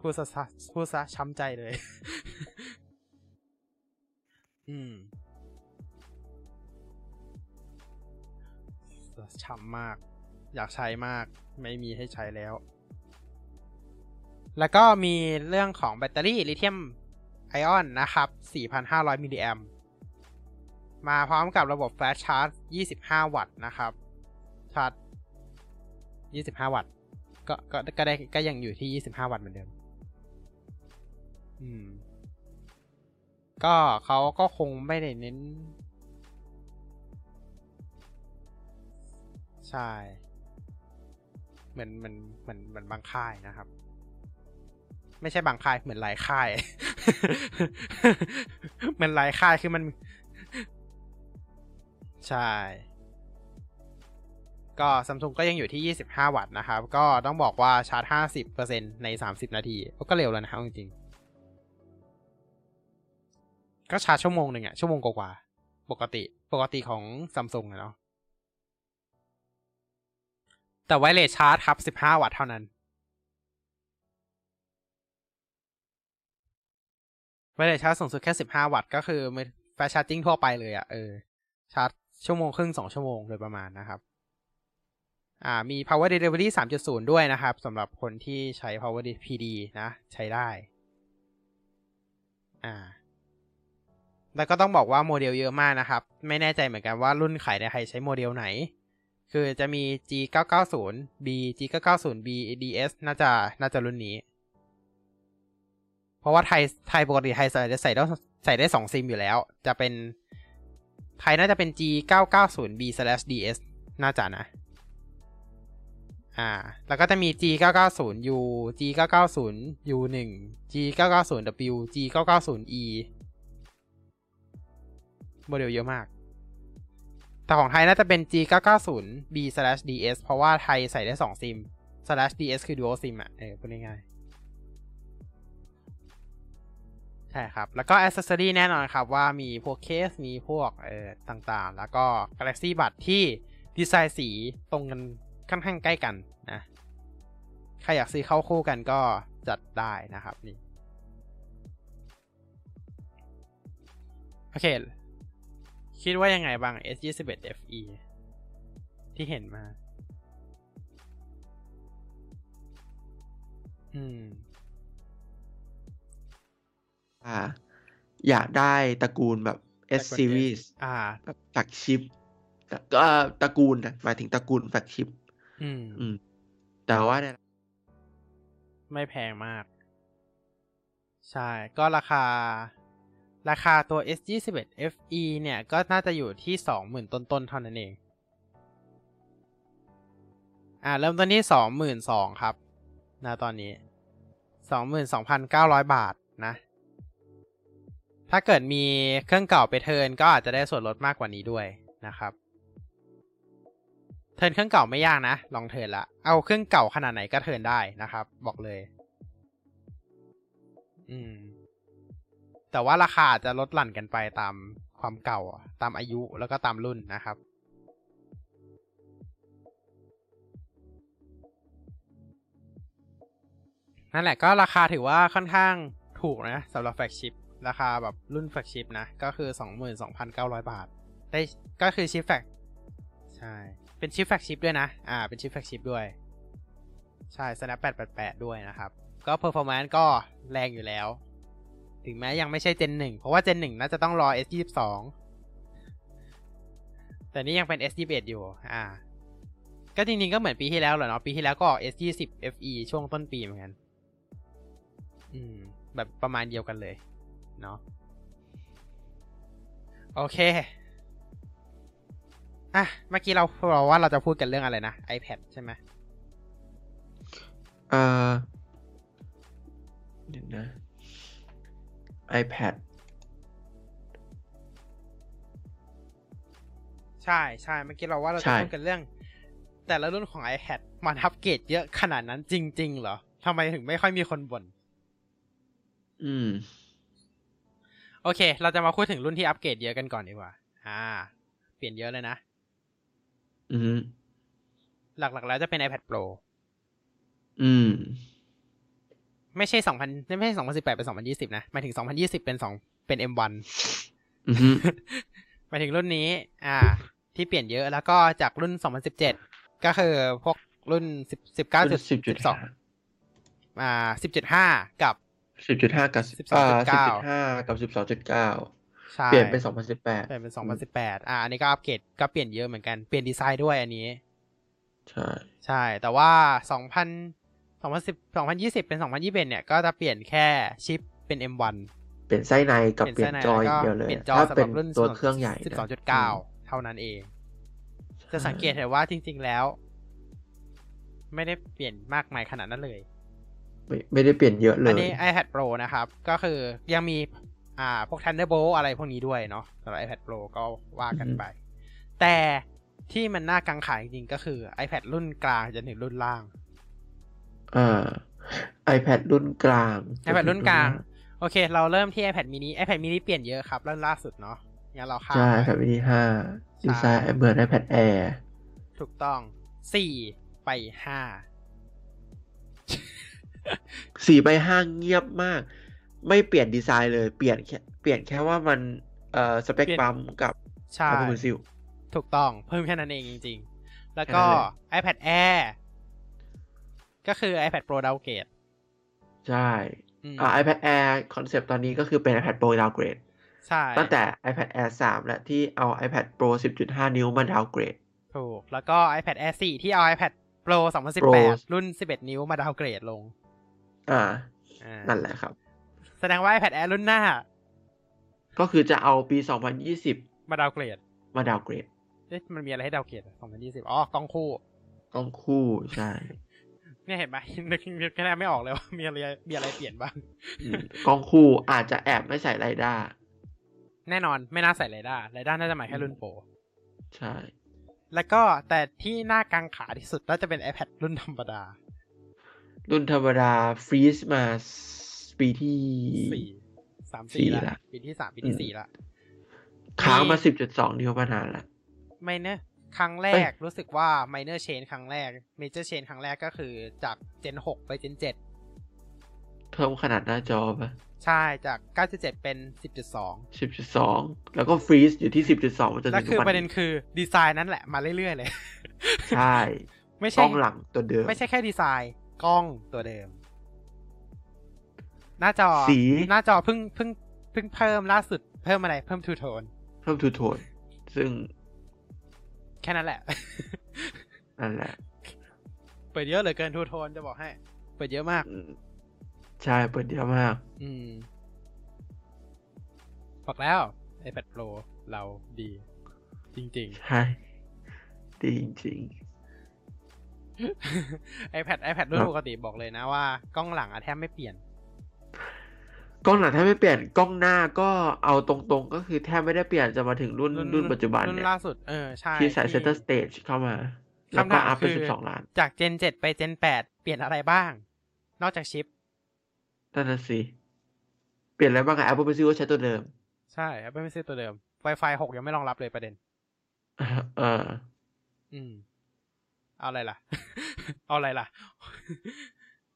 พูดซะพูดซะช้ำใจเลย อืมช้ำมาก อยากใช้มาก ไม่มีให้ใช้แล้ว แล้วก็มีเรื่องของแบตเตอรี่ลิเธียมไอออนนะครับ 4,500 มิลลิแอมมาพร้อมกับระบบแฟลชชาร์จ 25 วัตต์นะครับ ชาร์จ 25 วัตต์ ก็ก็ก็ได้ก็ยังอยู่ที่25วัตต์เหมือนเดิม อืม ก็เขาก็คงไม่ได้เน้น ใช่เหมือนเหมือนเหมือนเหมือนบางค่ายนะครับ ไม่ใช่บางค่ายเหมือนหลายค่ายเหมือนหลายค่ายคือมัน ใช่ ก็ซัมซุงก็ยังอยู่ที่ 25 วัตต์นะครับ ก็ต้องบอกว่าชาร์จ 50%ใน 30 นาที ก็เร็วแล้วนะครับจริงๆ ก็ชาร์จชั่วโมงหนึ่งอะชั่วโมงกว่าปกติปกติของซัมซุงอะเนาะแต่ไวเลสชาร์จครับ 15 วัตต์เท่านั้นwireless charge สูงสุดแค่ 15 วัตต์ก็คือ fast charging ทั่วไปเลยอะเออชาร์จชั่วโมงครึ่งสองชั่วโมงโดยประมาณนะครับ อ่ามี power delivery 3.0 ด้วยนะครับสำหรับคนที่ใช้ power PD นะใช้ได้อ่าแล้วก็ต้องบอกว่าโมเดลเยอะมากนะครับ ไม่แน่ใจเหมือนกันว่ารุ่นขายในไทยใช้โมเดลไหน คือจะมี G990B G990B DS น่าจะน่าจะรุ่นนี้ เพราะว่าไทยไทยปกติไทยใส่ใส่ได้ใส่ได้สองซิมอยู่แล้ว จะเป็นไทยน่าจะเป็น G990B/DS น่าจะนะ อ่า แล้วก็จะมี G990U G990U1 G990W G990E โมเดลเยอะมาก แต่ของไทยน่าจะเป็น G990B/DS เพราะว่าไทยใส่ได้ 2 ซิม /DS คือ dual sim อะ เออพูดง่ายใช่ครับ แล้วก็ accessory แน่นอนครับ ว่ามีพวกเคส มีพวกเอ่อต่างๆ แล้วก็ Galaxy Buds ที่ดีไซน์สีตรงกัน ค่อนข้างใกล้กันนะใครอยากซื้อเข้าคู่กันก็จัดได้นะครับนี่โอเค คิดว่ายังไงบ้าง S21 FE ที่เห็นมา อืม อ่า อยากได้ตระกูลแบบ S ตระกูล series อ่า แบบ flagship ก็ตระกูลนะหมายถึงตระกูล flagship อืม อืม แต่ว่าในไม่แพงมาก ใช่ ก็ราคา ราคาตัว S21 FE เนี่ย ก็น่าจะอยู่ที่สองหมื่นต้นๆเท่านั้นเอง อ่า เริ่มต้นที่สองหมื่นสองครับนะตอนนี้สองหมื่นสองพันเก้าร้อยบาทนะ ถ้าเกิดมีเครื่องเก่าไปเทิร์นก็อาจจะได้ส่วนลดมากกว่านี้ด้วยนะครับ เทินเครื่องเก่าไม่ยากนะ ลองเทินละ เอาเครื่องเก่าขนาดไหนก็เทินได้นะครับ บอกเลย อืม แต่ว่าราคาอาจจะลดหลั่นกันไปตามความเก่า ตามอายุแล้วก็ตามรุ่นนะครับ นั่นแหละก็ราคาถือว่าค่อนข้างถูกนะสำหรับแฟกชิปราคาแบบรุ่นแฟกชิปนะ ก็คือ 22,900 บาท ได้ก็คือชิปแฟกใช่ เป็นชิปแฟกชิปด้วยนะ อ่า เป็นชิปแฟกชิปด้วย ใช่ Snap 888 ด้วยนะครับ ก็ performance ก็แรงอยู่แล้ว ถึงแม้ยังไม่ใช่ Gen 1 เพราะว่า Gen 1 น่าจะต้องรอ S22 แต่นี่ยังเป็น S21 อยู่ อ่า ก็จริงๆ ก็เหมือนปีที่แล้วแหละเนาะ ปีที่แล้วก็ออก S20 FE ช่วงต้นปีเหมือนกัน อืม แบบประมาณเดียวกันเลย เนาะ โอเค อะ เมื่อกี้เราเราว่าเราจะพูดกันเรื่องอะไรนะ iPad ใช่ไหมเอ่อเดี๋ยวนะ iPad ใช่ใช่เมื่อกี้เราว่าเราใช่จะพูดกันเรื่อง แต่ละรุ่นของ iPad มันอัปเกรดเยอะขนาดนั้นจริง ๆ เหรอทำไมถึงไม่ค่อยมีคนบ่นอืม โอเค เราจะมาพูดถึงรุ่นที่อัปเกรดเยอะกันก่อนดีกว่า อ่า เปลี่ยนเยอะเลยนะ อืมหลักๆแล้วจะเป็น iPad Pro อืม ไม่ใช่2000ไม่ใช่2018เป็น2020นะหมายถึง2020เป็น2เป็น M1 อืมหมายถึงรุ่นนี้ อ่า ที่เปลี่ยนเยอะแล้วก็จากรุ่น2017ก็คือพวกรุ่น10 19สิบจุด12อ่า10.5กับสิบจุดห้ากับ12.9อ่าสิบจุดห้ากับสิบสองจุดเก้าใช่ เปลี่ยนเป็นสองพันสิบแปดเปลี่ยนเป็น2018อ่าอันนี้ก็อัปเกรดก็เปลี่ยนเยอะเหมือนกันเปลี่ยนดีไซน์ด้วยอันนี้ ใช่ ใช่ แต่ว่า2000 2010 2020เป็น2021เนี่ยก็จะเปลี่ยนแค่ชิปเป็น M1 เปลี่ยนไส้ในกับเปลี่ยนจออย่างเดียวเลยเปลี่ยนจอถ้าสำหเป็รันบรุ่นตัวเครื่องใหญ่นะ12.9เท่านั้นเอง จะสังเกตเห็นว่าจริง ๆแล้ว ไม่ได้เปลี่ยนมากมายขนาดนั้นเลย ไม่ไม่ได้เปลี่ยนเยอะเลอันยนี้ iPad Pro นะครับ ก็คือยังมี อ่า พวก Thunderbolt อะไรพวกนี้ด้วยเนาะสำหรับ iPad Pro ก็ว่ากันไป แต่ที่มันน่ากังขาจริงๆก็คือ iPad รุ่นกลางจนถึงรุ่นล่าง อ่า iPad รุ่นกลาง iPad รุ่นกลาง โอเค เราเริ่มที่ iPad mini iPad mini เปลี่ยนเยอะครับรุ่นล่าสุดเนาะงั้นเราข้ามใช่ไป iPad mini ห้าใช่ดีไซน์เหมือน iPad Air ถูกต้องสี่ไปห้าสี่ by ห้าเงียบมาก ไม่เปลี่ยนดีไซน์เลยเปลี่ยนแค่เปลี่ยนแค่ว่ามันเอ่อสเปคบัมกับใช่อัลบูมิซิลถูกต้องเพิ่มแค่นั้นเองจริง ๆ แล้วก็แค่นั้นเลย iPad Air ก็คือ iPad Pro downgrade ใช่อืมอ่า iPad Air คอนเซปต์ตอนนี้ก็คือเป็น iPad Pro downgrade ใช่ตั้งแต่ iPad Air 3 และที่เอา iPad Pro 10.5 นิ้วมา downgrade ถูก แล้วก็ iPad Air 4 ที่เอา iPad Pro Pro 2018 รุ่น 11 นิ้วมาดาวเกรดลง อ่าอ่านั่นแหละครับ แสดงว่า iPad Air รุ่นหน้า ก็คือจะเอาปี 2020 มาดาวเกรด มา downgrade เอ๊ะมันมีอะไรให้ดาวเกรดอะ2020 อ๋อ กล้องคู่ กล้องคู่ ใช่ เนี่ยเห็นไหมนึกนึกแค่ไม่ออกเลยว่ามีอะไรมีอะไรเปลี่ยนบ้างอืมกล้องคู่อาจจะแอบไม่ใส่ไรด้าแน่นอนไม่น่าใส่ไรด้าไรด้าน่าจะหมายแค่รุ่นโปร ใช่ แล้วก็แต่ที่น่ากังขาที่สุดน่าจะเป็น iPad รุ่นธรรมดา รุ่นธรรมดาฟรีซมา ปีที่สี่สามสี่สี่ละละปีที่สามปีที่อืมสี่ละค้างมามี10.2นิ้วมานานละไม่เนอะครั้งแรกรู้สึกว่า minor change ครั้งแรก major change ครั้งแรกก็คือจาก Gen 6 ไป Gen 7 เพิ่มขนาดหน้าจอปะใช่จาก 9.7 เป็น 10.2 10.2 แล้วก็ฟรีซอยู่ที่ 10.2มาจนแล้วถึงคืทุอกวันประเด็นนี้คือดีไซน์นั้นแหละมาเรื่อย ๆ เลย ใช่ ไม่กใช่ล้องหลังตัวเดิม ไม่ใช่แค่ดีไซน์ กล้องตัวเดิม หน้าจอสีหน้าจอเพิ่งเพิ่งเพิ่งเพิ่มล่าสุดเพิ่มอะไร เพิ่มทูโทน เพิ่มทูโทน ซึ่ง แค่นั้นแหละนั่นแหละ เปิดเยอะเหลือเกินทูโทนจะบอกให้ เปิดเยอะมากอืมใช่ เปิดเยอะมาก อืมบอกแล้ว iPad Pro เราดี จริงใช่ ดีจริง ๆ iPad iPad รุ่นปกติบอกเลยนะว่า กล้องหลังอะแทบไม่เปลี่ยนๆ กล้องหลังถ้าไม่เปลี่ยนกล้องหน้าก็เอาตรงๆ ก็คือแทบไม่ได้เปลี่ยนจะมาถึงรุ่นรุ่นปัจจุบันรุ่นเนี่ยล่าสุดเออใช่ที่ใส่เซนเตอร์สเตจเข้ามา แล้วคำก็ถามอัพเป็นคือ12ล้าน จาก Gen 7ไป Gen 8เปลี่ยนอะไรบ้าง นอกจากชิปนั่นน่ะสิ เปลี่ยนอะไรบ้างอะ Apple Pencil ก็ใช้ตัวเดิม ใช่ Apple Pencil ตัวเดิม Wi-Fi 6 ยังไม่รองรับเลยประเด็นเอออืม เอาอะไรล่ะ เอาอะไรล่ะ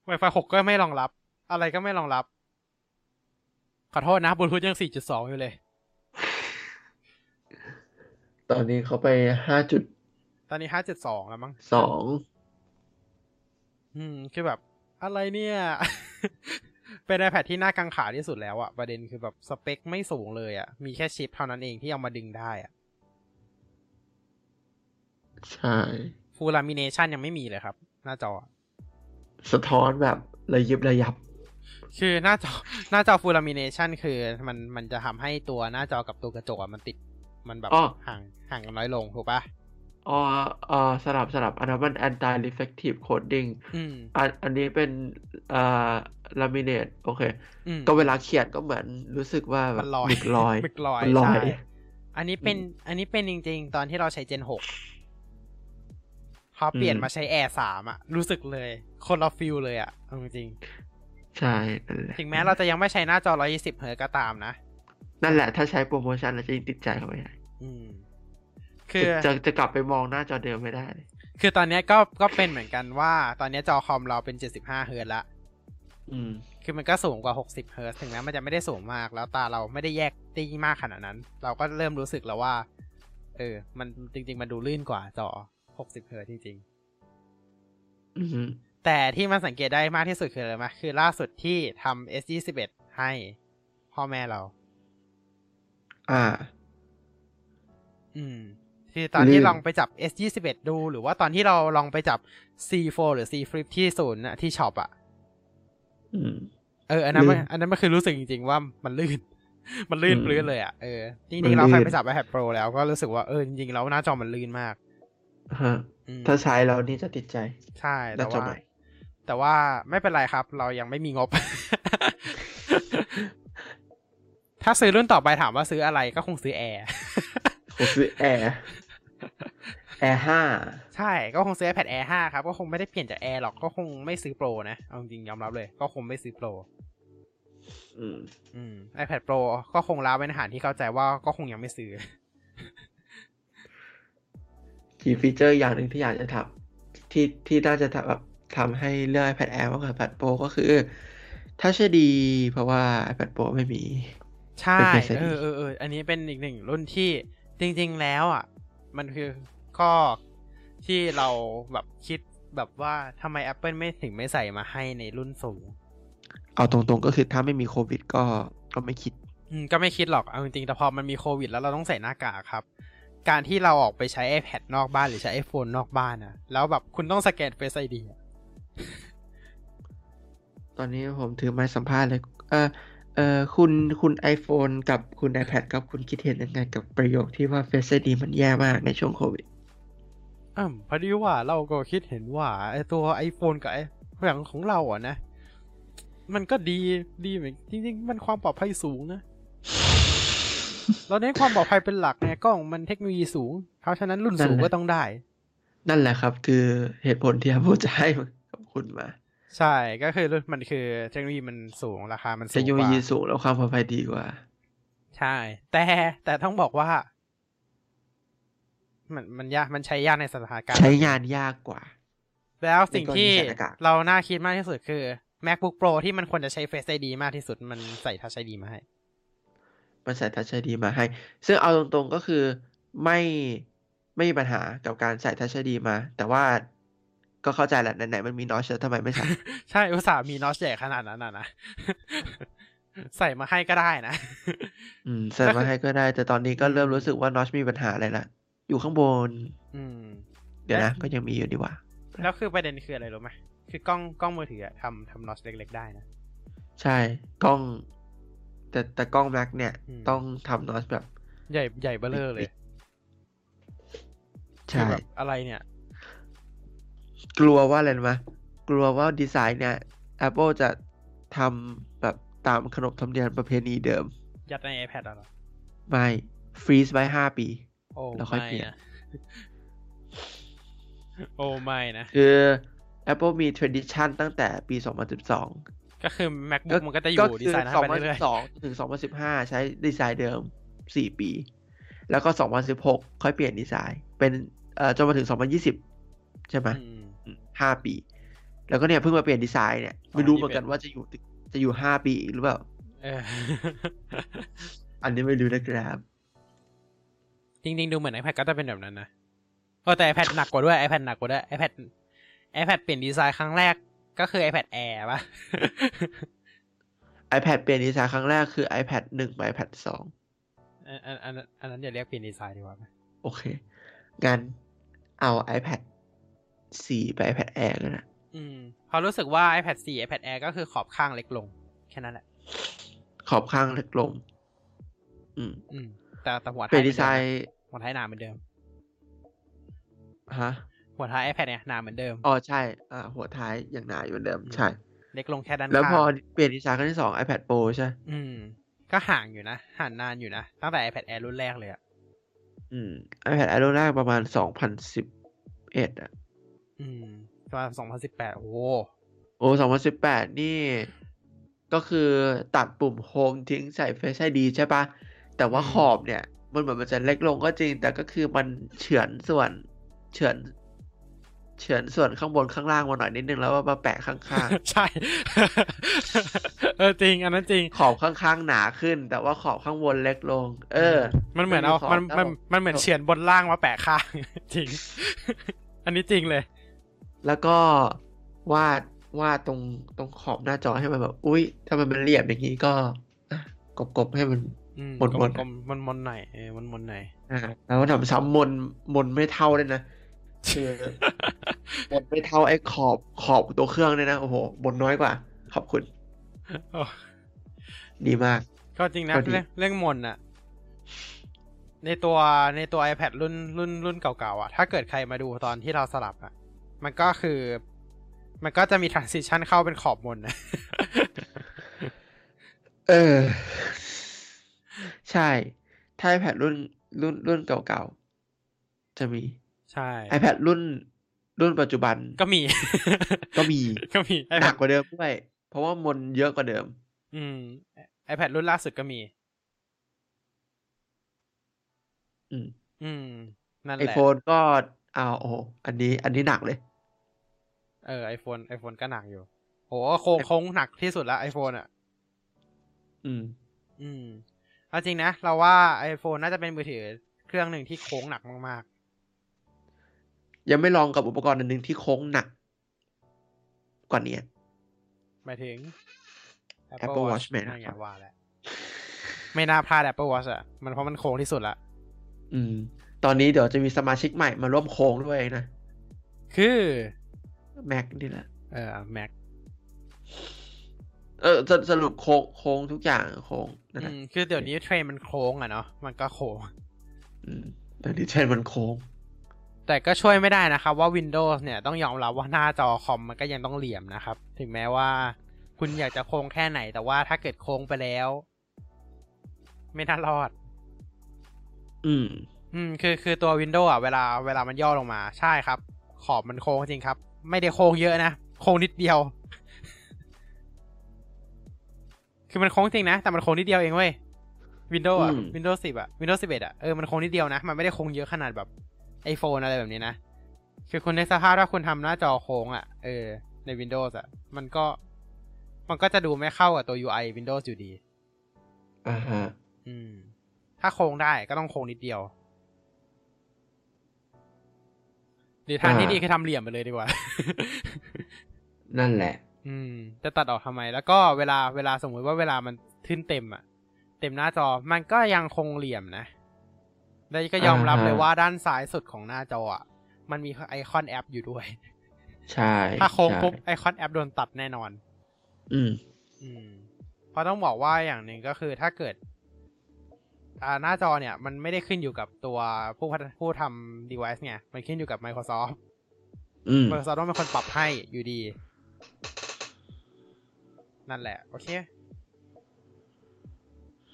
Wi-Fi 6 ก็ไม่รองรับ อะไรก็ไม่รองรับ ขอโทษนะบลูทูธยัง 4.2 อยู่เลย ตอนนี้เขาไปตอนนี้ 5.2 แล้วมั้ง5.2อืม คือแบบ อะไรเนี่ย เป็น iPad ที่น่ากังขาที่สุดแล้วอะประเด็นคือแบบสเปคไม่สูงเลยอะมีแค่ชิปเท่านั้นเองที่เอามาดึงได้อะใช่ฟูลลามิเนชันยังไม่มีเลยครับ หน้าจอ สะท้อนแบบระยิบระยับ คือหน้าจอหน้าจอฟูลลามิเนชันคือมันมันจะทำให้ตัวหน้าจอกับตัวกระจกอะมันติดมันแบบอ้อห่างห่างกันน้อยลง ถูกปะอ๋ออ๋อสลับสลับอันนั้นมัน anti reflective coating อืมอันอันนี้เป็นอ่า laminate โอเคอืมก็เวลาเขียนก็เหมือนรู้สึกว่าแบมับนลอยหมึกลอยหมึกลอยมันลอยใช่อันนี้เป็น อันนี้เป็นจริง ๆ ตอนที่เราใช้ Gen หกพอเปลี่ยนอืมมาใช้แอร์สามอะรู้สึกเลย คนละ feel เลยอะเอาจริง ใช่นั่นแหละๆถึงแม้เราจะยังไม่ใช้หน้าจอ 120เฮิร์ตซ์ก็ตามนะ นั่นแหละ ถ้าใช้โปรโมชั่นแล้วจะยิ่งติดใจเข้าไปใหญ่อืมคือจะจะกลับไปมองหน้าจอเดิมไม่ได้เลยคือตอนเนี้ยก็ก็เป็นเหมือนกันว่า ตอนเนี้ยจอคอมเราเป็น 75เฮิร์ตซ์ละอืมคือมันก็สูงกว่า 60เฮิร์ตซ์ถึงแม้มันจะไม่ได้สูงมาก แล้วตาเราไม่ได้แยกได้มากขนาดนั้น เราก็เริ่มรู้สึกแล้วว่า เออ มันจริง ๆ มันดูลื่นกว่าจอ 60เฮิร์ตซ์จริงอืมๆ แต่ที่มันสังเกตได้มากที่สุดคืออะไรไหมคือล่าสุดที่ทำ S21 ให้พ่อแม่เรา อ่า อืม คือตอนที่ลื่นลองไปจับ S21 ดู หรือว่าตอนที่เราลองไปจับ C4 หรือ C Flip ที่ศูนย์อะที่ช็อปอะอืมเออ อันนั้นมันลื่นอันนั้นมันคือรู้สึกจริง ๆ ว่ามันลื่น มันลื่นอืมปลื้นเลยอะเออจมัริงนๆเราเคยลื่นไปจับ iPad Pro แล้วก็รู้สึกว่าเออจริงๆแล้วหน้าจอมันลื่นมากฮะอืมถ้าใช้แล้วนี่จะติดใจ ใช่หแต่น้าจอว่าใหม่ แต่ว่าไม่เป็นไรครับ เรายังไม่มีงบ ถ้าซื้อรุ่นต่อไปถามว่าซื้ออะไรก็คงซื้อแอร์ผมซื้อแอร์แอร์ห้าใช่ก็คงซื้อ iPad Air 5 ครับ ก็คงไม่ได้เปลี่ยนจาก Air หรอกก็คงไม่ซื้อ Pro นะเอาจริงๆยอมรับเลย ก็คงไม่ซื้อ Pro อืม อืม iPad Pro ก็คงลาไว้ในอาหารที่เข้าใจว่าก็คงยังไม่ซื้อ key feature อย่างหนึ่งที่อยากจะทำที่ที่น่าจะทำแบบ ทำให้เลือก iPad Air มากกว่า iPad Pro ก็คือ Touch ID เพราะว่า iPad Pro ไม่มี ใช่เป็น Face ID เออเออเอออันนี้เป็นอีกหนึ่งรุ่นที่จริง ๆ แล้วอะ มันคือข้อที่เราแบบคิดแบบว่าทำไม Apple ไม่ถึงไม่ใส่มาให้ในรุ่นสูง เอาตรงๆก็คือถ้าไม่มีโควิดก็ก็ไม่คิด อืม ก็ไม่คิดหรอก เอาจริงๆ แต่พอมันมีโควิด แล้วเราต้องใส่หน้ากากครับ การที่เราออกไปใช้ iPad นอกบ้านหรือใช้ iPhone นอกบ้านอะแล้วแบบคุณต้องสแกน Face ID อะ ตอนนี้ผมถือไม้สัมภาษณ์เลย เออเออคุณคุณ iPhone กับคุณ iPad ครับคุณคิดเห็นยังไงกับประโยคที่ว่า Face ID มันแย่มากในช่วงโควิดอืมพอดีว่าเราก็คิดเห็นว่าไอตัว iPhone กับไออย่างของเราอะนะ มันก็ดีดีเหมือนจริงๆ มันความปลอดภัยสูงนะ เราเน้นความปลอดภัยเป็นหลักไงกล้องมันเทคโนโลยีสูง เพราะฉะนั้นรุ่นสูงนั่นแหละก็ต้องได้ นั่นแหละครับ คือเหตุผลที่ Apple จะให้กับ คุณมา ใช่ก็คือรุ่นมันคือเทคโนโลยีมันสูงราคา มันสูเทคงโนกโลว่ายีสูงแล้วความปลอดภัยดีกว่า ใช่ แต่แต่ต้องบอกว่า มันมันยากมันใช้ยากในสถานการณ์ ใช้งานยากกว่า แล้วสิ่งที่ในกรณีใส่หน้ากากเราน่าคิดมากที่สุดคือ MacBook Pro ที่มันควรจะใช้ Face ID มากที่สุด มันใส่ Touch ID มาให้มันใส่ Touch ID มาให้ ซึ่งเอาตรงๆก็คือไม่ไม่มีปัญหากับการใส่ Touch ID มา แต่ว่า ก็เข้าใจแหละไหนๆมันมีนอชแล้วทำไมไม่ใส่ ใช่อุตส่าห์มีนอชใหญ่ขนาดนั้นน่ะนะใส่มาให้ก็ได้นะ อืม ใส่มาให้ก็ได้ แต่ตอนนี้ก็เริ่มรู้สึกว่านอชมีปัญหาอะไรละอยู่ข้างบน อืม เดี๋ยวนะและก็ยังมีอยู่ดีกว่า แล้วคือประเด็นคืออะไรรู้ไหมคือกล้องกล้องมือถืออะทำทำนอชเล็ก ๆ ได้นะ ใช่ กล้อง แต่แต่กล้องแม็กเนี่ยอืมต้องทำนอชแบบ ใหญ่ใหญ่เบ้อเร่อเลย ใช่คือแบบอะไรเนี่ย กลัวว่าอะไรรู้ไหมกลัวว่าดีไซน์เนี่ย Apple จะทำแบบตามขนบธรรมเนียมประเพณีเดิม ยัดใน iPad อะเหรอ ไม่ฟรีซไว้ห้าปี โอ้แล้วค่อยไม่เปลี่ยนนะโอ้ไม่นะ คือ Apple มี tradition ตั้งแต่ปี 2012 ก็คือก็ MacBook มันก็จะอก็ยู่ดีคือไซน์นั้นไปเรื่อย2012ถึง 2015 ใช้ดีไซน์เดิม 4 ปี แล้วก็ 2016 ค่อยเปลี่ยนดีไซน์ เป็นเอ่อจนมาถึง 2020 ใช่ไหมๆอืมอืม ห้าปี แล้วก็เนี่ยเพิ่งมาเปลี่ยนดีไซน์เนี่ยไม่รู้เหมือนกันว่าจะอยู่ตึกจะอยู่ห้าปีอีกหรือเปล่าเอออันนี้ไม่รู้นะครับ จริงๆ ดูเหมือน iPad ก็จะเป็นแบบนั้นนะเออแต่ iPad หนักกว่าด้วย iPad หนักกว่าด้วย iPad iPad เปลี่ยนดีไซน์ครั้งแรกก็คือ iPad Air ปะ iPad เปลี่ยนดีไซน์ครั้งแรกคือ iPad 1กับ iPad 2อันอันอันอันนั้นอย่าเรียกเปลี่ยนดีไซน์ดีกว่าไหมโอเค งั้นเอา iPad 4 ไป iPad Air กันนะอืมเพอรู้สึกว่า iPad 4 iPad Air ก็คือขอบข้างเล็กลง แค่นั้นแหละ ขอบข้างเล็กลง อืม อืม แต่แต่หัวท้ายเป็นดีไซเหมือนเดิมนะหัวท้ายน์หนาเหมือนเดิมฮะหัวท้าย iPad เนี่ยหนาเหมือนเดิม อ๋อ ใช่ อ่า หัวท้ายยังหนาอยู่เหมือนเดิม ใช่ เล็กลงแค่ด้านแล้วพอข้างเปลี่ยนดีไซน์ครั้งที่สอง iPad Pro ใช่ อืม ก็ห่างอยู่นะ ห่างนานอยู่นะ ตั้งแต่ iPad Air รุ่นแรกเลยอะอืม iPad Air รุ่นแรกประมาณสองพันสิบเอ็ดอะ อืมประมาณ2018โอ้โหโอ้สองพันสิบแปดนี่ ก็คือตัดปุ่มโฮมทิ้งใส่ Face ID ใช่ปะแต่ว่าอืมขอบเนี่ย มันเหมือนมันจะเล็กลงก็จริง แต่ก็คือมันเฉือนส่วนเฉือนเฉือนส่วนข้างบนข้างล่างมาหน่อยนิดนึงแล้วมาแปะข้างใช่ เออจริง อันนั้นจริงๆขอบข้างๆหนาขึ้น แต่ว่าขอบข้างบนเล็กลง เออ มันเหมือนเอาขอบมันมันขอบมันเหมือนเฉือนบนล่างมาแปะข้าง จริง อันนี้จริงเลย แล้วก็วาดวาดตรงตรงขอบหน้าจอให้มันแบบ อุ้ยถ้ามันเป็นเรียบอย่างนี้ก็อะกบๆให้มันอืมมนๆกลมๆมนมนๆหน่อยเออมนมนๆหน่อยอ่าแล้วก็ทำซ้ำมนมนไม่เท่าเลยนะคือมนไม่เท่าไอ้ขอบขอบตัวเครื่องเลยนะโอ้โหมนน้อยกว่า ขอบคุณโอ้ดีมาก ก็จริงนะก็ดีเรื่องเรื่องมนอะในตัวในตัว iPad รุ่นรุ่นรุ่นเก่าๆอะถ้าเกิดใครมาดูตอนที่เราสลับอะ มันก็คือ มันก็จะมี transition เข้าเป็นขอบมนนะเออ ใช่ ถ้า iPad รุ่นรุ่นรุ่นเก่าๆ จะมี ใช่ iPad รุ่นรุ่นปัจจุบันก็มี ก็มีก็มีหนั iPad กกว่าเดิมด้วย เพราะว่ามนเยอะกว่าเดิม อืม iPad รุ่นล่าสุดก็มี อืม อืม นั่นไอแหละโฟนก็เอาโอ้โหอันนี้ อันนี้หนักเลย เออ iPhone iPhone ก็หนักอยู่โหโค้งโค้งหนักที่สุดแล้ว iPhone อะ อืม อืมเอาจริงนะ เราว่า iPhone น่าจะเป็นมือถือเครื่องหนึ่งที่โค้งหนักมากยังไม่ลองกับอุปกรณ์อันหนึ่งที่โค้งหนัก กว่านี้ๆหมายถึง Apple Watch ไหมนั่นไงนะครับว่าแล้วไม่น่าพลาด Apple Watch อะ มันเพราะมันโค้งที่สุดละ อืม ตอนนี้เดี๋ยวจะมีสมาชิกใหม่มาร่วมโค้งด้วยนะ คือ Mac นี่แหละ เออ Mac เออสสรุปโค้งโค้งทุกอย่างโค้งนั่นแหอืละมคือเดี๋ยวนี้เทรนด์มันโค้งอะเนาะมันก็โค้งอืมแต่ดิเช่นมันโค้ง แต่ก็ช่วยไม่ได้นะครับ ว่า Windows เนี่ยต้องยอมรับว่าหน้าจอคอมมันก็ยังต้องเหลี่ยมนะครับ ถึงแม้ว่า คุณอยากจะโค้งแค่ไหน แต่ว่าถ้าเกิดโค้งไปแล้ว ไม่น่ารอด อืม อืม คือคือตัว Windows อะเวลาเวลามันย่อลงมา ใช่ครับ ขอบมันโค้งจริงครับ ไม่ได้โค้งเยอะนะ โค้งนิดเดียว คือมันโค้งจริงนะ แต่มันโค้งนิดเดียวเองเว้ย Windows อะอืม Windows 10อะ Windows 11อะเออมันโค้งนิดเดียวนะ มันไม่ได้โค้งเยอะขนาดแบบ iPhone อะไรแบบนี้นะ คือคุณในกสภาพถ้าคุณทำหน้าจอโค้งอะเออ ใน Windows อะมันก็ มันก็จะดูไม่เข้ากับตัว UI Windows อยู่ดีอ่าฮะ อืม ถ้าโค้งได้ก็ต้องโค้งนิดเดียว หรือทางที่อ่าดีคือทำเหลี่ยมไปเลยดีกว่า นั่นแหละ อืม จะตัดออกทำไม แล้วก็เวลาเวลาสมมุติว่าเวลามันขึ้นเต็มอะเต็มหน้าจอมันก็ยังคงเหลี่ยมนะแล้วก็ยอมรับอ่าฮะเลยว่าด้านซ้ายสุดของหน้าจออะมันมีไอคอนแอปอยู่ด้วย ใช่ ถ้าโค้งใช่ปุ๊บไอคอนแอปโดนตัดแน่นอน อืม อืม เพราะต้องบอกว่าอย่างหนึ่งก็คือถ้าเกิดอ่า หน้าจอเนี่ยมันไม่ได้ขึ้นอยู่กับตัวผู้พัฒผู้ทำ device เนี่ย มันขึ้นอยู่กับ Microsoft อืม Microsoft ต้องเป็นคนปรับให้อยู่ดี นั่นแหละ โอเค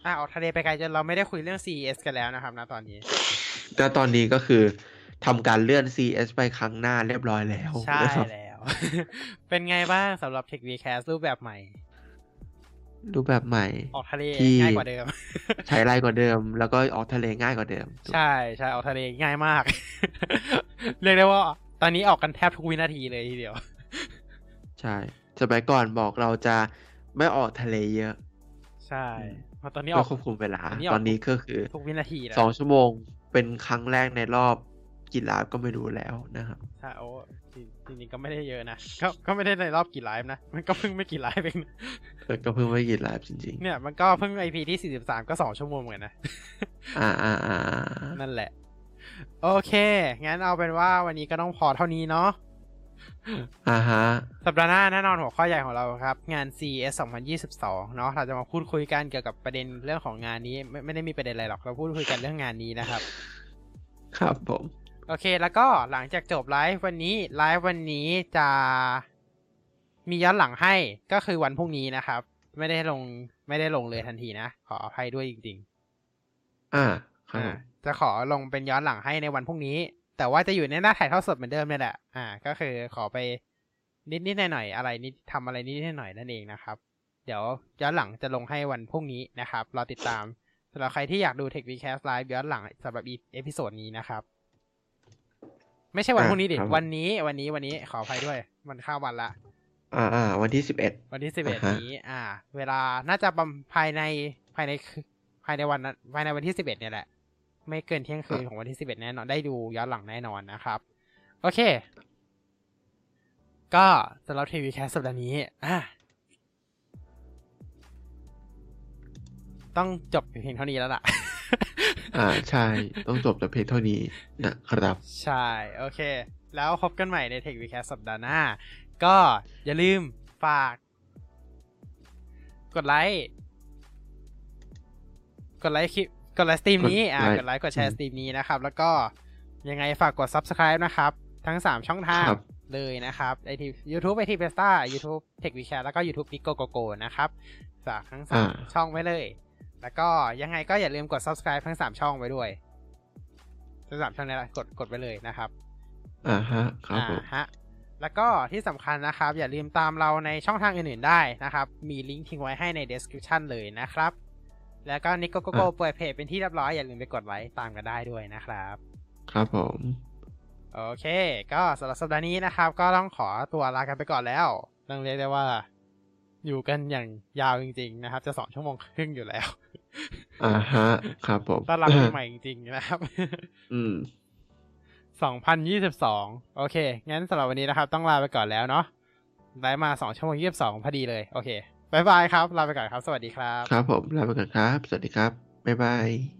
อะออกทะเลไปไกลจนเราไม่ได้คุยเรื่อง CES กันแล้วนะครับนะตอนนี้ก็ตอนนี้ก็คือทำการเลื่อน CS ไปครั้งหน้าเรียบร้อยแล้ว ใช่นะครับแล้ว เป็นไงบ้างสำหรับ Tech Vcast รูปแบบใหม่ รูปแบบใหม่ ออกทะเลที่ง่ายกว่าเดิม ใช้ไรกว่าเดิม แล้วก็ออกทะเลง่ายกว่าเดิม ใช่ใช่ออกทะเลง่ายมาก เรียกได้ว่า ตอนนี้ออกกันแทบทุกวินาทีเลยทีเดียว ใช่สมัยก่อนบอกเราจะไม่ออกทะเลเยอะ ใช่อืมเพราะตอนนี้อเพื่ออกควบคุมเวลาอันนี้ออกตอนนี้ก็คือทุกวินาทีแล้วสองชั่วโมงเป็นครั้งแรกในรอบ กี่ไลฟ์ก็ไม่รู้แล้วนะครับใช่โอ้จริงจริงๆก็ไม่ได้เยอะนะก็ก็ไม่ได้ในรอบกี่ไลฟ์นะ มันก็เพิ่งไม่กี่ไลฟ์เองนะแต่ก็เพิ่งไม่กี่ไลฟ์จริงเนี่ยมันก็เพิ่ง EP ที่สี่สิบสามก็สองชั่วโมงเหมือนกันนะๆอ่าอ่าอ่านั่นแหละ โอเค งั้นเอาเป็นว่าวันนี้ก็ต้องพอเท่านี้เนาะอ่าฮะ สัปดาห์หน้าแน่นอนหัวข้อใหญ่ของเราครับ งาน CES 2022 เนาะเราจะมาพูดคุยกันเกี่ยวกับประเด็นเรื่องของงานนี้ ไม่ไม่ได้มีประเด็นอะไรหรอก เราพูดคุยกันเรื่องงานนี้นะครับ ครับผม โอเคแล้วก็หลังจากจบไลฟ์วันนี้ไลฟ์วันนี้จะมีย้อนหลังให้ก็คือวันพรุ่งนี้นะครับ ไม่ได้ลงไม่ได้ลงเลยทันทีนะ ขออภัยด้วยจริงอ่าๆครับอ่าผมจะขอลงเป็นย้อนหลังให้ในวันพรุ่งนี้ แต่ว่าจะอยู่ในหน้าถ่ายทอดสดเหมือนเดิมเนี่ยแหละอ่า ก็คือขอไปนิดนิดหน่อยหน่อยๆอะไรนิดทำอะไรนิดนิดหน่อยๆนั่นเองนะครับ เดี๋ยวย้อนหลังจะลงให้วันพรุ่งนี้นะครับรอติดตามสำหรับใครที่อยากดู TechWeCast Live ย้อนหลังสำหรับ episode นี้นะครับ ไม่ใช่วันพรุ่งนี้ดิอ่าครับผมวันนี้วันนี้วันนี้ขออภัยด้วย มันข้ามวันละ อ่าอ่าวันที่สิบเอ็ดวันที่สิบเอ็ดอ่าฮะนี้ อ่า เวลาน่าจะประมาณภายในภายในภายในวันนั้นภายในวันที่สิบเอ็ดเนี่ยแหละ ไม่เกินเที่ยงคืนของวันที่สิบเอ็ดแน่นอนได้ดูย้อนหลังแน่นอนนะครับ โอเค ก็สำหรับ TechWeCast สัปดาห์นี้อะต้องจบเพียงเท่านี้แล้วล่ะ อ่าใช่ ต้องจบแต่เพียงเท่านี้นะครับ ใช่ โอเค แล้วพบกันใหม่ใน Tech w e e k a s t สัปดาห์หน้า ก็อย่าลืมฝาก กดไลค์กดไลค์คลิปกดไลค์สตรีมนี้อ่ากกดดไลไลค์ค์กดแชอืร์มสตรีมนี้นะครับ แล้วก็ยังไงฝากกด subscribe นะครับ ทั้ง 3 ช่องทางครับเลยนะครับไอที YouTube ไอทีเบสต้า YouTube Tech w e e k a s t แล้วก็ YouTube Nico Go Go นะครับ ฝากทั้งอ่า3ช่องไว้เลย แล้วก็ยังไงก็อย่าลืมกด subscribe ทั้ง3ช่องไว้ด้วยทั้งสามช่องนี้แหละกดกดไว้เลยนะครับอ่าฮะครับผมอ่าฮะแล้วก็ที่สำคัญนะครับ อย่าลืมตามเราในช่องทางอื่น ๆ ได้นะครับ มีลิงก์ทิ้งไว้ให้ใน description เลยนะครับ แล้วก็นิโกโกโกอะเปิดเพจเป็นที่เรียบร้อยอย่าลืมไปกดไลค์ตามกันได้ด้วยนะครับ ครับผมโอเค ก็สำหรับสัปดาห์นี้นะครับ ก็ต้องขอตัวลากันไปก่อนแล้วต้องเรียกได้ว่า อยู่กันอย่างยาวจริง ๆ นะครับ จะสองชั่วโมงครึ่งอยู่แล้ว อ่าฮะ ครับผมต้อนรับปีใหม่จริง ๆ นะครับ อืม2022โอเค งั้นสำหรับวันนี้นะครับ ต้องลาไปก่อนแล้วเนาะได้มา2ชั่วโมง22พอดีเลย โอเคบายบายครับ ลาไปก่อนครับ สวัสดีครับ ครับผม ลาไปก่อนครับ สวัสดีครับบ๊ายบาย